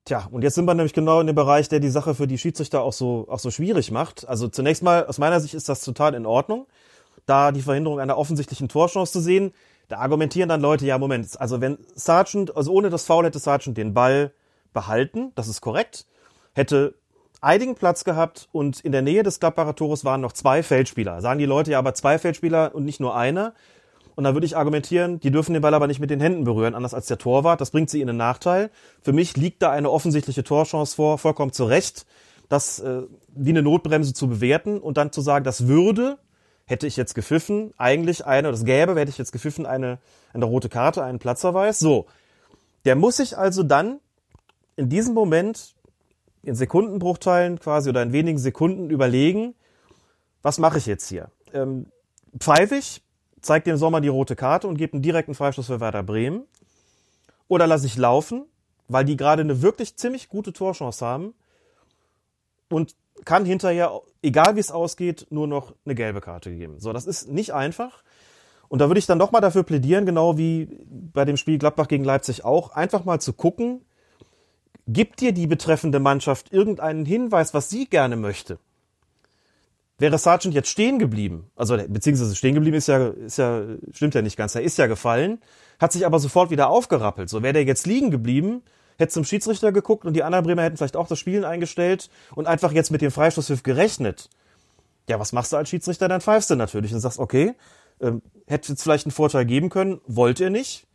Tja, und jetzt sind wir nämlich genau in dem Bereich, der die Sache für die Schiedsrichter auch so, auch so schwierig macht. Also zunächst mal, aus meiner Sicht ist das total in Ordnung, da die Verhinderung einer offensichtlichen Torchance zu sehen. Da argumentieren dann Leute, ja, Moment, also wenn Sargent, also ohne das Foul hätte Sargent den Ball behalten, das ist korrekt, hätte einigen Platz gehabt und in der Nähe des Gladbacher Tores waren noch zwei Feldspieler. Sagen die Leute ja, aber zwei Feldspieler und nicht nur einer. Und da würde ich argumentieren, die dürfen den Ball aber nicht mit den Händen berühren, anders als der Torwart. Das bringt sie in einen Nachteil. Für mich liegt da eine offensichtliche Torchance vor, vollkommen zu Recht, das äh, wie eine Notbremse zu bewerten und dann zu sagen, das würde, hätte ich jetzt gepfiffen, eigentlich eine, oder das gäbe, hätte ich jetzt gepfiffen, eine, eine rote Karte, einen Platzverweis. So. Der muss sich also dann in diesem Moment in Sekundenbruchteilen quasi oder in wenigen Sekunden überlegen, was mache ich jetzt hier? Ähm, pfeife ich, zeige dem Sommer die rote Karte und gebe einen direkten Freistoß für Werder Bremen? Oder lasse ich laufen, weil die gerade eine wirklich ziemlich gute Torchance haben und kann hinterher, egal wie es ausgeht, nur noch eine gelbe Karte geben. So, das ist nicht einfach. Und da würde ich dann doch mal dafür plädieren, genau wie bei dem Spiel Gladbach gegen Leipzig auch, einfach mal zu gucken, gibt dir die betreffende Mannschaft irgendeinen Hinweis, was sie gerne möchte? Wäre Sargent jetzt stehen geblieben, also beziehungsweise stehen geblieben ist ja, ist ja, stimmt ja nicht ganz, er ist ja gefallen, hat sich aber sofort wieder aufgerappelt. So wäre der jetzt liegen geblieben, hätte zum Schiedsrichter geguckt und die anderen Bremer hätten vielleicht auch das Spielen eingestellt und einfach jetzt mit dem Freistoßpfiff gerechnet. Ja, was machst du als Schiedsrichter? Dann pfeifst du natürlich und sagst, okay, ähm, hätte jetzt vielleicht einen Vorteil geben können, wollt ihr nicht.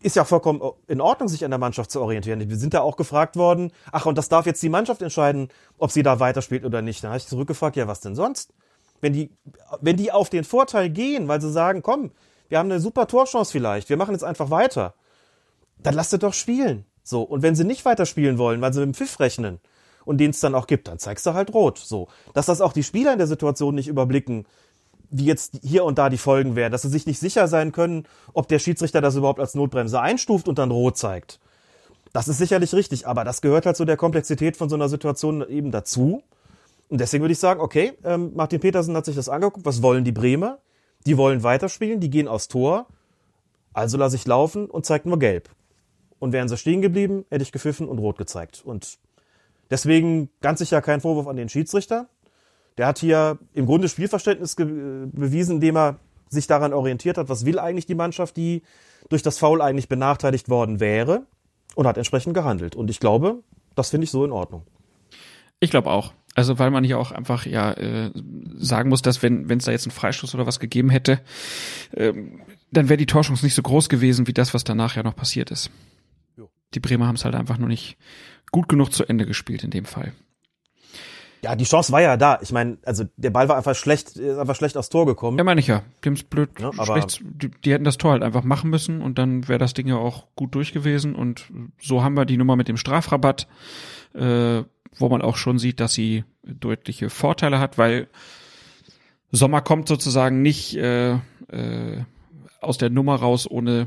Ist ja vollkommen in Ordnung, sich an der Mannschaft zu orientieren. Wir sind da auch gefragt worden, ach, und das darf jetzt die Mannschaft entscheiden, ob sie da weiterspielt oder nicht. Dann habe ich zurückgefragt, ja, was denn sonst? Wenn die, wenn die auf den Vorteil gehen, weil sie sagen, komm, wir haben eine super Torchance vielleicht, wir machen jetzt einfach weiter, dann lasst ihr doch spielen. So. Und wenn sie nicht weiterspielen wollen, weil sie mit dem Pfiff rechnen und den es dann auch gibt, dann zeigst du halt rot. So. Dass das auch die Spieler in der Situation nicht überblicken, wie jetzt hier und da die Folgen wären, dass sie sich nicht sicher sein können, ob der Schiedsrichter das überhaupt als Notbremse einstuft und dann rot zeigt. Das ist sicherlich richtig, aber das gehört halt zu der Komplexität von so einer Situation eben dazu. Und deswegen würde ich sagen, okay, ähm, Martin Petersen hat sich das angeguckt, was wollen die Bremer? Die wollen weiterspielen, die gehen aufs Tor, also lasse ich laufen und zeigt nur gelb. Und wären sie stehen geblieben, hätte ich gepfiffen und rot gezeigt. Und deswegen ganz sicher kein Vorwurf an den Schiedsrichter. Der hat hier im Grunde Spielverständnis bewiesen, indem er sich daran orientiert hat, was will eigentlich die Mannschaft, die durch das Foul eigentlich benachteiligt worden wäre und hat entsprechend gehandelt. Und ich glaube, das finde ich so in Ordnung. Ich glaube auch. Also weil man hier auch einfach ja äh, sagen muss, dass wenn wenn es da jetzt einen Freistoß oder was gegeben hätte, ähm, dann wäre die Torschance nicht so groß gewesen wie das, was danach ja noch passiert ist. Die Bremer haben es halt einfach nur nicht gut genug zu Ende gespielt in dem Fall. Ja, die Chance war ja da. Ich meine, also der Ball war einfach schlecht, ist einfach schlecht aufs Tor gekommen. Ja, meine ich ja. Die haben's blöd, Ja, aber- schlecht, die, die hätten das Tor halt einfach machen müssen und dann wäre das Ding ja auch gut durch gewesen und so haben wir die Nummer mit dem Strafrabatt, äh, wo man auch schon sieht, dass sie deutliche Vorteile hat, weil Sommer kommt sozusagen nicht äh, äh, aus der Nummer raus, ohne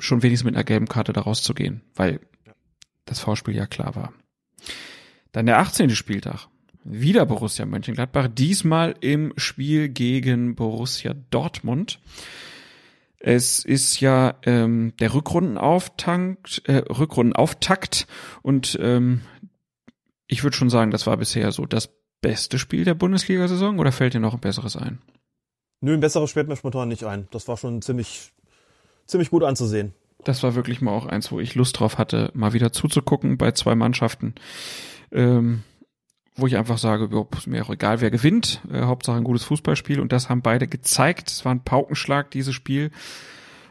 schon wenigstens mit einer gelben Karte da rauszugehen, weil das Vorspiel ja klar war. Dann der 18. Spieltag. Wieder Borussia Mönchengladbach, diesmal im Spiel gegen Borussia Dortmund. Es ist ja ähm, der Rückrundenauftakt, äh, Rückrundenauftakt und ähm, ich würde schon sagen, das war bisher so das beste Spiel der Bundesliga-Saison oder fällt dir noch ein besseres ein? Nö, ein besseres fällt mir spontan nicht ein. Das war schon ziemlich, ziemlich gut anzusehen. Das war wirklich mal auch eins, wo ich Lust drauf hatte, mal wieder zuzugucken bei zwei Mannschaften, ähm, wo ich einfach sage, jo, ist mir auch egal, wer gewinnt, äh, Hauptsache ein gutes Fußballspiel und das haben beide gezeigt. Es war ein Paukenschlag, dieses Spiel.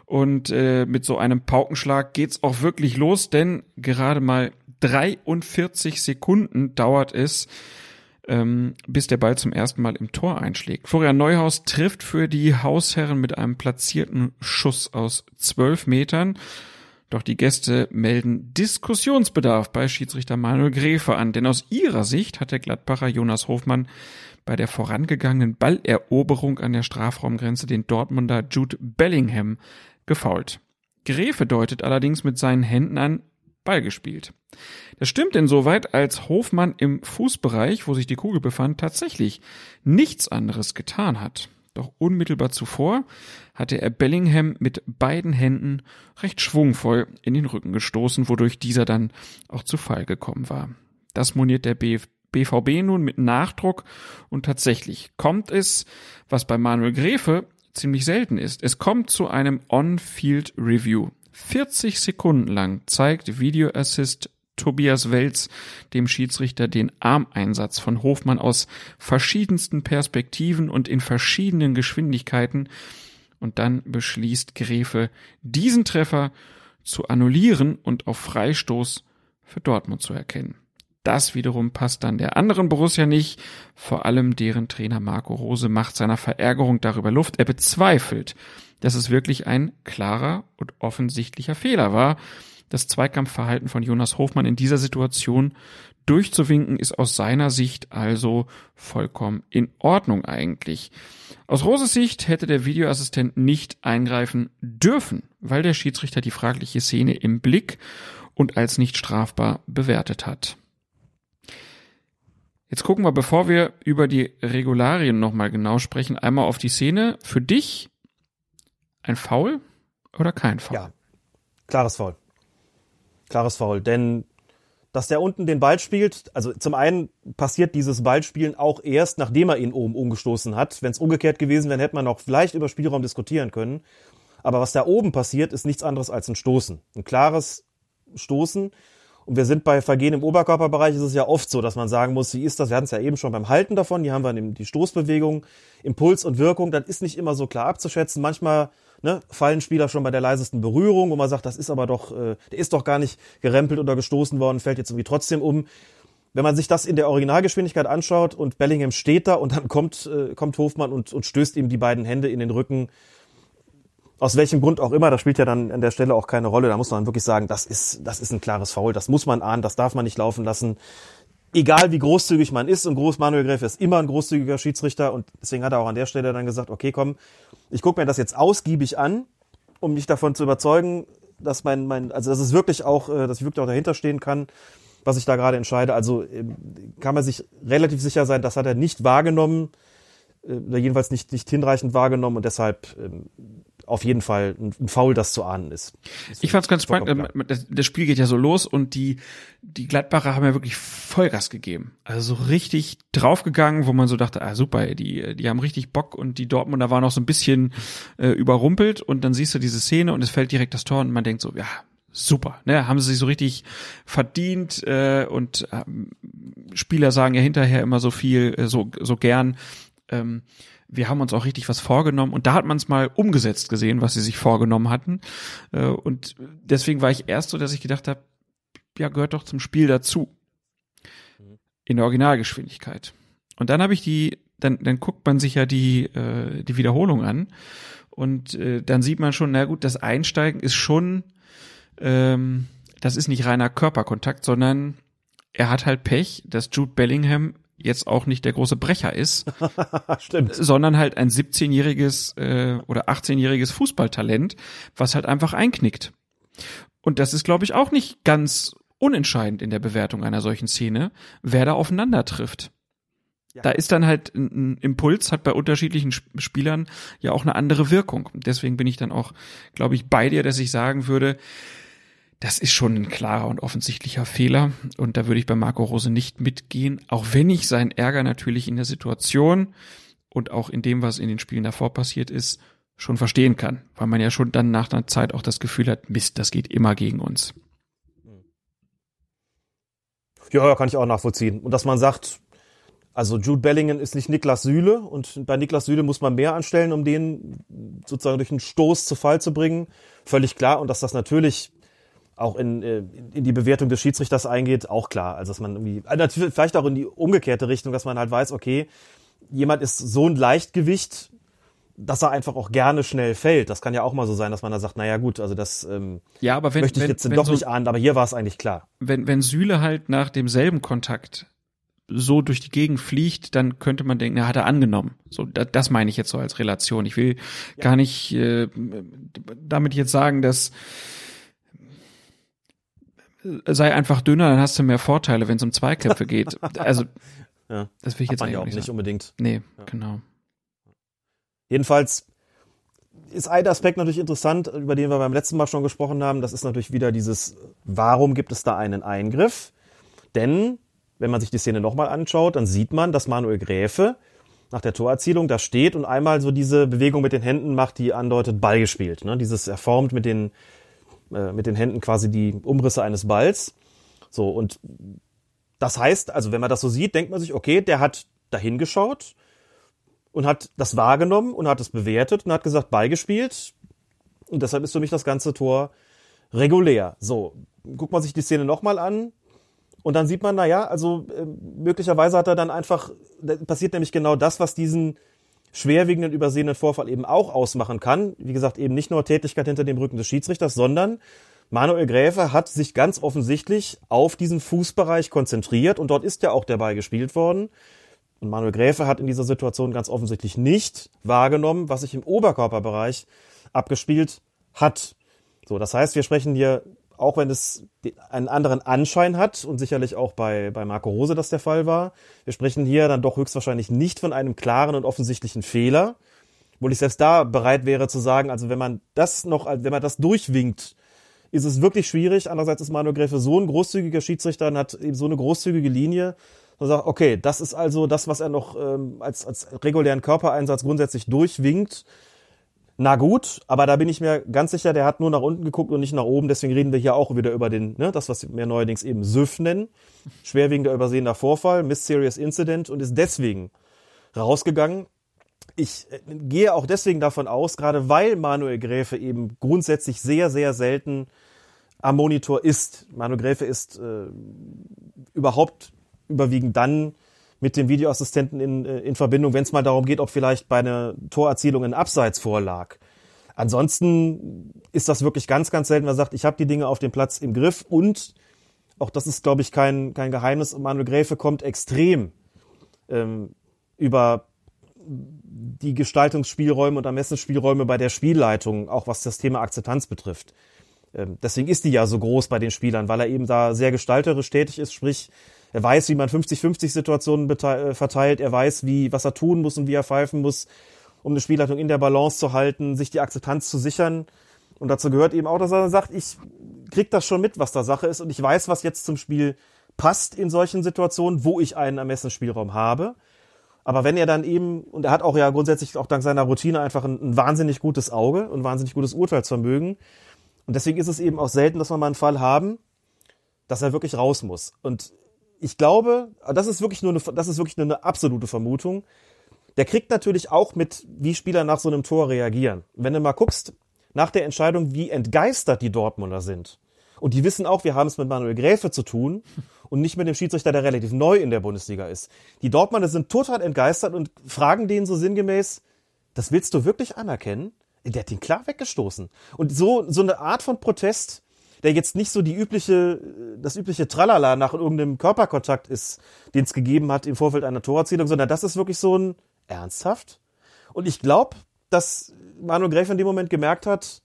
Und äh, mit so einem Paukenschlag geht's auch wirklich los, denn gerade mal 43 Sekunden dauert es, ähm, bis der Ball zum ersten Mal im Tor einschlägt. Florian Neuhaus trifft für die Hausherren mit einem platzierten Schuss aus 12 Metern. Doch die Gäste melden Diskussionsbedarf bei Schiedsrichter Manuel Gräfe an, denn aus ihrer Sicht hat der Gladbacher Jonas Hofmann bei der vorangegangenen Balleroberung an der Strafraumgrenze den Dortmunder Jude Bellingham gefault. Gräfe deutet allerdings mit seinen Händen an Ball gespielt. Das stimmt insoweit, als Hofmann im Fußbereich, wo sich die Kugel befand, tatsächlich nichts anderes getan hat. Doch unmittelbar zuvor hatte er Bellingham mit beiden Händen recht schwungvoll in den Rücken gestoßen, wodurch dieser dann auch zu Fall gekommen war. Das moniert der BVB nun mit Nachdruck und tatsächlich kommt es, was bei Manuel Gräfe ziemlich selten ist. Es kommt zu einem On-Field Review. 40 Sekunden lang zeigt Video Assist Tobias Welz dem Schiedsrichter den Armeinsatz von Hofmann aus verschiedensten Perspektiven und in verschiedenen Geschwindigkeiten und dann beschließt Gräfe, diesen Treffer zu annullieren und auf Freistoß für Dortmund zu erkennen. Das wiederum passt dann der anderen Borussia nicht. Vor allem deren Trainer Marco Rose macht seiner Verärgerung darüber Luft. Er bezweifelt, dass es wirklich ein klarer und offensichtlicher Fehler war. Das Zweikampfverhalten von Jonas Hofmann in dieser Situation durchzuwinken ist aus seiner Sicht also vollkommen in Ordnung eigentlich. Aus Roses Sicht hätte der Videoassistent nicht eingreifen dürfen, weil der Schiedsrichter die fragliche Szene im Blick und als nicht strafbar bewertet hat. Jetzt gucken wir, bevor wir über die Regularien nochmal genau sprechen, einmal auf die Szene. Für dich ein Foul oder kein Foul? Ja, klares Foul. Klares Foul, denn dass der unten den Ball spielt, also zum einen passiert dieses Ballspielen auch erst, nachdem er ihn oben umgestoßen hat. Wenn es umgekehrt gewesen wäre, hätte man noch vielleicht über Spielraum diskutieren können. Aber was da oben passiert, ist nichts anderes als ein Stoßen. Ein klares Stoßen. Und wir sind bei Vergehen im Oberkörperbereich, ist es ja oft so, dass man sagen muss, wie ist das? Wir hatten es ja eben schon beim Halten davon, hier haben wir die Stoßbewegung, Impuls und Wirkung, das ist nicht immer so klar abzuschätzen. Manchmal ne, fallen Spieler schon bei der leisesten Berührung, wo man sagt, das ist aber doch, äh, der ist doch gar nicht gerempelt oder gestoßen worden, fällt jetzt irgendwie trotzdem um. Wenn man sich das in der Originalgeschwindigkeit anschaut und Bellingham steht da und dann [laughs] kommt, äh, kommt Hofmann und, und stößt ihm die beiden Hände in den Rücken, aus welchem Grund auch immer, das spielt ja dann an der Stelle auch keine Rolle. Da muss man wirklich sagen, das ist, das ist ein klares Foul. Das muss man ahnen, das darf man nicht laufen lassen. Egal wie großzügig man ist, und Groß Manuel Gräfe ist immer ein großzügiger Schiedsrichter und deswegen hat er auch an der Stelle dann gesagt, okay, komm, ich gucke mir das jetzt ausgiebig an, um mich davon zu überzeugen, dass mein, mein, also dass es wirklich auch, äh, dass ich wirklich auch dahinter stehen kann, was ich da gerade entscheide. Also ähm, kann man sich relativ sicher sein, das hat er nicht wahrgenommen, äh, jedenfalls nicht, nicht hinreichend wahrgenommen und deshalb ähm, auf jeden Fall ein, Foul, das zu ahnen ist. ist Ich fand's ganz spannend. ähm, Das, das Spiel geht ja so los und die, die Gladbacher haben ja wirklich Vollgas gegeben. Also so richtig draufgegangen, wo man so dachte, ah super, die, die haben richtig Bock und die Dortmunder waren auch so ein bisschen äh, überrumpelt und dann siehst du diese Szene und es fällt direkt das Tor und man denkt so, ja, super, ne, haben sie sich so richtig verdient äh, und ähm, Spieler sagen ja hinterher immer so viel, äh, so, so gern, ähm, wir haben uns auch richtig was vorgenommen und da hat man es mal umgesetzt gesehen, was sie sich vorgenommen hatten. Äh, und deswegen war ich erst so, dass ich gedacht habe, ja, gehört doch zum Spiel dazu. In der Originalgeschwindigkeit. Und dann habe ich die, dann, dann guckt man sich ja die, äh, die Wiederholung an und äh, dann sieht man schon, na gut, das Einsteigen ist schon, ähm, das ist nicht reiner Körperkontakt, sondern er hat halt Pech, dass Jude Bellingham jetzt auch nicht der große Brecher ist, [laughs] Stimmt. sondern halt ein 17-jähriges äh, oder 18-jähriges Fußballtalent, was halt einfach einknickt. Und das ist, glaube ich, auch nicht ganz unentscheidend in der Bewertung einer solchen Szene, wer da aufeinander trifft. Da ist dann halt ein Impuls, hat bei unterschiedlichen Sp- Spielern ja auch eine andere Wirkung. Deswegen bin ich dann auch, glaube ich, bei dir, dass ich sagen würde, das ist schon ein klarer und offensichtlicher Fehler. Und da würde ich bei Marco Rose nicht mitgehen, auch wenn ich seinen Ärger natürlich in der Situation und auch in dem, was in den Spielen davor passiert ist, schon verstehen kann. Weil man ja schon dann nach einer Zeit auch das Gefühl hat, Mist, das geht immer gegen uns. Ja, kann ich auch nachvollziehen. Und dass man sagt, also Jude Bellingham ist nicht Niklas Süle und bei Niklas Süle muss man mehr anstellen, um den sozusagen durch einen Stoß zu Fall zu bringen. Völlig klar. Und dass das natürlich auch in, äh, in die Bewertung des Schiedsrichters eingeht, auch klar. Also dass man irgendwie, äh, natürlich vielleicht auch in die umgekehrte Richtung, dass man halt weiß, okay, jemand ist so ein Leichtgewicht, dass er einfach auch gerne schnell fällt. Das kann ja auch mal so sein, dass man da sagt, naja gut, also das ähm, Ja, aber wenn, möchte ich wenn, jetzt wenn doch so, nicht ahnen, aber hier war es eigentlich klar. wenn, wenn Süle halt nach demselben Kontakt so durch die Gegend fliegt, dann könnte man denken, er hat er angenommen. So, da, das meine ich jetzt so als Relation. Ich will gar nicht äh, damit jetzt sagen, dass sei einfach dünner, dann hast du mehr Vorteile, wenn es um Zweikämpfe [laughs] geht. Also Ja. das will ich Hat jetzt man ja auch nicht sagen. unbedingt. Nee, genau. Jedenfalls ist ein Aspekt natürlich interessant, über den wir beim letzten Mal schon gesprochen haben. Das ist natürlich wieder dieses, warum gibt es da einen Eingriff? Denn, wenn man sich die Szene nochmal anschaut, dann sieht man, dass Manuel Gräfe nach der Torerzielung da steht und einmal so diese Bewegung mit den Händen macht, die andeutet Ball gespielt. Ne? Dieses, er formt mit den, äh, mit den Händen quasi die Umrisse eines Balls. So, und das heißt, also wenn man das so sieht, denkt man sich, okay, der hat dahin geschaut, und hat das wahrgenommen und hat es bewertet und hat gesagt, beigespielt. Und deshalb ist für mich das ganze Tor regulär. So, guckt man sich die Szene nochmal an und dann sieht man, na ja, also äh, möglicherweise hat er dann einfach, passiert nämlich genau das, was diesen schwerwiegenden übersehenen Vorfall eben auch ausmachen kann. Wie gesagt, eben nicht nur Tätigkeit hinter dem Rücken des Schiedsrichters, sondern Manuel Gräfe hat sich ganz offensichtlich auf diesen Fußbereich konzentriert und dort ist ja auch der Ball gespielt worden. Und Manuel Gräfe hat in dieser Situation ganz offensichtlich nicht wahrgenommen, was sich im Oberkörperbereich abgespielt hat. So, das heißt, wir sprechen hier, auch wenn es einen anderen Anschein hat und sicherlich auch bei, bei Marco Rose das der Fall war, wir sprechen hier dann doch höchstwahrscheinlich nicht von einem klaren und offensichtlichen Fehler, wo ich selbst da bereit wäre zu sagen, also wenn man das noch, wenn man das durchwinkt, ist es wirklich schwierig. Andererseits ist Manuel Gräfe so ein großzügiger Schiedsrichter und hat eben so eine großzügige Linie, und sagt, okay, das ist also das, was er noch ähm, als, als regulären Körpereinsatz grundsätzlich durchwinkt. Na gut, aber da bin ich mir ganz sicher, der hat nur nach unten geguckt und nicht nach oben. Deswegen reden wir hier auch wieder über den, ne, das, was wir neuerdings eben SÜV nennen. Schwerwiegender übersehener Vorfall, Mysterious Incident und ist deswegen rausgegangen. Ich äh, gehe auch deswegen davon aus, gerade weil Manuel Gräfe eben grundsätzlich sehr, sehr selten am Monitor ist. Manuel Gräfe ist äh, überhaupt überwiegend dann mit dem Videoassistenten in, äh, in Verbindung, wenn es mal darum geht, ob vielleicht bei einer Torerzielung ein Abseits vorlag. Ansonsten ist das wirklich ganz, ganz selten, er sagt, ich habe die Dinge auf dem Platz im Griff und auch das ist, glaube ich, kein, kein Geheimnis, Manuel Gräfe kommt extrem ähm, über die Gestaltungsspielräume und Ermessensspielräume bei der Spielleitung, auch was das Thema Akzeptanz betrifft. Ähm, deswegen ist die ja so groß bei den Spielern, weil er eben da sehr gestalterisch tätig ist, sprich, er weiß, wie man 50-50 Situationen äh, verteilt, er weiß, wie, was er tun muss und wie er pfeifen muss, um eine Spielleitung in der Balance zu halten, sich die Akzeptanz zu sichern. Und dazu gehört eben auch, dass er sagt, ich krieg das schon mit, was da Sache ist und ich weiß, was jetzt zum Spiel passt in solchen Situationen, wo ich einen Ermessensspielraum habe. Aber wenn er dann eben, und er hat auch ja grundsätzlich auch dank seiner Routine einfach ein, ein wahnsinnig gutes Auge und wahnsinnig gutes Urteilsvermögen. Und deswegen ist es eben auch selten, dass wir mal einen Fall haben, dass er wirklich raus muss. Und ich glaube, das ist wirklich nur eine, das ist wirklich nur eine absolute Vermutung. Der kriegt natürlich auch mit, wie Spieler nach so einem Tor reagieren. Wenn du mal guckst, nach der Entscheidung, wie entgeistert die Dortmunder sind. Und die wissen auch, wir haben es mit Manuel Gräfe zu tun und nicht mit dem Schiedsrichter, der relativ neu in der Bundesliga ist. Die Dortmunder sind total entgeistert und fragen den so sinngemäß, das willst du wirklich anerkennen? Der hat ihn klar weggestoßen. Und so, so eine Art von Protest, der jetzt nicht so die übliche, das übliche Tralala nach irgendeinem Körperkontakt ist, den es gegeben hat im Vorfeld einer Torerzielung, sondern das ist wirklich so ein ernsthaft. Und ich glaube, dass Manuel Gräfe in dem Moment gemerkt hat,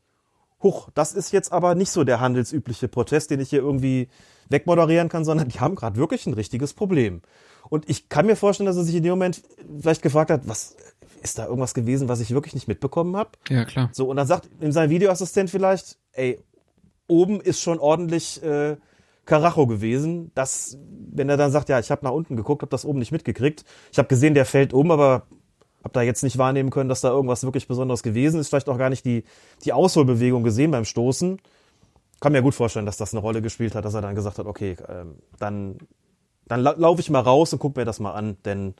huch, das ist jetzt aber nicht so der handelsübliche Protest, den ich hier irgendwie wegmoderieren kann, sondern die haben gerade wirklich ein richtiges Problem. Und ich kann mir vorstellen, dass er sich in dem Moment vielleicht gefragt hat, was ist da irgendwas gewesen, was ich wirklich nicht mitbekommen habe? Ja, klar. So, und dann sagt ihm sein Videoassistent vielleicht, ey, oben ist schon ordentlich äh, Karacho gewesen. Das, wenn er dann sagt, ja, ich habe nach unten geguckt, habe das oben nicht mitgekriegt. Ich habe gesehen, der fällt um, aber habe da jetzt nicht wahrnehmen können, dass da irgendwas wirklich Besonderes gewesen ist. Vielleicht auch gar nicht die, die Ausholbewegung gesehen beim Stoßen. Kann mir gut vorstellen, dass das eine Rolle gespielt hat, dass er dann gesagt hat, okay, ähm, dann, dann la laufe ich mal raus und guck mir das mal an, denn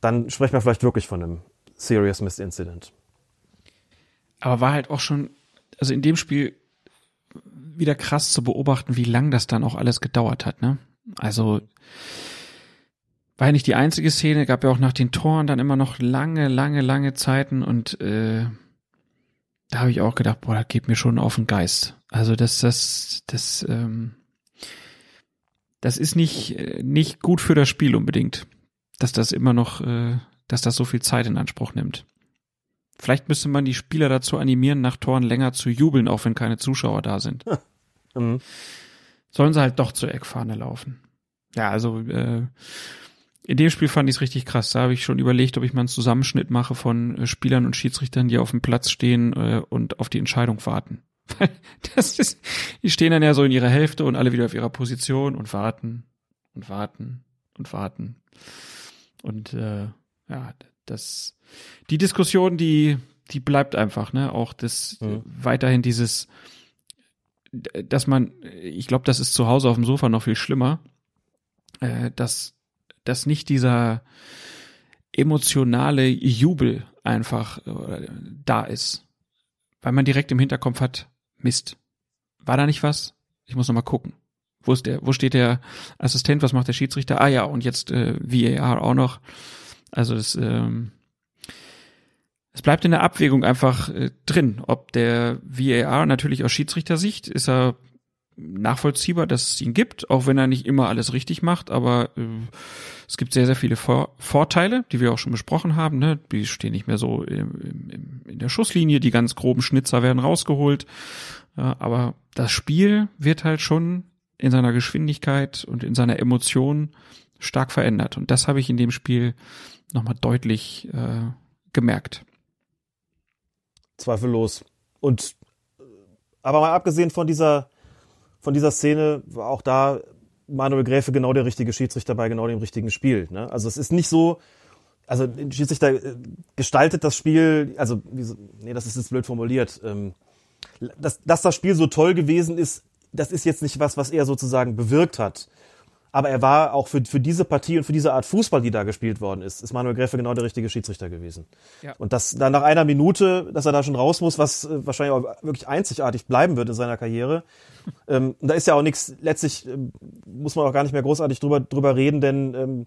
dann sprechen wir vielleicht wirklich von einem Serious Missed Incident. Aber war halt auch schon, also in dem Spiel wieder krass zu beobachten, wie lang das dann auch alles gedauert hat, ne? Also, war ja nicht die einzige Szene, gab ja auch nach den Toren dann immer noch lange, lange, lange Zeiten und äh, da habe ich auch gedacht, boah, das geht mir schon auf den Geist. Also das, das, das, ähm, das ist nicht, äh, nicht gut für das Spiel unbedingt, dass das immer noch, äh, dass das so viel Zeit in Anspruch nimmt. Vielleicht müsste man die Spieler dazu animieren, nach Toren länger zu jubeln, auch wenn keine Zuschauer da sind. [laughs] Mhm. Sollen sie halt doch zur Eckfahne laufen. Ja, also äh, in dem Spiel fand ich es richtig krass. Da habe ich schon überlegt, ob ich mal einen Zusammenschnitt mache von äh, Spielern und Schiedsrichtern, die auf dem Platz stehen äh, und auf die Entscheidung warten. [laughs] das ist, die stehen dann ja so in ihrer Hälfte und alle wieder auf ihrer Position und warten und warten und warten. Und äh, ja, das, die Diskussion, die, die bleibt einfach, ne? Auch das Mhm. weiterhin dieses, dass man, ich glaube, das ist zu Hause auf dem Sofa noch viel schlimmer, äh, dass dass nicht dieser emotionale Jubel einfach äh, da ist. Weil man direkt im Hinterkopf hat, Mist. War da nicht was? Ich muss noch mal gucken. Wo ist der, wo steht der Assistent, was macht der Schiedsrichter? Ah ja, und jetzt äh, VAR auch noch. Also das, ähm, es bleibt in der Abwägung einfach äh, drin, ob der VAR natürlich aus Schiedsrichtersicht ist er nachvollziehbar, dass es ihn gibt, auch wenn er nicht immer alles richtig macht, aber äh, es gibt sehr, sehr viele Vor Vorteile, die wir auch schon besprochen haben. Ne? Die stehen nicht mehr so im, im, in der Schusslinie, die ganz groben Schnitzer werden rausgeholt. Ja, aber das Spiel wird halt schon in seiner Geschwindigkeit und in seiner Emotion stark verändert. Und das habe ich in dem Spiel nochmal deutlich äh, gemerkt. Zweifellos. Und aber mal abgesehen von dieser von dieser Szene war auch da Manuel Gräfe genau der richtige Schiedsrichter bei genau dem richtigen Spiel. Ne? Also es ist nicht so, also Schiedsrichter äh, gestaltet das Spiel, also nee, das ist jetzt blöd formuliert. Ähm, dass, dass das Spiel so toll gewesen ist, das ist jetzt nicht was, was er sozusagen bewirkt hat. Aber er war auch für, für diese Partie und für diese Art Fußball, die da gespielt worden ist, ist Manuel Gräfe genau der richtige Schiedsrichter gewesen. Ja. Und dass dann nach einer Minute, dass er da schon raus muss, was äh, wahrscheinlich auch wirklich einzigartig bleiben wird in seiner Karriere. [laughs] ähm, da ist ja auch nichts, letztlich ähm, muss man auch gar nicht mehr großartig drüber, drüber reden, denn ähm,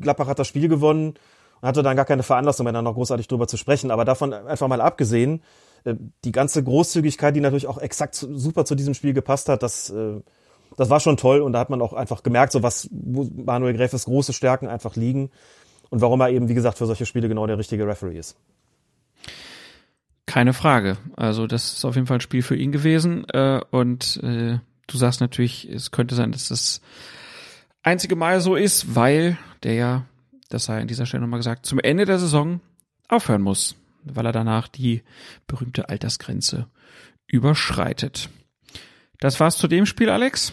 Gladbach hat das Spiel gewonnen und hatte dann gar keine Veranlassung mehr, da noch großartig drüber zu sprechen. Aber davon einfach mal abgesehen, äh, die ganze Großzügigkeit, die natürlich auch exakt super zu diesem Spiel gepasst hat, das, äh, das war schon toll und da hat man auch einfach gemerkt, so was, wo Manuel Gräfes große Stärken einfach liegen und warum er eben, wie gesagt, für solche Spiele genau der richtige Referee ist. Keine Frage. Also das ist auf jeden Fall ein Spiel für ihn gewesen. Äh, und äh, du sagst natürlich, es könnte sein, dass das einzige Mal so ist, weil der ja, das sei an dieser Stelle nochmal gesagt, zum Ende der Saison aufhören muss, weil er danach die berühmte Altersgrenze überschreitet. Das war's zu dem Spiel, Alex.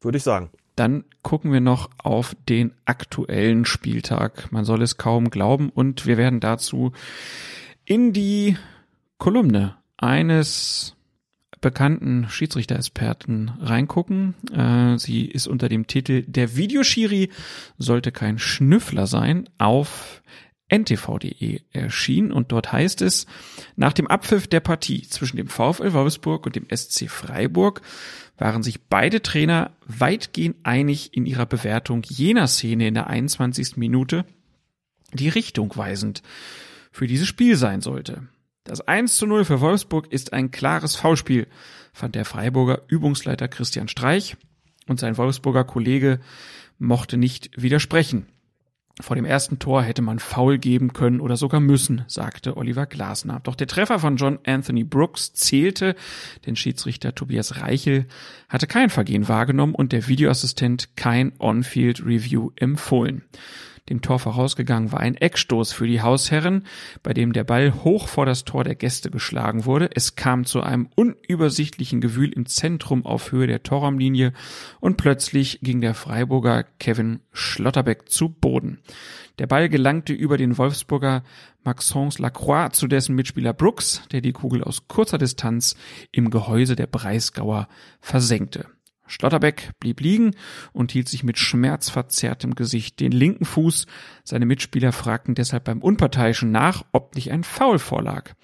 Würde ich sagen. Dann gucken wir noch auf den aktuellen Spieltag. Man soll es kaum glauben und wir werden dazu in die Kolumne eines bekannten Schiedsrichter-Experten reingucken. Äh, sie ist unter dem Titel Der Videoschiri sollte kein Schnüffler sein auf ntv.de erschienen und dort heißt es, nach dem Abpfiff der Partie zwischen dem VfL Wolfsburg und dem SC Freiburg waren sich beide Trainer weitgehend einig in ihrer Bewertung jener Szene in der 21. Minute, die richtungweisend für dieses Spiel sein sollte. Das 1 zu 0 für Wolfsburg ist ein klares Foulspiel, fand der Freiburger Übungsleiter Christian Streich und sein Wolfsburger Kollege mochte nicht widersprechen. Vor dem ersten Tor hätte man faul geben können oder sogar müssen, sagte Oliver Glasner. Doch der Treffer von John Anthony Brooks zählte, denn Schiedsrichter Tobias Reichel hatte kein Vergehen wahrgenommen und der Videoassistent kein On-Field Review empfohlen. Dem Tor vorausgegangen war ein Eckstoß für die Hausherren, bei dem der Ball hoch vor das Tor der Gäste geschlagen wurde. Es kam zu einem unübersichtlichen Gewühl im Zentrum auf Höhe der Torraumlinie und plötzlich ging der Freiburger Kevin Schlotterbeck zu Boden. Der Ball gelangte über den Wolfsburger Maxence Lacroix zu dessen Mitspieler Brooks, der die Kugel aus kurzer Distanz im Gehäuse der Breisgauer versenkte. Schlotterbeck blieb liegen und hielt sich mit schmerzverzerrtem Gesicht den linken Fuß. Seine Mitspieler fragten deshalb beim Unparteiischen nach, ob nicht ein Foul vorlag.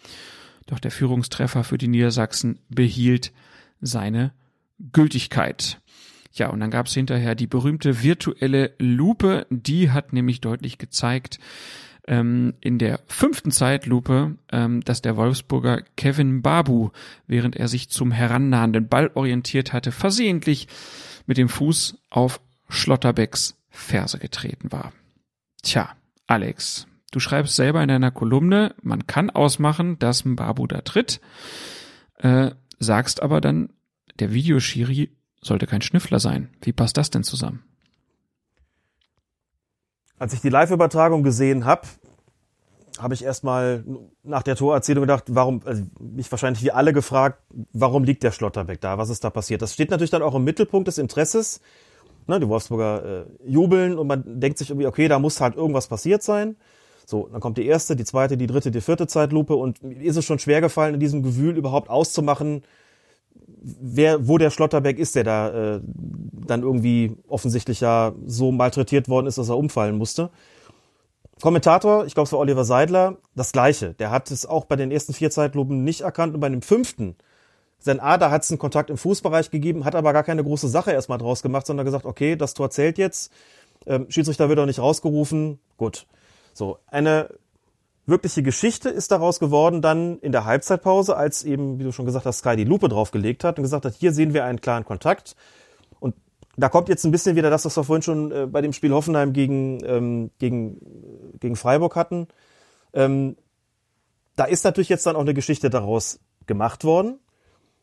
Doch der Führungstreffer für die Niedersachsen behielt seine Gültigkeit. Ja, und dann gab es hinterher die berühmte virtuelle Lupe, die hat nämlich deutlich gezeigt, ähm, in der fünften Zeitlupe, ähm, dass der Wolfsburger Kevin Babu, während er sich zum herannahenden Ball orientiert hatte, versehentlich mit dem Fuß auf Schlotterbecks Ferse getreten war. Tja, Alex, du schreibst selber in deiner Kolumne, man kann ausmachen, dass ein Babu da tritt, äh, sagst aber dann, der Videoschiri sollte kein Schnüffler sein. Wie passt das denn zusammen? Als ich die Live-Übertragung gesehen habe, habe ich erstmal nach der Torerzählung gedacht, warum, also mich wahrscheinlich wie alle gefragt, warum liegt der Schlotterbeck da? Was ist da passiert? Das steht natürlich dann auch im Mittelpunkt des Interesses. Ne, die Wolfsburger äh, jubeln und man denkt sich irgendwie, okay, da muss halt irgendwas passiert sein. So, dann kommt die erste, die zweite, die dritte, die vierte Zeitlupe und mir ist es schon schwer gefallen, in diesem Gewühl überhaupt auszumachen, wer, wo der Schlotterbeck ist, der da äh, dann irgendwie offensichtlich ja so malträtiert worden ist, dass er umfallen musste. Kommentator, ich glaube es war Oliver Seidler, das gleiche. Der hat es auch bei den ersten vier Zeitlupen nicht erkannt und bei dem fünften, sein A, da hat es einen Kontakt im Fußbereich gegeben, hat aber gar keine große Sache erstmal draus gemacht, sondern gesagt, okay, das Tor zählt jetzt, ähm, Schiedsrichter wird auch nicht rausgerufen, gut. So, eine wirkliche Geschichte ist daraus geworden dann in der Halbzeitpause, als eben, wie du schon gesagt hast, Sky die Lupe draufgelegt hat und gesagt hat, hier sehen wir einen klaren Kontakt. Und da kommt jetzt ein bisschen wieder das, was wir vorhin schon äh, bei dem Spiel Hoffenheim gegen, ähm, gegen, gegen Freiburg hatten. Ähm, da ist natürlich jetzt dann auch eine Geschichte daraus gemacht worden,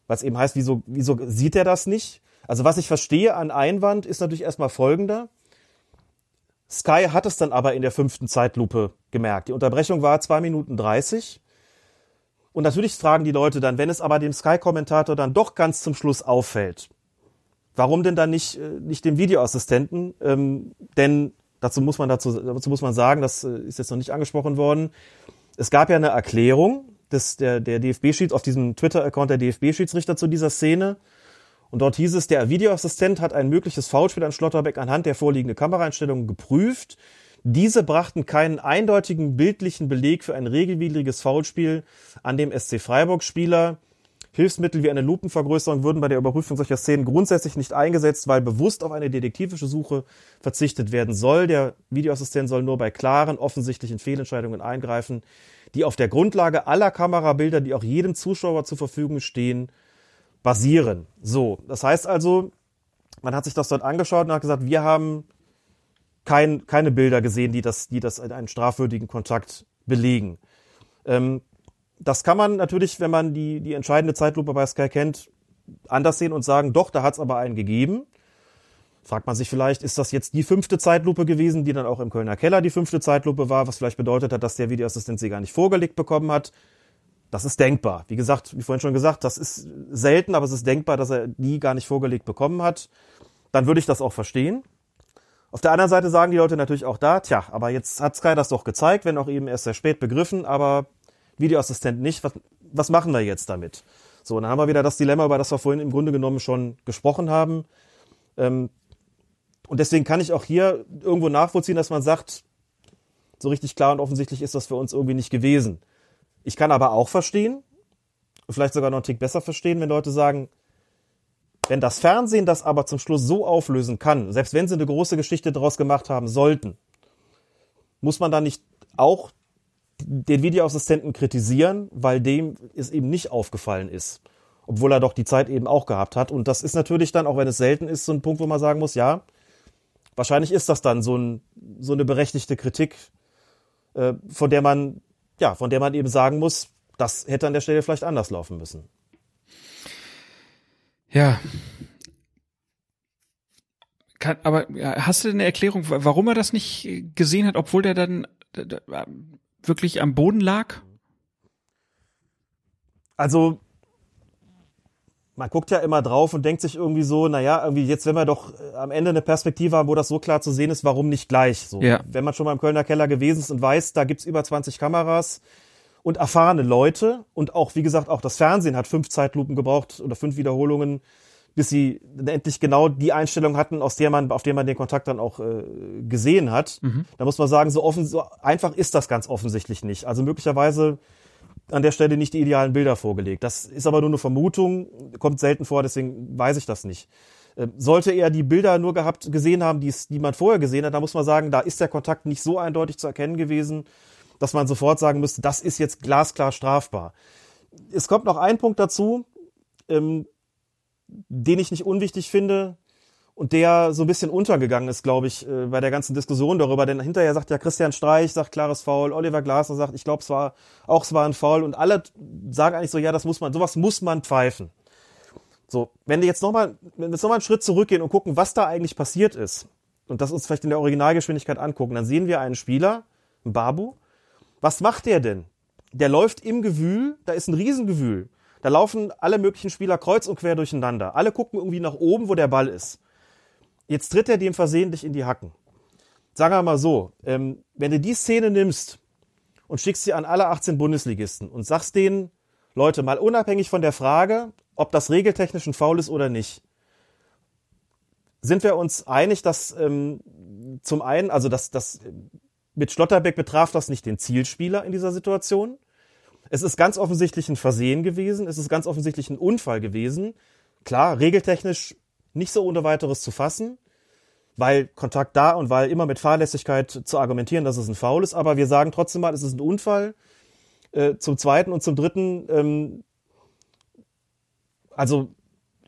was eben heißt, wieso, wieso sieht er das nicht? Also was ich verstehe an Einwand ist natürlich erstmal folgender. Sky hat es dann aber in der fünften Zeitlupe gemerkt. Die Unterbrechung war zwei Minuten dreißig. Und natürlich fragen die Leute dann, wenn es aber dem Sky-Kommentator dann doch ganz zum Schluss auffällt, warum denn dann nicht, äh, nicht dem Videoassistenten? Ähm, denn dazu muss man dazu, dazu muss man sagen, das äh, ist jetzt noch nicht angesprochen worden. Es gab ja eine Erklärung des, der, der DFB-Schieds auf diesem Twitter-Account der DFB-Schiedsrichter zu dieser Szene. Und dort hieß es, der Videoassistent hat ein mögliches Foulspiel an Schlotterbeck anhand der vorliegenden Kameraeinstellungen geprüft. Diese brachten keinen eindeutigen bildlichen Beleg für ein regelwidriges Foulspiel an dem SC Freiburg-Spieler. Hilfsmittel wie eine Lupenvergrößerung würden bei der Überprüfung solcher Szenen grundsätzlich nicht eingesetzt, weil bewusst auf eine detektivische Suche verzichtet werden soll. Der Videoassistent soll nur bei klaren, offensichtlichen Fehlentscheidungen eingreifen, die auf der Grundlage aller Kamerabilder, die auch jedem Zuschauer zur Verfügung stehen, basieren. So, das heißt also, man hat sich das dort angeschaut und hat gesagt, wir haben kein, keine Bilder gesehen, die das, die das einen strafwürdigen Kontakt belegen. Ähm, das kann man natürlich, wenn man die, die entscheidende Zeitlupe bei Sky kennt, anders sehen und sagen, doch, da hat es aber einen gegeben. Fragt man sich vielleicht, ist das jetzt die fünfte Zeitlupe gewesen, die dann auch im Kölner Keller die fünfte Zeitlupe war, was vielleicht bedeutet hat, dass der Videoassistent sie gar nicht vorgelegt bekommen hat. Das ist denkbar. Wie gesagt, wie vorhin schon gesagt, das ist selten, aber es ist denkbar, dass er die gar nicht vorgelegt bekommen hat. Dann würde ich das auch verstehen. Auf der anderen Seite sagen die Leute natürlich auch da, tja, aber jetzt hat Sky das doch gezeigt, wenn auch eben erst sehr spät begriffen, aber Videoassistent nicht. Was, was machen wir jetzt damit? So, dann haben wir wieder das Dilemma, über das wir vorhin im Grunde genommen schon gesprochen haben. Ähm, und deswegen kann ich auch hier irgendwo nachvollziehen, dass man sagt, so richtig klar und offensichtlich ist das für uns irgendwie nicht gewesen. Ich kann aber auch verstehen, vielleicht sogar noch einen Tick besser verstehen, wenn Leute sagen, wenn das Fernsehen das aber zum Schluss so auflösen kann, selbst wenn sie eine große Geschichte daraus gemacht haben sollten, muss man da nicht auch den Videoassistenten kritisieren, weil dem es eben nicht aufgefallen ist. Obwohl er doch die Zeit eben auch gehabt hat. Und das ist natürlich dann, auch wenn es selten ist, so ein Punkt, wo man sagen muss, ja, wahrscheinlich ist das dann so, ein, so eine berechtigte Kritik, äh, von der man, ja, von der man eben sagen muss, das hätte an der Stelle vielleicht anders laufen müssen. Ja. Kann, aber hast du eine Erklärung, warum er das nicht gesehen hat, obwohl der dann wirklich am Boden lag? Also man guckt ja immer drauf und denkt sich irgendwie so, naja, irgendwie jetzt, wenn wir doch äh, am Ende eine Perspektive haben, wo das so klar zu sehen ist, warum nicht gleich? So, Ja. Wenn man schon mal im Kölner Keller gewesen ist und weiß, da gibt's über 20 Kameras und erfahrene Leute und auch, wie gesagt, auch das Fernsehen hat fünf Zeitlupen gebraucht oder fünf Wiederholungen, bis sie endlich genau die Einstellung hatten, aus der man, auf der man den Kontakt dann auch äh, gesehen hat. Da muss man sagen, so offen, so einfach ist das ganz offensichtlich nicht. Also möglicherweise an der Stelle nicht die idealen Bilder vorgelegt. Das ist aber nur eine Vermutung, kommt selten vor, deswegen weiß ich das nicht. Äh, Sollte er die Bilder nur gehabt, gesehen haben, die, die man vorher gesehen hat, da muss man sagen, da ist der Kontakt nicht so eindeutig zu erkennen gewesen, dass man sofort sagen müsste, das ist jetzt glasklar strafbar. Es kommt noch ein Punkt dazu, ähm, den ich nicht unwichtig finde und der so ein bisschen untergegangen ist, glaube ich, äh, bei der ganzen Diskussion darüber. Denn hinterher sagt ja Christian Streich, sagt klares Foul, Oliver Glasner sagt, ich glaube, es war auch es war ein Foul und alle sagen eigentlich so, ja, das muss man, sowas muss man pfeifen. So, wenn wir jetzt nochmal, wenn wir jetzt nochmal einen Schritt zurückgehen und gucken, was da eigentlich passiert ist und das uns vielleicht in der Originalgeschwindigkeit angucken, dann sehen wir einen Spieler, einen Babu. Was macht der denn? Der läuft im Gewühl, da ist ein Riesengewühl. Da laufen alle möglichen Spieler kreuz und quer durcheinander. Alle gucken irgendwie nach oben, wo der Ball ist. Jetzt tritt er dem versehentlich in die Hacken. Sagen wir mal so, ähm, wenn du die Szene nimmst und schickst sie an alle 18 Bundesligisten und sagst denen, Leute, mal unabhängig von der Frage, ob das regeltechnisch ein Foul ist oder nicht, sind wir uns einig, dass ähm, zum einen, also dass das mit Schlotterbeck betraf das nicht den Zielspieler in dieser Situation. Es ist ganz offensichtlich ein Versehen gewesen, es ist ganz offensichtlich ein Unfall gewesen. Klar, regeltechnisch nicht so ohne weiteres zu fassen, weil Kontakt da und weil immer mit Fahrlässigkeit zu argumentieren, dass es ein Foul ist, aber wir sagen trotzdem mal, es ist ein Unfall. Äh, zum zweiten und zum dritten, ähm, also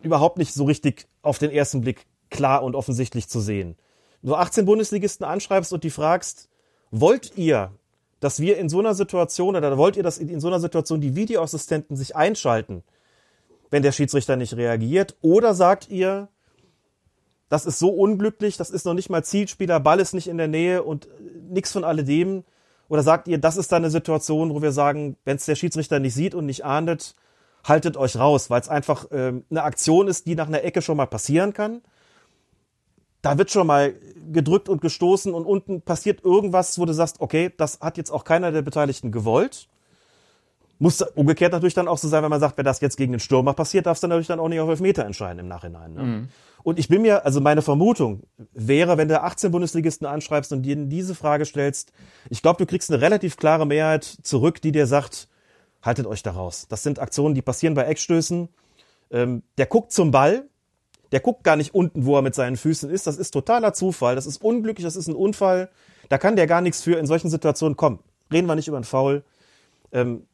überhaupt nicht so richtig auf den ersten Blick klar und offensichtlich zu sehen. Wenn du 18 Bundesligisten anschreibst und die fragst, wollt ihr, dass wir in so einer Situation oder wollt ihr, dass in so einer Situation die Videoassistenten sich einschalten, wenn der Schiedsrichter nicht reagiert? Oder sagt ihr, das ist so unglücklich, das ist noch nicht mal Zielspieler, Ball ist nicht in der Nähe und nichts von alledem? Oder sagt ihr, das ist dann eine Situation, wo wir sagen, wenn es der Schiedsrichter nicht sieht und nicht ahndet, haltet euch raus, weil es einfach ähm, eine Aktion ist, die nach einer Ecke schon mal passieren kann. Da wird schon mal gedrückt und gestoßen und unten passiert irgendwas, wo du sagst, okay, das hat jetzt auch keiner der Beteiligten gewollt. Muss umgekehrt natürlich dann auch so sein, wenn man sagt, wenn das jetzt gegen den Stürmer passiert, darfst du natürlich dann auch nicht auf Elfmeter entscheiden im Nachhinein. Ne? Und ich bin mir, also meine Vermutung wäre, wenn du 18 Bundesligisten anschreibst und dir diese Frage stellst, ich glaube, du kriegst eine relativ klare Mehrheit zurück, die dir sagt, haltet euch da raus. Das sind Aktionen, die passieren bei Eckstößen. Ähm, der guckt zum Ball, der guckt gar nicht unten, wo er mit seinen Füßen ist. Das ist totaler Zufall, das ist unglücklich, das ist ein Unfall. Da kann der gar nichts für in solchen Situationen kommen. Reden wir nicht über einen Foul. ähm,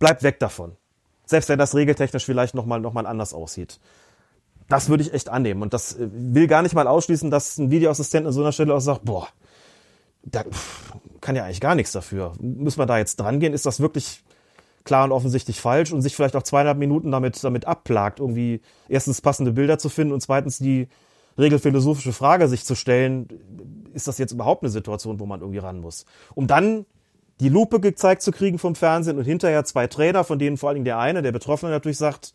bleibt weg davon. Selbst wenn das regeltechnisch vielleicht nochmal noch mal anders aussieht. Das würde ich echt annehmen. Und das äh, will gar nicht mal ausschließen, dass ein Videoassistent an so einer Stelle auch sagt, boah, da kann ja eigentlich gar nichts dafür. Müssen wir da jetzt dran gehen? Ist das wirklich klar und offensichtlich falsch und sich vielleicht auch zweieinhalb Minuten damit, damit abplagt, irgendwie erstens passende Bilder zu finden und zweitens die regelphilosophische Frage sich zu stellen, ist das jetzt überhaupt eine Situation, wo man irgendwie ran muss? Um dann die Lupe gezeigt zu kriegen vom Fernsehen und hinterher zwei Trainer, von denen vor allen Dingen der eine, der Betroffene natürlich sagt,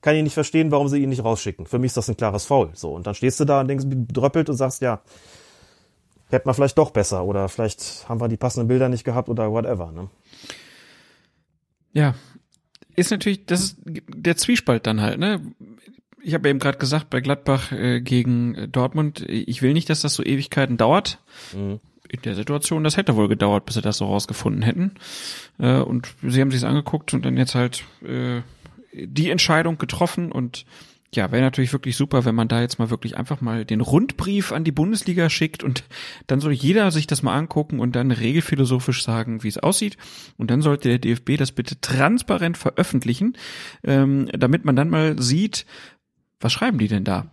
kann ich nicht verstehen, warum sie ihn nicht rausschicken. Für mich ist das ein klares Foul. So. Und dann stehst du da und denkst, bedröppelt und sagst, ja, hätten wir vielleicht doch besser oder vielleicht haben wir die passenden Bilder nicht gehabt oder whatever. Ne? Ja, ist natürlich, das ist der Zwiespalt dann halt, ne? Ich habe eben gerade gesagt, bei Gladbach äh, gegen äh, Dortmund, ich will nicht, dass das so Ewigkeiten dauert. Mhm. In der Situation, das hätte wohl gedauert, bis sie das so rausgefunden hätten. Äh, und sie haben sich's angeguckt und dann jetzt halt äh, die Entscheidung getroffen und ja, wäre natürlich wirklich super, wenn man da jetzt mal wirklich einfach mal den Rundbrief an die Bundesliga schickt und dann soll jeder sich das mal angucken und dann regelphilosophisch sagen, wie es aussieht. Und dann sollte der DFB das bitte transparent veröffentlichen, ähm, damit man dann mal sieht, was schreiben die denn da?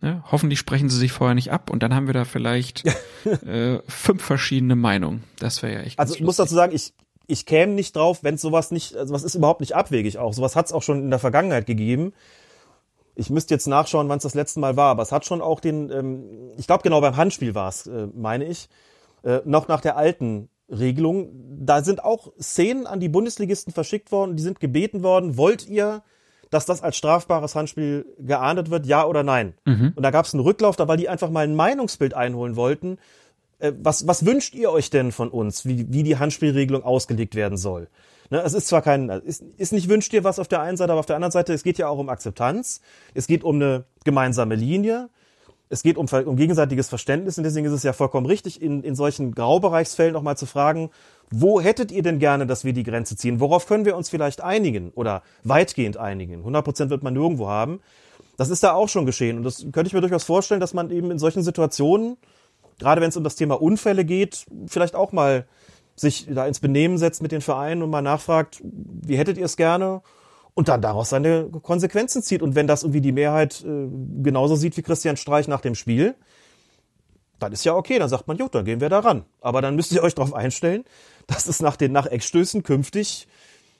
Ne? Hoffentlich sprechen sie sich vorher nicht ab und dann haben wir da vielleicht [laughs] äh, fünf verschiedene Meinungen. Das wäre ja echt. Also ich muss dazu sagen, ich, ich käme nicht drauf, wenn sowas nicht, also was ist überhaupt nicht abwegig auch. Sowas hat es auch schon in der Vergangenheit gegeben. Ich müsste jetzt nachschauen, wann es das letzte Mal war, aber es hat schon auch den, ähm, ich glaube genau beim Handspiel war es, äh, meine ich, äh, noch nach der alten Regelung. Da sind auch Szenen an die Bundesligisten verschickt worden, die sind gebeten worden, wollt ihr, dass das als strafbares Handspiel geahndet wird, ja oder nein? Mhm. Und da gab es einen Rücklauf, da weil die einfach mal ein Meinungsbild einholen wollten. Äh, was, was wünscht ihr euch denn von uns, wie, wie die Handspielregelung ausgelegt werden soll? Ne, es ist zwar kein, ist, ist nicht wünscht dir was auf der einen Seite, aber auf der anderen Seite, es geht ja auch um Akzeptanz. Es geht um eine gemeinsame Linie. Es geht um, um gegenseitiges Verständnis und deswegen ist es ja vollkommen richtig, in, in solchen Graubereichsfällen auch mal zu fragen, wo hättet ihr denn gerne, dass wir die Grenze ziehen? Worauf können wir uns vielleicht einigen oder weitgehend einigen? 100 Prozent wird man nirgendwo haben. Das ist da auch schon geschehen und das könnte ich mir durchaus vorstellen, dass man eben in solchen Situationen, gerade wenn es um das Thema Unfälle geht, vielleicht auch mal sich da ins Benehmen setzt mit den Vereinen und mal nachfragt, wie hättet ihr es gerne? Und dann daraus seine Konsequenzen zieht. Und wenn das irgendwie die Mehrheit äh, genauso sieht wie Christian Streich nach dem Spiel, dann ist ja okay, dann sagt man, gut, dann gehen wir da ran. Aber dann müsst ihr euch darauf einstellen, dass es nach den nach Eckstößen künftig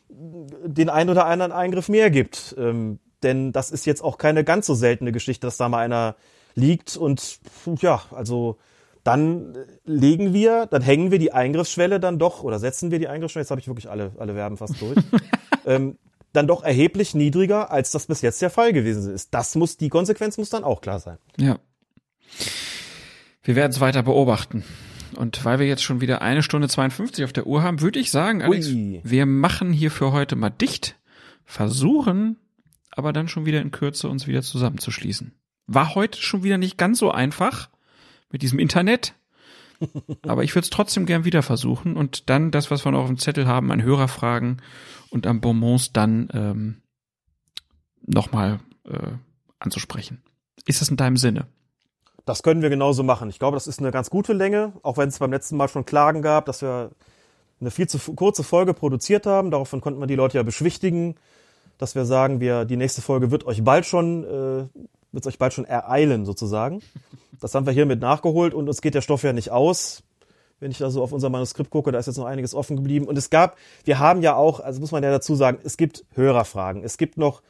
den ein oder anderen Eingriff mehr gibt. Ähm, denn das ist jetzt auch keine ganz so seltene Geschichte, dass da mal einer liegt und ja, also dann legen wir, dann hängen wir die Eingriffsschwelle dann doch oder setzen wir die Eingriffsschwelle, jetzt habe ich wirklich alle, alle Verben fast durch, [laughs] ähm, dann doch erheblich niedriger, als das bis jetzt der Fall gewesen ist. Das muss, die Konsequenz muss dann auch klar sein. Ja. Wir werden es weiter beobachten. Und weil wir jetzt schon wieder eine Stunde 52 auf der Uhr haben, würde ich sagen, Alex, Ui. wir machen hier für heute mal dicht, versuchen aber dann schon wieder in Kürze uns wieder zusammenzuschließen. War heute schon wieder nicht ganz so einfach mit diesem Internet, aber ich würde es trotzdem gern wieder versuchen und dann das, was wir noch auf dem Zettel haben, an Hörerfragen und an Bonbons dann ähm, nochmal äh, anzusprechen. Ist das in deinem Sinne? Das können wir genauso machen. Ich glaube, das ist eine ganz gute Länge, auch wenn es beim letzten Mal schon Klagen gab, dass wir eine viel zu kurze Folge produziert haben. Daraufhin konnten wir die Leute ja beschwichtigen, dass wir sagen, wir die nächste Folge wird euch bald schon äh, wird euch bald schon ereilen sozusagen. Das haben wir hiermit nachgeholt und uns geht der Stoff ja nicht aus. Wenn ich da so auf unser Manuskript gucke, da ist jetzt noch einiges offen geblieben. Und es gab, wir haben ja auch, also muss man ja dazu sagen, es gibt Hörerfragen. Es gibt noch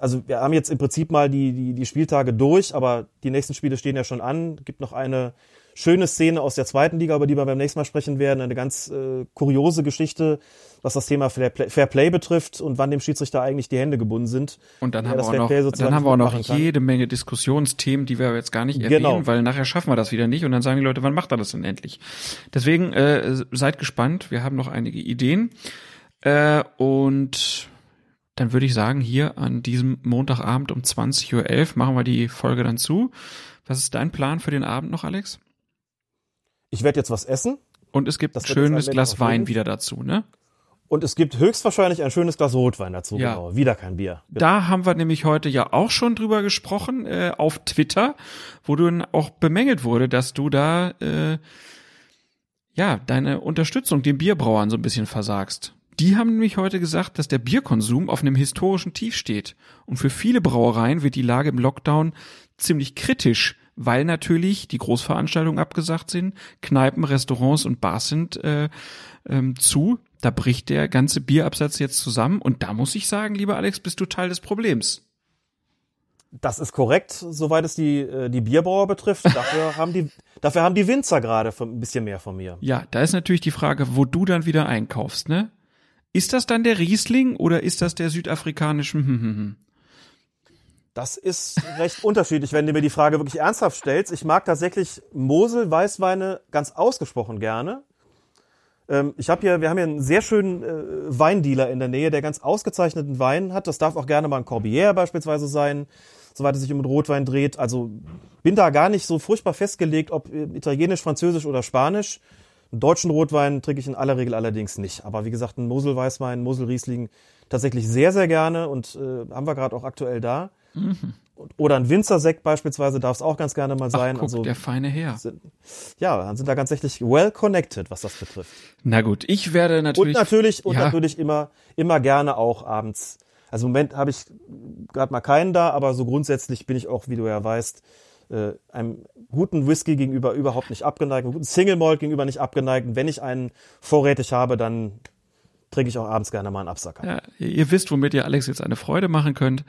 also wir haben jetzt im Prinzip mal die, die, die Spieltage durch, aber die nächsten Spiele stehen ja schon an. Es gibt noch eine schöne Szene aus der zweiten Liga, über die wir beim nächsten Mal sprechen werden. Eine ganz äh, kuriose Geschichte, was das Thema Fair Play, Fair Play betrifft und wann dem Schiedsrichter eigentlich die Hände gebunden sind. Und dann Ja, haben wir noch, dann haben wir auch noch jede Menge Diskussionsthemen, die wir jetzt gar nicht erwähnen, Genau. weil nachher schaffen wir das wieder nicht und dann sagen die Leute, wann macht er das denn endlich? Deswegen äh, seid gespannt, wir haben noch einige Ideen äh, und dann würde ich sagen, hier an diesem Montagabend um 20.11 Uhr machen wir die Folge dann zu. Was ist dein Plan für den Abend noch, Alex? Ich werde jetzt was essen Und es gibt ein schönes Glas Wein wieder dazu, ne? und es gibt höchstwahrscheinlich ein schönes Glas Rotwein dazu. Ja. Genau. Wieder kein Bier. Genau. Da haben wir nämlich heute ja auch schon drüber gesprochen äh, auf Twitter, wo dann auch bemängelt wurde, dass du da äh, ja, deine Unterstützung den Bierbrauern so ein bisschen versagst. Die haben nämlich heute gesagt, dass der Bierkonsum auf einem historischen Tief steht. Und für viele Brauereien wird die Lage im Lockdown ziemlich kritisch, weil natürlich die Großveranstaltungen abgesagt sind, Kneipen, Restaurants und Bars sind äh, ähm, zu. Da bricht der ganze Bierabsatz jetzt zusammen. Und da muss ich sagen, lieber Alex, bist du Teil des Problems. Das ist korrekt, soweit es die, äh, die Bierbrauer betrifft. Dafür [laughs] haben die, dafür haben die Winzer gerade ein bisschen mehr von mir. Ja, da ist natürlich die Frage, wo du dann wieder einkaufst, ne? Ist das dann der Riesling oder ist das der südafrikanische? Das ist recht unterschiedlich, wenn du mir die Frage wirklich ernsthaft stellst. Ich mag tatsächlich Mosel-Weißweine ganz ausgesprochen gerne. Ähm, ich habe hier, wir haben hier einen sehr schönen äh, Weindealer in der Nähe, der ganz ausgezeichneten Wein hat. Das darf auch gerne mal ein Corbière beispielsweise sein, soweit es sich um Rotwein dreht. Also bin da gar nicht so furchtbar festgelegt, ob äh, italienisch, französisch oder spanisch. Einen deutschen Rotwein trinke ich in aller Regel allerdings nicht. Aber wie gesagt, einen Mosel-Weißwein, Mosel-Riesling tatsächlich sehr, sehr gerne und äh, haben wir gerade auch aktuell da. Und- Oder ein Winzersekt beispielsweise darf es auch ganz gerne mal Ach, sein. guck, also der feine Herr. sind, ja, dann sind da ganz tatsächlich well connected, was das betrifft. Na gut, ich werde Und natürlich. natürlich, und ja, natürlich immer, immer gerne auch abends. Also im Moment habe ich gerade mal keinen da, aber so grundsätzlich bin ich auch, wie du ja weißt, äh, einem guten Whisky gegenüber überhaupt nicht abgeneigt, einem guten Single Malt gegenüber nicht abgeneigt. Und wenn ich einen vorrätig habe, dann trinke ich auch abends gerne mal einen Absacker. Ja, ihr, wisst, womit ihr Alex jetzt eine Freude machen könnt.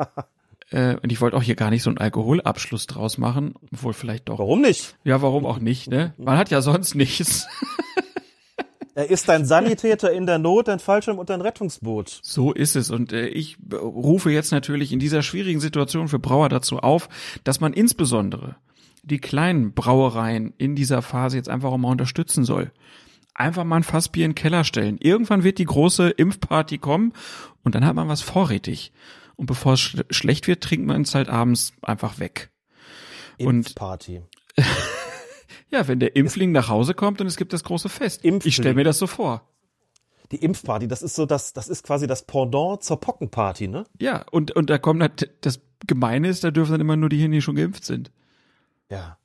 [laughs] äh, und ich wollte auch hier gar nicht so einen Alkoholabschluss draus machen, obwohl vielleicht doch. Warum nicht? Ja, warum auch nicht, ne? Man hat ja sonst nichts. [laughs] Er ist ein Sanitäter in der Not, ein Fallschirm und ein Rettungsboot. So ist es. Und äh, ich äh, rufe jetzt natürlich in dieser schwierigen Situation für Brauer dazu auf, dass man insbesondere die kleinen Brauereien in dieser Phase jetzt einfach auch mal unterstützen soll. Einfach mal ein Fassbier in den Keller stellen. Irgendwann wird die große Impfparty kommen und dann hat man was vorrätig. Und bevor es sch schlecht wird, trinkt man es halt abends einfach weg. Und- Impfparty. [laughs] Ja, wenn der Impfling nach Hause kommt und es gibt das große Fest. Impfling. Ich stelle mir das so vor. Die Impfparty, das ist so das, das ist quasi das Pendant zur Pockenparty, ne? Ja, und, und da kommt halt, das Gemeine ist, da dürfen dann immer nur die die schon geimpft sind. Ja.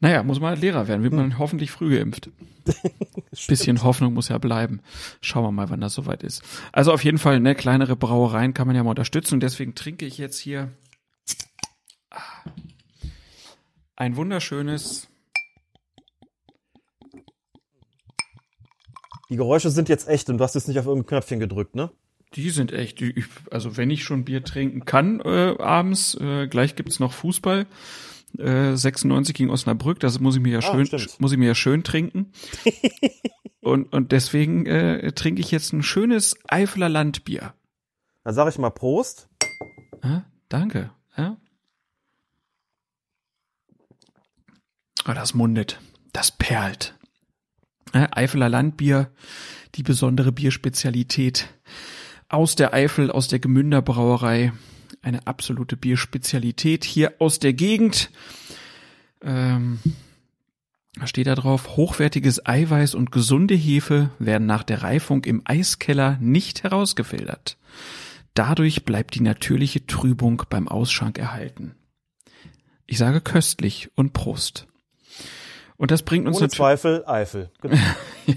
Naja, muss man halt Lehrer werden, wird man hoffentlich früh geimpft. [laughs] Bisschen Hoffnung muss ja bleiben. Schauen wir mal, wann das soweit ist. Also auf jeden Fall, ne, kleinere Brauereien kann man ja mal unterstützen und deswegen trinke ich jetzt hier ah, ein wunderschönes, Die Geräusche sind jetzt echt und du hast jetzt nicht auf irgendein Knöpfchen gedrückt, ne? die sind echt, die- also wenn ich schon Bier trinken kann äh, abends, äh, gleich gibt's noch Fußball. Äh, 96 gegen Osnabrück, das muss ich mir ja schön, stimmt. muss ich mir ja schön trinken. [laughs] und, und deswegen äh, trinke ich jetzt ein schönes Eifeler Landbier. Dann sage ich mal Prost. Ja, danke. Ja. Oh, das mundet. Das perlt. Ja, Eifeler Landbier, die besondere Bierspezialität aus der Eifel, aus der Gemünder Brauerei. Eine absolute Bierspezialität hier aus der Gegend. Ähm, da steht da drauf, hochwertiges Eiweiß und gesunde Hefe werden nach der Reifung im Eiskeller nicht herausgefiltert. Dadurch bleibt die natürliche Trübung beim Ausschank erhalten. Ich sage köstlich und Prost. Und das bringt uns Ohne natürlich Zweifel Eifel. Genau. [laughs] ja,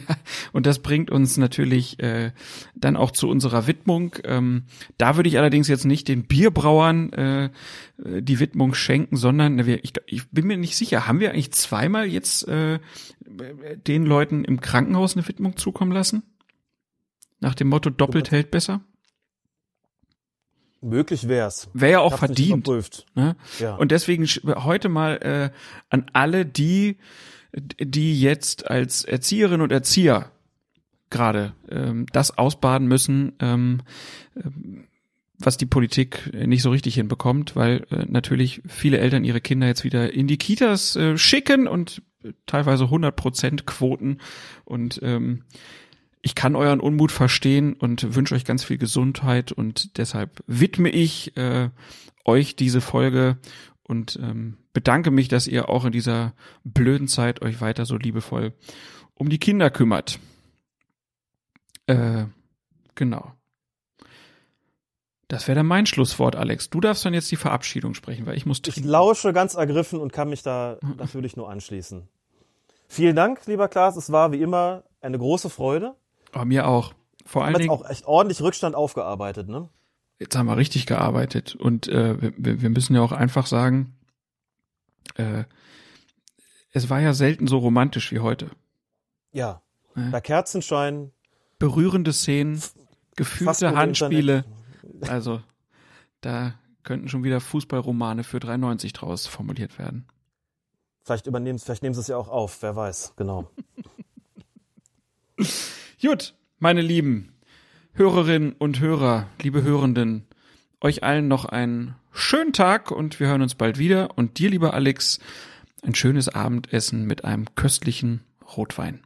und das bringt uns natürlich äh, dann auch zu unserer Widmung. Ähm, da würde ich allerdings jetzt nicht den Bierbrauern äh, die Widmung schenken, sondern wir, ich, ich bin mir nicht sicher, haben wir eigentlich zweimal jetzt äh, den Leuten im Krankenhaus eine Widmung zukommen lassen? Nach dem Motto doppelt hält besser? Möglich wär's. Wäre ja auch verdient. Ne? Ja. Und deswegen heute mal äh, an alle die, die jetzt als Erzieherinnen und Erzieher gerade ähm, das ausbaden müssen, ähm, ähm, was die Politik nicht so richtig hinbekommt, weil äh, natürlich viele Eltern ihre Kinder jetzt wieder in die Kitas äh, schicken und äh, teilweise 100 Prozent Quoten. Und ähm, ich kann euren Unmut verstehen und wünsche euch ganz viel Gesundheit und deshalb widme ich äh, euch diese Folge und ähm, bedanke mich, dass ihr auch in dieser blöden Zeit euch weiter so liebevoll um die Kinder kümmert. Äh, genau. Das wäre dann mein Schlusswort, Alex. Du darfst dann jetzt die Verabschiedung sprechen, weil ich muss Ich trinken. lausche ganz ergriffen und kann mich da [laughs] natürlich nur anschließen. Vielen Dank, lieber Klaas. Es war wie immer eine große Freude. Aber mir auch. Vor allen Dingen, auch echt ordentlich Rückstand aufgearbeitet, ne? Jetzt haben wir richtig gearbeitet und äh, wir, wir müssen ja auch einfach sagen, äh, es war ja selten so romantisch wie heute. Ja. Ja. Bei Kerzenschein, Berührende Szenen, gefühlte Handspiele. Internet. Also da könnten schon wieder Fußballromane für 3,90 draus formuliert werden. Vielleicht übernehmen, vielleicht nehmen sie es ja auch auf, wer weiß, genau. [laughs] Gut, meine Lieben Hörerinnen und Hörer, liebe Hörenden, euch allen noch einen schönen Tag und wir hören uns bald wieder. Und dir, lieber Alex, ein schönes Abendessen mit einem köstlichen Rotwein.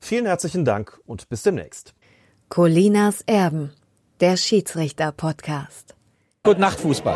Vielen herzlichen Dank und bis demnächst. Colinas Erben, der Schiedsrichter-Podcast. Gute Nacht, Fußball.